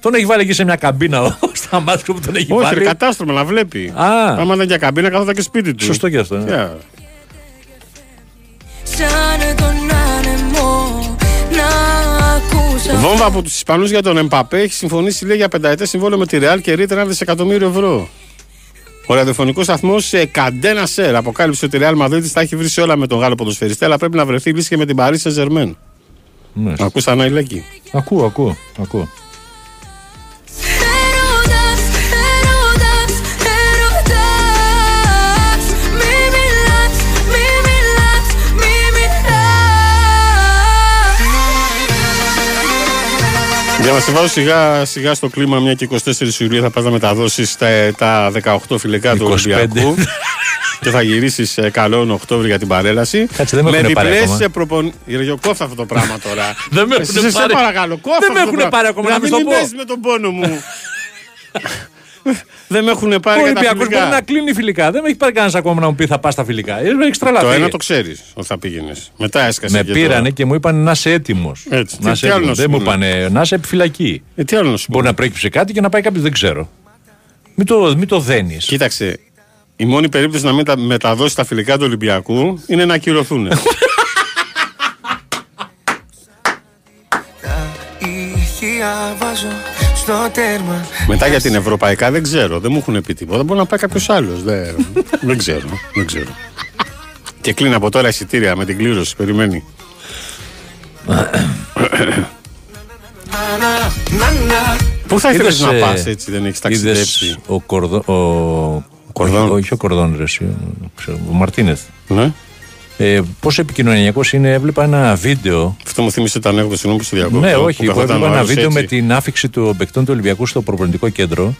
Τον έχει βάλει εκεί σε μια καμπίνα ο Σταμάτσκο που τον έχει Όχι, ρε, βάλει. κατάστρωμα να βλέπει. Α. Άμα δεν για καμπίνα, καθόταν και σπίτι του. Σωστό και αυτό. ναι. Yeah. Βόμβα από τους Ισπανούς για τον Εμπαπέ έχει συμφωνήσει λέει, για πενταετές συμβόλαιο με τη Ρεάλ και ρίτερα ένα δισεκατομμύριο ευρώ. Ο ραδιοφωνικός σταθμός Καντένα Σερ αποκάλυψε ότι η Ρεάλ Μαδρίτης θα έχει βρει σε όλα με τον Γάλλο ποδοσφαιριστή, αλλά πρέπει να βρεθεί λύση και με την Παρίσι Σεζερμέν. Ναι. Ακούς Αναηλέκη. Ακούω, ακούω, ακούω. Για να σε βάλω σιγά, σιγά στο κλίμα, μια και 24 Ιουλίου θα πας να μεταδώσεις τα, τα 18 φιλικά του 25. Ολυμπιακού. και θα γυρίσεις καλό Οκτώβριο για την παρέλαση. Κάτσε, δεν με με έχουνε πάρει διπλές ακόμα. προπον... Γεωργιό, κόφτα αυτό το πράγμα τώρα. Δεν με Εσύ, έχουνε σε πάρει. παρακαλώ, κόφτα Δεν με αυτό το έχουνε πράγμα. πάρει ακόμα, να Δηλαδή, μην μην στο πω. παίζεις με τον πόνο μου. Δεν με έχουν πάρει Ο για τα Ολυμπιακό μπορεί φιλικά. να κλείνει φιλικά. Δεν με έχει πάρει κανένας ακόμα να μου πει θα πας στα φιλικά. Ε, Έχει τρελαθεί. Το ένα το ξέρεις ότι θα πήγαινες. Μετά έσκασε. Με και πήρανε το... και μου είπαν να είσαι έτοιμος. Έτσι. Να Τι- είσαι τι άλλο έτοιμος. να σου Δεν μου πούνε; είπανε να είσαι επιφυλακή. Ε, τι άλλο να σου Μπορεί να προέκυψε κάτι και να πάει κάποιος, δεν ξέρω. Μην το, μην το δένεις. Κοίταξε. Η μόνη περίπτωση να μην τα μεταδώσει τα φιλικά του Ολυμπιακού είναι να ακυρωθούν. Ηχεία βάζω στο τέρμα Μετά για την Ευρωπαϊκά δεν ξέρω. Δεν μου έχουν πει τίποτα. Μπορεί να πάει κάποιος άλλος. Δεν, δεν ξέρω. Δεν ξέρω. Και κλείνει από τώρα εισιτήρια με την κλήρωση. Περιμένει. Πού θα ήθελες Είδες, να ε, πας έτσι, δεν έχεις είδες ταξιδέψει. Ο Κορδό. Ο... Κορδόν. Όχι, όχι ο Κορδόν, ρε, εσύ, ο- ξέρω, ο Μαρτίνεθ. Ναι. Ε, πόσο επικοινωνιακό είναι, έβλεπα ένα βίντεο. Αυτό μου θύμισε τα ανέκδοτα, συγγνώμη που σε διακόπτω. Ναι, που όχι, που καθόταν έβλεπα ο ένα άλλος βίντεο με έτσι. την άφηξη των παικτών του Ολυμπιακού στο προπονητικό κέντρο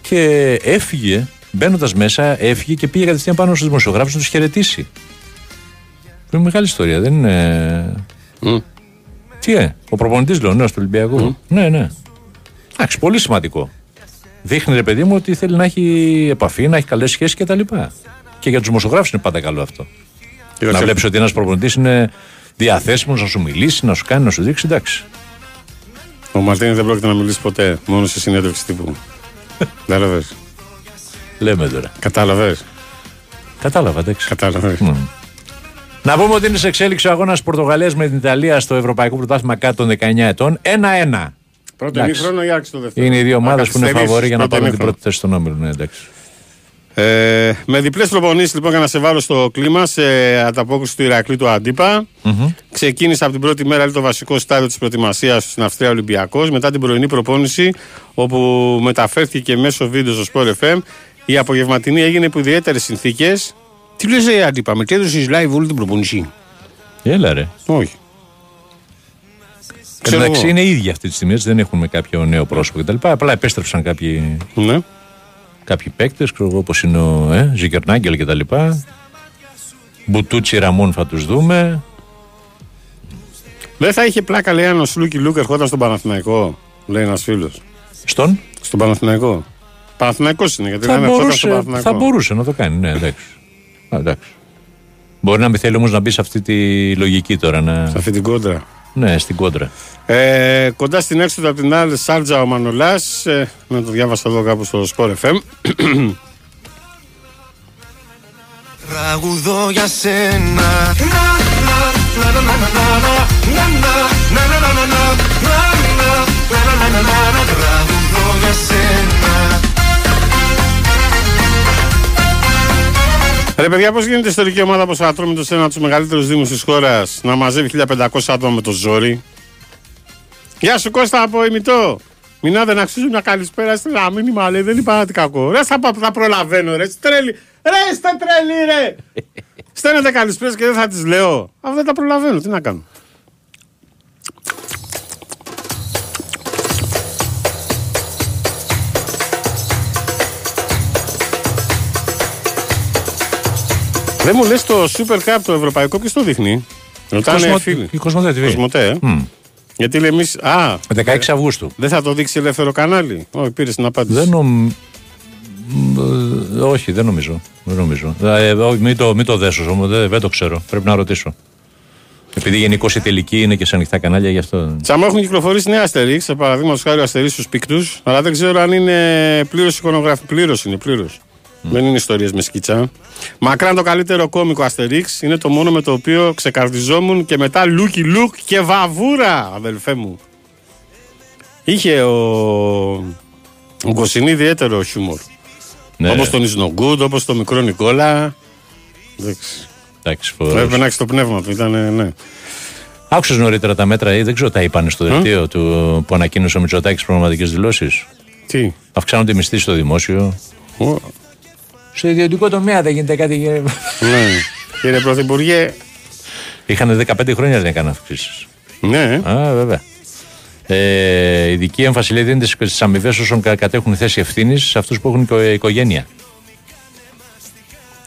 και έφυγε, μπαίνοντας μέσα, έφυγε και πήγε κατευθείαν πάνω στους δημοσιογράφους να τους χαιρετήσει. Είναι μεγάλη ιστορία, δεν είναι. Τι είναι, ο προπονητής λέω, νέος του Ολυμπιακού. Ναι, ναι. Εντάξει, πολύ σημαντικό. Δείχνει ρε παιδί μου ότι θέλει να έχει επαφή, να έχει καλές σχέσεις κτλ. Και για τους δημοσιογράφους είναι πάντα καλό αυτό. Να σε- βλέπεις ότι ένας προπονητής είναι διαθέσιμος να σου μιλήσει, να σου κάνει, να σου δείξει. Εντάξει. Ο Μαρτίνης δεν πρόκειται να μιλήσει ποτέ. Μόνο σε συνέντευξη τύπου. Κατάλαβες; Λέμε τώρα. Κατάλαβες; Κατάλαβα, εντάξει. Κατάλαβες. Να πούμε ότι είναι σε εξέλιξη ο αγώνας Πορτογαλίας με την Ιταλία στο Ευρωπαϊκό Πρωτάθλημα κάτω των 19 ετών. 1-1. Πρώτο Εντάξει. ημίχρονο ή άρχισε το δεύτερο; Είναι οι δύο Να ομάδε που είναι καθυστερήσεις φαβοροί για να πρώτο πάρουν την ημίχρονο. πρώτη θέση στον όμιλο. Ναι, εντάξει. Ε, με διπλές προπονήσεις λοιπόν για να σε βάλω στο κλίμα σε ανταπόκριση του Ηρακλή του Αντίπα. Ξεκίνησε από την πρώτη μέρα λέει, το βασικό στάδιο της προετοιμασίας στην Αυστρία Ολυμπιακός. Μετά την πρωινή προπόνηση, όπου μεταφέρθηκε μέσω βίντεο στο Sport FM, η απογευματινή έγινε υπό ιδιαίτερες συνθήκες. Τι λες, ε, Αντίπα, με έδωσε live όλη την προπόνηση. Έλα ρε. Όχι. Εν τω μεταξύ είναι ίδιοι αυτή τη στιγμή, έτσι, δεν έχουμε κάποιο νέο πρόσωπο κτλ. Απλά επέστρεψαν κάποιοι, ναι. Κάποιοι παίκτες, όπως είναι ο ε, Ζικερνάγκελ κτλ. Μπουτούτσι Ραμούν θα τους δούμε. Δεν θα είχε πλάκα, λέει, αν ο Σλούκι Λούκ ερχόταν στον Παναθηναϊκό, λέει ένας φίλος. Στον; Στον Παναθηναϊκό. Παναθηναϊκός είναι, γιατί Θα δεν ερχόταν στον μπορούσε, Παναθηναϊκό. θα μπορούσε να το κάνει, ναι, εντάξει. Α, εντάξει. Μπορεί να μην θέλει όμως να μπει σε αυτή τη λογική τώρα. Να... Σε αυτή την κόντρα. Ναι, στην κόντρα. Ε, κοντά στην έξοδο από την άλλη Σάρτζα ο Μανολά. Ε, να το διάβασα εδώ κάπου στο Sport FM. Τραγουδώ για σένα Να, να, να, Ρε παιδιά, πώς γίνεται η ιστορική ομάδα από Σατρόμητο σε ένα από τους μεγαλύτερους Δήμους της χώρας να μαζεύει 1500 άτομα με το ζόρι; Γεια σου Κώστα από ημιτό. Μινάδε να αξίζουν μια καλησπέρα. Είστε ένα μήνυμα, λέει δεν είπα κάτι κακό. Ρε, θα, πα- θα προλαβαίνω, ρε. είστε Τρέλη. Ρε, είστε τρέλη, ρε. Στέλνετε καλησπέρα και δεν θα τις λέω. Αφού δεν τα προλαβαίνω, τι να κάνω. Δεν μου λες το Super Cup το ευρωπαϊκό, ποιος το δείχνει; Ρωτάνε Κοσμο- φίλοι. η Κοσμοτέ TV. Κοσμοτέ, ε. Γιατί λέμε εμεί. Α, 16 Αυγούστου. δεν θα το δείξει ελεύθερο κανάλι; Όχι, πήρες την απάντηση. Δεν νομ... Ε, Όχι, δεν νομίζω. Δεν νομίζω. Ε, ε, όχι, μην, το, μην το δέσω όμως, δεν, δεν το ξέρω. Πρέπει να ρωτήσω. Επειδή γενικώ η τελική είναι και σε ανοιχτά κανάλια, γι' αυτό. Τσάμα έχουν κυκλοφορήσει νέα Αστερίξ, σε παραδείγματος χάρη ο Αστερίξ στους πίκτου, αλλά δεν ξέρω αν είναι πλήρως εικονογραφή. Πλήρως είναι, πλήρως. Δεν είναι ιστορίες με σκίτσα. Μακράν το καλύτερο κόμικο Αστερίξ είναι το μόνο με το οποίο ξεκαρδιζόμουν και μετά λούκι λουκ και βαβούρα, αδελφέ μου. Είχε ο, ο Κωσινή ιδιαίτερο χιούμορ. Ναι. Όπως τον Ισνογκούντ, όπως τον μικρό Νικόλα. Εντάξει. Εντάξει, Πρέπει να έχεις το πνεύμα του. Ήταν, ναι. Άκουσες νωρίτερα τα μέτρα ή δεν ξέρω τα είπαν στο δελτίο του που ανακοίνωσε ο Μητσοτάκης προγραμματικέ δηλώσεις; Τι; Αυξάνονται οι μισθοί στο δημόσιο. Στο ιδιωτικό τομέα δεν γίνεται κάτι. ναι. Κύριε Πρωθυπουργέ. Είχαν 15 χρόνια δεν έκαναν αυξήσεις. Ναι. Α, βέβαια. Ε, ειδική έμφαση λέει δίνεται στι αμοιβές όσων κα- κατέχουν θέση ευθύνης σε αυτούς που έχουν οικο- οικογένεια.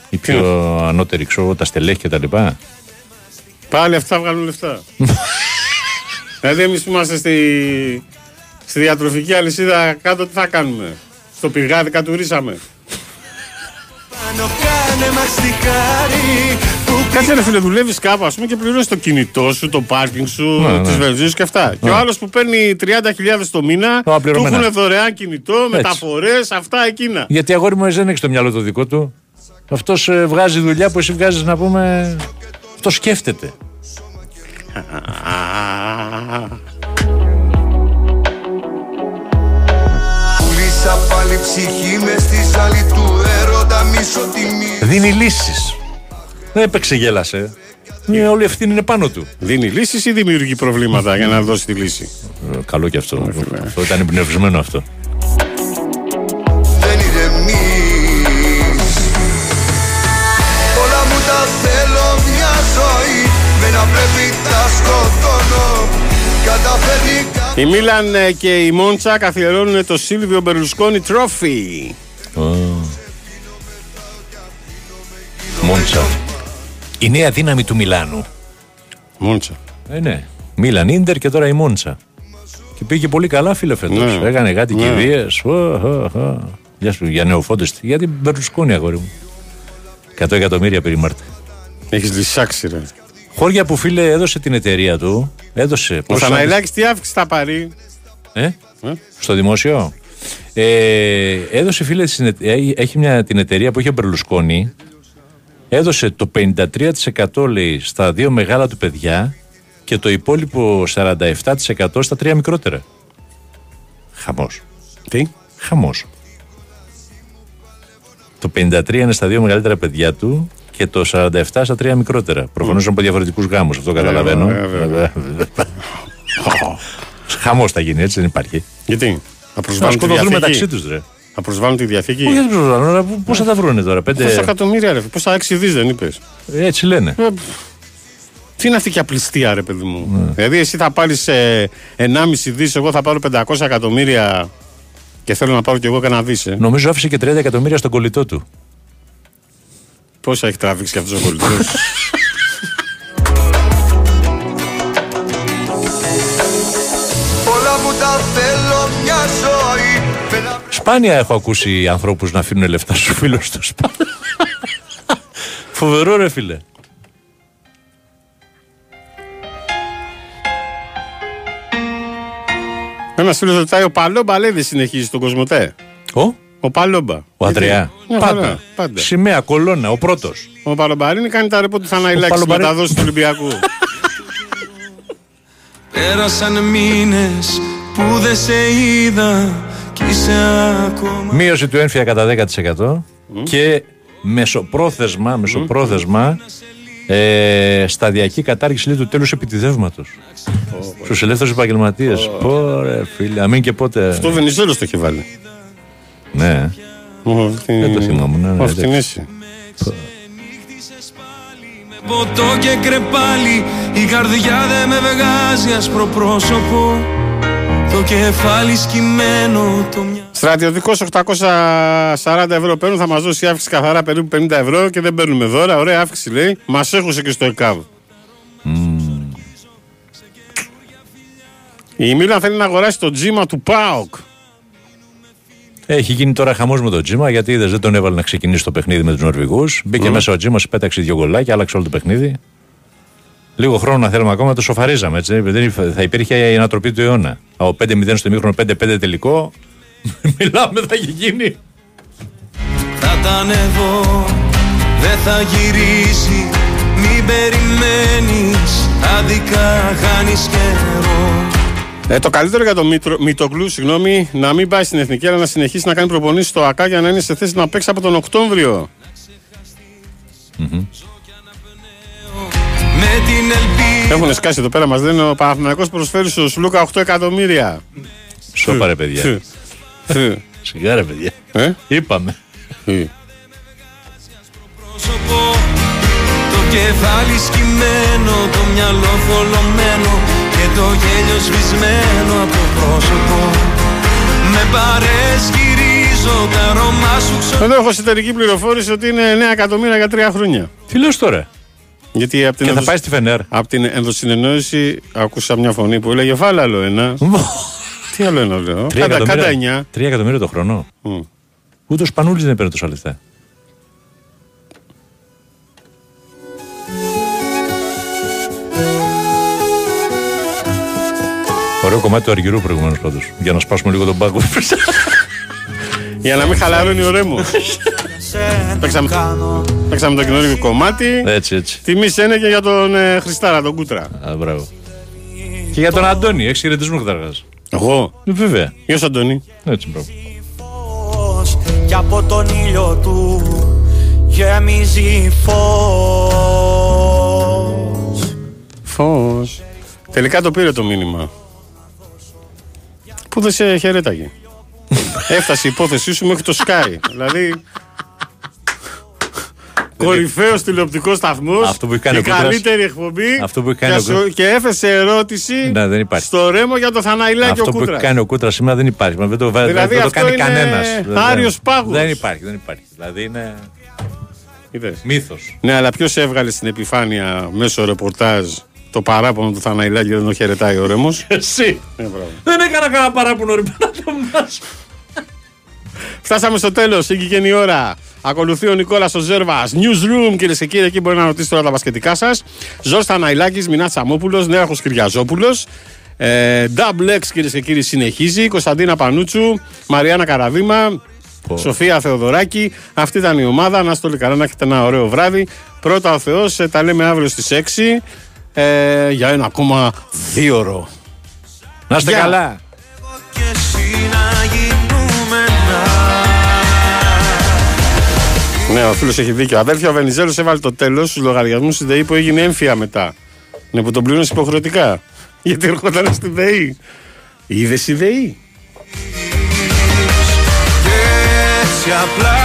Οι πιο ανώτεροι, ξέρω, εγώ, τα στελέχη και τα λοιπά. Πάλι αυτά βγάλουν λεφτά. δηλαδή, εμείς που είμαστε στη, στη διατροφική αλυσίδα κάτω, τι θα κάνουμε; Στο πηγάδι κατουρίσαμε. Πάνω κάνε μαστιχάρι που Κάτσε ρε φίλε, δουλεύεις κάπου ας πούμε και πληρώνεις το κινητό σου, το πάρκινγκ σου, Ναι, ναι. τις βενζίνες και αυτά. Και Ναι. ο άλλος που παίρνει 30.000 το μήνα, του απληρωμένα. έχουν δωρεάν κινητό, μεταφορές, αυτά εκείνα. Γιατί αγόρι μου εσύ δεν έχεις το μυαλό το δικό του. Αυτός βγάζει δουλειά που εσύ βγάζεις να πούμε. Αυτό σκέφτεται. Πουλήσα πάλι ψυχή μες στη ζάλη του έρωτα μίσο τιμή Δίνει λύσεις. Δεν έπαιξε, γέλασε. Ε, όλη η ευθύνη είναι πάνω του. Δίνει λύσεις ή δημιουργεί προβλήματα για να δώσει τη λύση; Ε, Καλό και αυτό. Αυτό ήταν εμπνευσμένο αυτό. δεν ηρεμείς Όλα μου τα θέλω μια ζωή Με να πρέπει τα σκοτώνω Καταφέρνει Η Μίλαν ε, και η Μόντσα καθιερώνουν το Σίλβιο Μπερλουσκόνη Τρόφι. Μόντσα. Η νέα δύναμη του Μιλάνου. Μόντσα. Ε, ναι. Μίλαν Ίντερ και τώρα η Μόντσα. Και πήγε πολύ καλά, φίλε φέτος. Ναι. Έκανε κάτι Ναι. κηδείες. Γεια σου, για νεοφόντε. Για την Μπερλουσκόνη, αγόρι μου. 100 εκατομμύρια περί Μάρτε. Έχεις λυσάξει, ρε. Χώρια που φίλε έδωσε την εταιρεία του. Έδωσε. Ο πόσα- Θαναϊλάκης τι αύξηση θα πάρει; Ε; Στο δημόσιο; Ε, έδωσε φίλε, στην εται- ε, έχει μια, την εταιρεία που είχε ο Μπερλουσκόνη. Έδωσε το 53% λέει στα δύο μεγάλα του παιδιά και το υπόλοιπο 47% στα τρία μικρότερα. Χαμός. Τι; Χαμός. Το 53 είναι στα δύο μεγαλύτερα παιδιά του και το 47 στα τρία μικρότερα. Προφανώς είναι από διαφορετικούς γάμους, αυτό καταλαβαίνω. βέβαια, βέβαια. Χαμός θα γίνει, έτσι δεν υπάρχει. Γιατί; Θα Να προσβάλλουν τη σκοτωθούν διαθήκη; μεταξύ τους, ρε. Θα προσβάλλουν τη διαθήκη. Όχι, δεν προσβάλλουν, αλλά πού- πώς θα τα βρούνε τώρα, Πόσα πέντε. εκατομμύρια, ρε. Πόσα έξι δις δεν είπες. Έτσι λένε. Τι είναι αυτή και απληστία, ρε παιδί μου; Ναι. Δηλαδή, εσύ θα πάρεις ε, 1,5 δις, εγώ θα πάρω 500 εκατομμύρια και θέλω να πάρω κι εγώ κανένα δις. Ε. Νομίζω άφησε και 30 εκατομμύρια στον κολλητό του. Πόσα έχει τραβήξει αυτός ο πολιτικό. Σπάνια έχω ακούσει ανθρώπους να αφήνουν λεφτά στους φίλους τους. Φοβερό, ρε φίλε. Ένας φίλος ρωτάει, ο Παλόμπα λέει δεν συνεχίζει τον Κοσμοτέ. Ο; Ο Παλόμπα. Ο Αντρέα. Μια Πάντα. χαρά, πάντα. Σημαία, κολόνα, ο πρώτος. Ο Παλομπαρίνη κάνει τα ρεπό του Θαναϊλάκη στι Παλομπαρίνη- μεταδόσεις του Ολυμπιακού. Πέρασαν μήνες που δεν σε είδα Κι είσαι ακόμα Μείωση του έμφυα κατά 10% και μεσοπρόθεσμα, μεσοπρόθεσμα ε, σταδιακή κατάργηση λέει, του τέλους επιτιδεύματος στους ελεύθερους επαγγελματίες. Πω ρε φίλε, αμήν και πότε. Αυτό ο Βενιζέλος το έχει βάλει. Ναι. Δεν το θυμάμαι. Ναι, ναι, Αυτή την εντάξει. έτσι. Ποτό και κρεπάλι Η καρδιά δεν με βγάζει άσπρο πρόσωπο Το κεφάλι σκυμμένο το μυαλό Στρατιωτικός 840 ευρώ παίρνουν, θα μας δώσει αύξηση καθαρά περίπου 50 ευρώ και δεν παίρνουμε δώρα. Ωραία αύξηση λέει. Μας έχωσε και στο ΕΚΑΒ. Η Μίλαν θέλει να αγοράσει το τζίμα του ΠΑΟΚ. Έχει γίνει τώρα χαμός με τον Τζίμα γιατί είδες δεν τον έβαλε να ξεκινήσει το παιχνίδι με τους Νορβηγούς. Μπήκε Μμ. μέσα ο Τζίμας, πέταξε δύο γκολάκια, άλλαξε όλο το παιχνίδι. Λίγο χρόνο να θέλουμε ακόμα, το σοφαρίζαμε. Έτσι. Δεν υπ- θα υπήρχε η ανατροπή του αιώνα. Από 5-0 στο μήχρονο 5-5 τελικό. Μιλάμε, θα έχει γίνει. Θα ήταν εδώ Δεν θα γυρίσει Μην περιμένεις Άδικα χάνεις καιρό Ε, το καλύτερο για τον Μήτρο- Μητογλου, συγγνώμη, να μην πάει στην εθνική, αλλά να συνεχίσει να κάνει προπονήσεις στο ΑΚΑ για να είναι σε θέση να παίξει από τον Οκτώβριο. Με την ελπίδα Έχουν σκάσει εδώ πέρα, μας λένε ο Παναθηναϊκός προσφέρει στο Σλούκα 8 εκατομμύρια. Σώπα ρε παιδιά. Φυ. Φυ. Σιγά ρε παιδιά. Ε; Είπαμε. Φυ. πρόσωπο Το κεφάλι σκυμμένο Το μυαλό θολωμένο Και το γέλιο σβησμένο από το πρόσωπο Με παρέσκυρίζω Βάζω τα αρώμα σου ξέρω Εδώ έχω εσωτερική πληροφόρηση ότι είναι 9 εκατομμύρια για τρία χρόνια. Τι λες τώρα; Γιατί από την, Και θα ενδοσ- πάει στη Φενέρ. από την ενδοσυνεννόηση άκουσα μια φωνή που έλεγε Βάλε άλλο ένα. Τι άλλο ένα λέω. Τρία Κάτα, κάτα εκατομμύρια, εννιά. τρία εκατομμύρια το χρόνο. Μμ. Ούτε ο Σπανούλης δεν παίρνει τόσα λεφτά. Ωραίο κομμάτι του Αργυρού προηγουμένως πάντως. Για να σπάσουμε λίγο τον πάγκο. Για να μην χαλαρώνει ο ρέμος. παίξαμε, παίξαμε το καινούργιο κομμάτι. έτσι, έτσι. Τιμή είναι και για τον ε, Χριστάρα, τον Κούτρα. Α, μπράβο. Και για τον Αντώνη, έχεις χαιρετισμούς καταρχάς. Εγώ; Ε, βέβαια. Γεια σου, Αντώνη. Έτσι, μπράβο. Κι από τον ήλιο του γεμίζει φως Φως. Τελικά το πήρε το μήνυμα. Πού δεν σε χαιρέταγε. Έφτασε η υπόθεσή σου μέχρι το Sky. δηλαδή. Κορυφαίος τηλεοπτικός σταθμός. Αυτό που έχει κάνει η ο Κούτρας- καλύτερη εκπομπή. Αυτό που έχει κάνει και, ο σου- Κούτρας- και έφεσε ερώτηση Ναι, δεν υπάρχει. στο ρέμο για το Θαναϊλάκι Αυτό ο που Κούτρα. έχει κάνει ο Κούτρα σήμερα δεν υπάρχει. Μα Δεν το, βα- Δηλαδή δεν το αυτό κάνει είναι κανένας. Άριος πάγος. Δεν υπάρχει, δεν υπάρχει. Δηλαδή είναι Είδες. μύθος. Ναι, αλλά ποιος έβγαλε στην επιφάνεια μέσω ρεπορτάζ το παράπονο του Θαναϊλάκη δεν τον χαιρετάει ο ρέμος; Εσύ. Ε, μπράβο. Δεν έκανα κανένα παράπονο ρε πάνω το μας. Φτάσαμε στο τέλος, ήγηκε η ώρα. Ακολουθεί ο Νικόλας ο Ζέρβας. Newsroom, κυρίες και κύριοι, εκεί μπορεί να ρωτήσετε όλα τα μπασκετικά σας. Ζώστα Ναϊλάκη, Μινά Τσαμόπουλος, Νέαρχος Κυριαζόπουλος. Ε, Double X, κυρίες και κύριοι, συνεχίζει. Κωνσταντίνα Πανούτσου, Μαριάννα Καραβίμα, Σοφία Θεοδωράκη. Αυτή ήταν η ομάδα. Να είστε όλοι καλά, να έχετε ένα ωραίο βράδυ. Πρώτα ο Θεός, τα λέμε αύριο στις 6 ε, για ένα ακόμα δύο ώρο. Να είστε Γεια. καλά. Ναι, ο φίλος έχει δίκιο. Αδέρφια, ο Βενιζέλος έβαλε το τέλος στους λογαριασμούς της ΔΕΗ που έγινε έμφυα μετά. Ναι, που τον πλήρωνες υποχρεωτικά. Γιατί έρχονταν στη ΔΕΗ. Είδες η ΔΕΗ; και έτσι απλά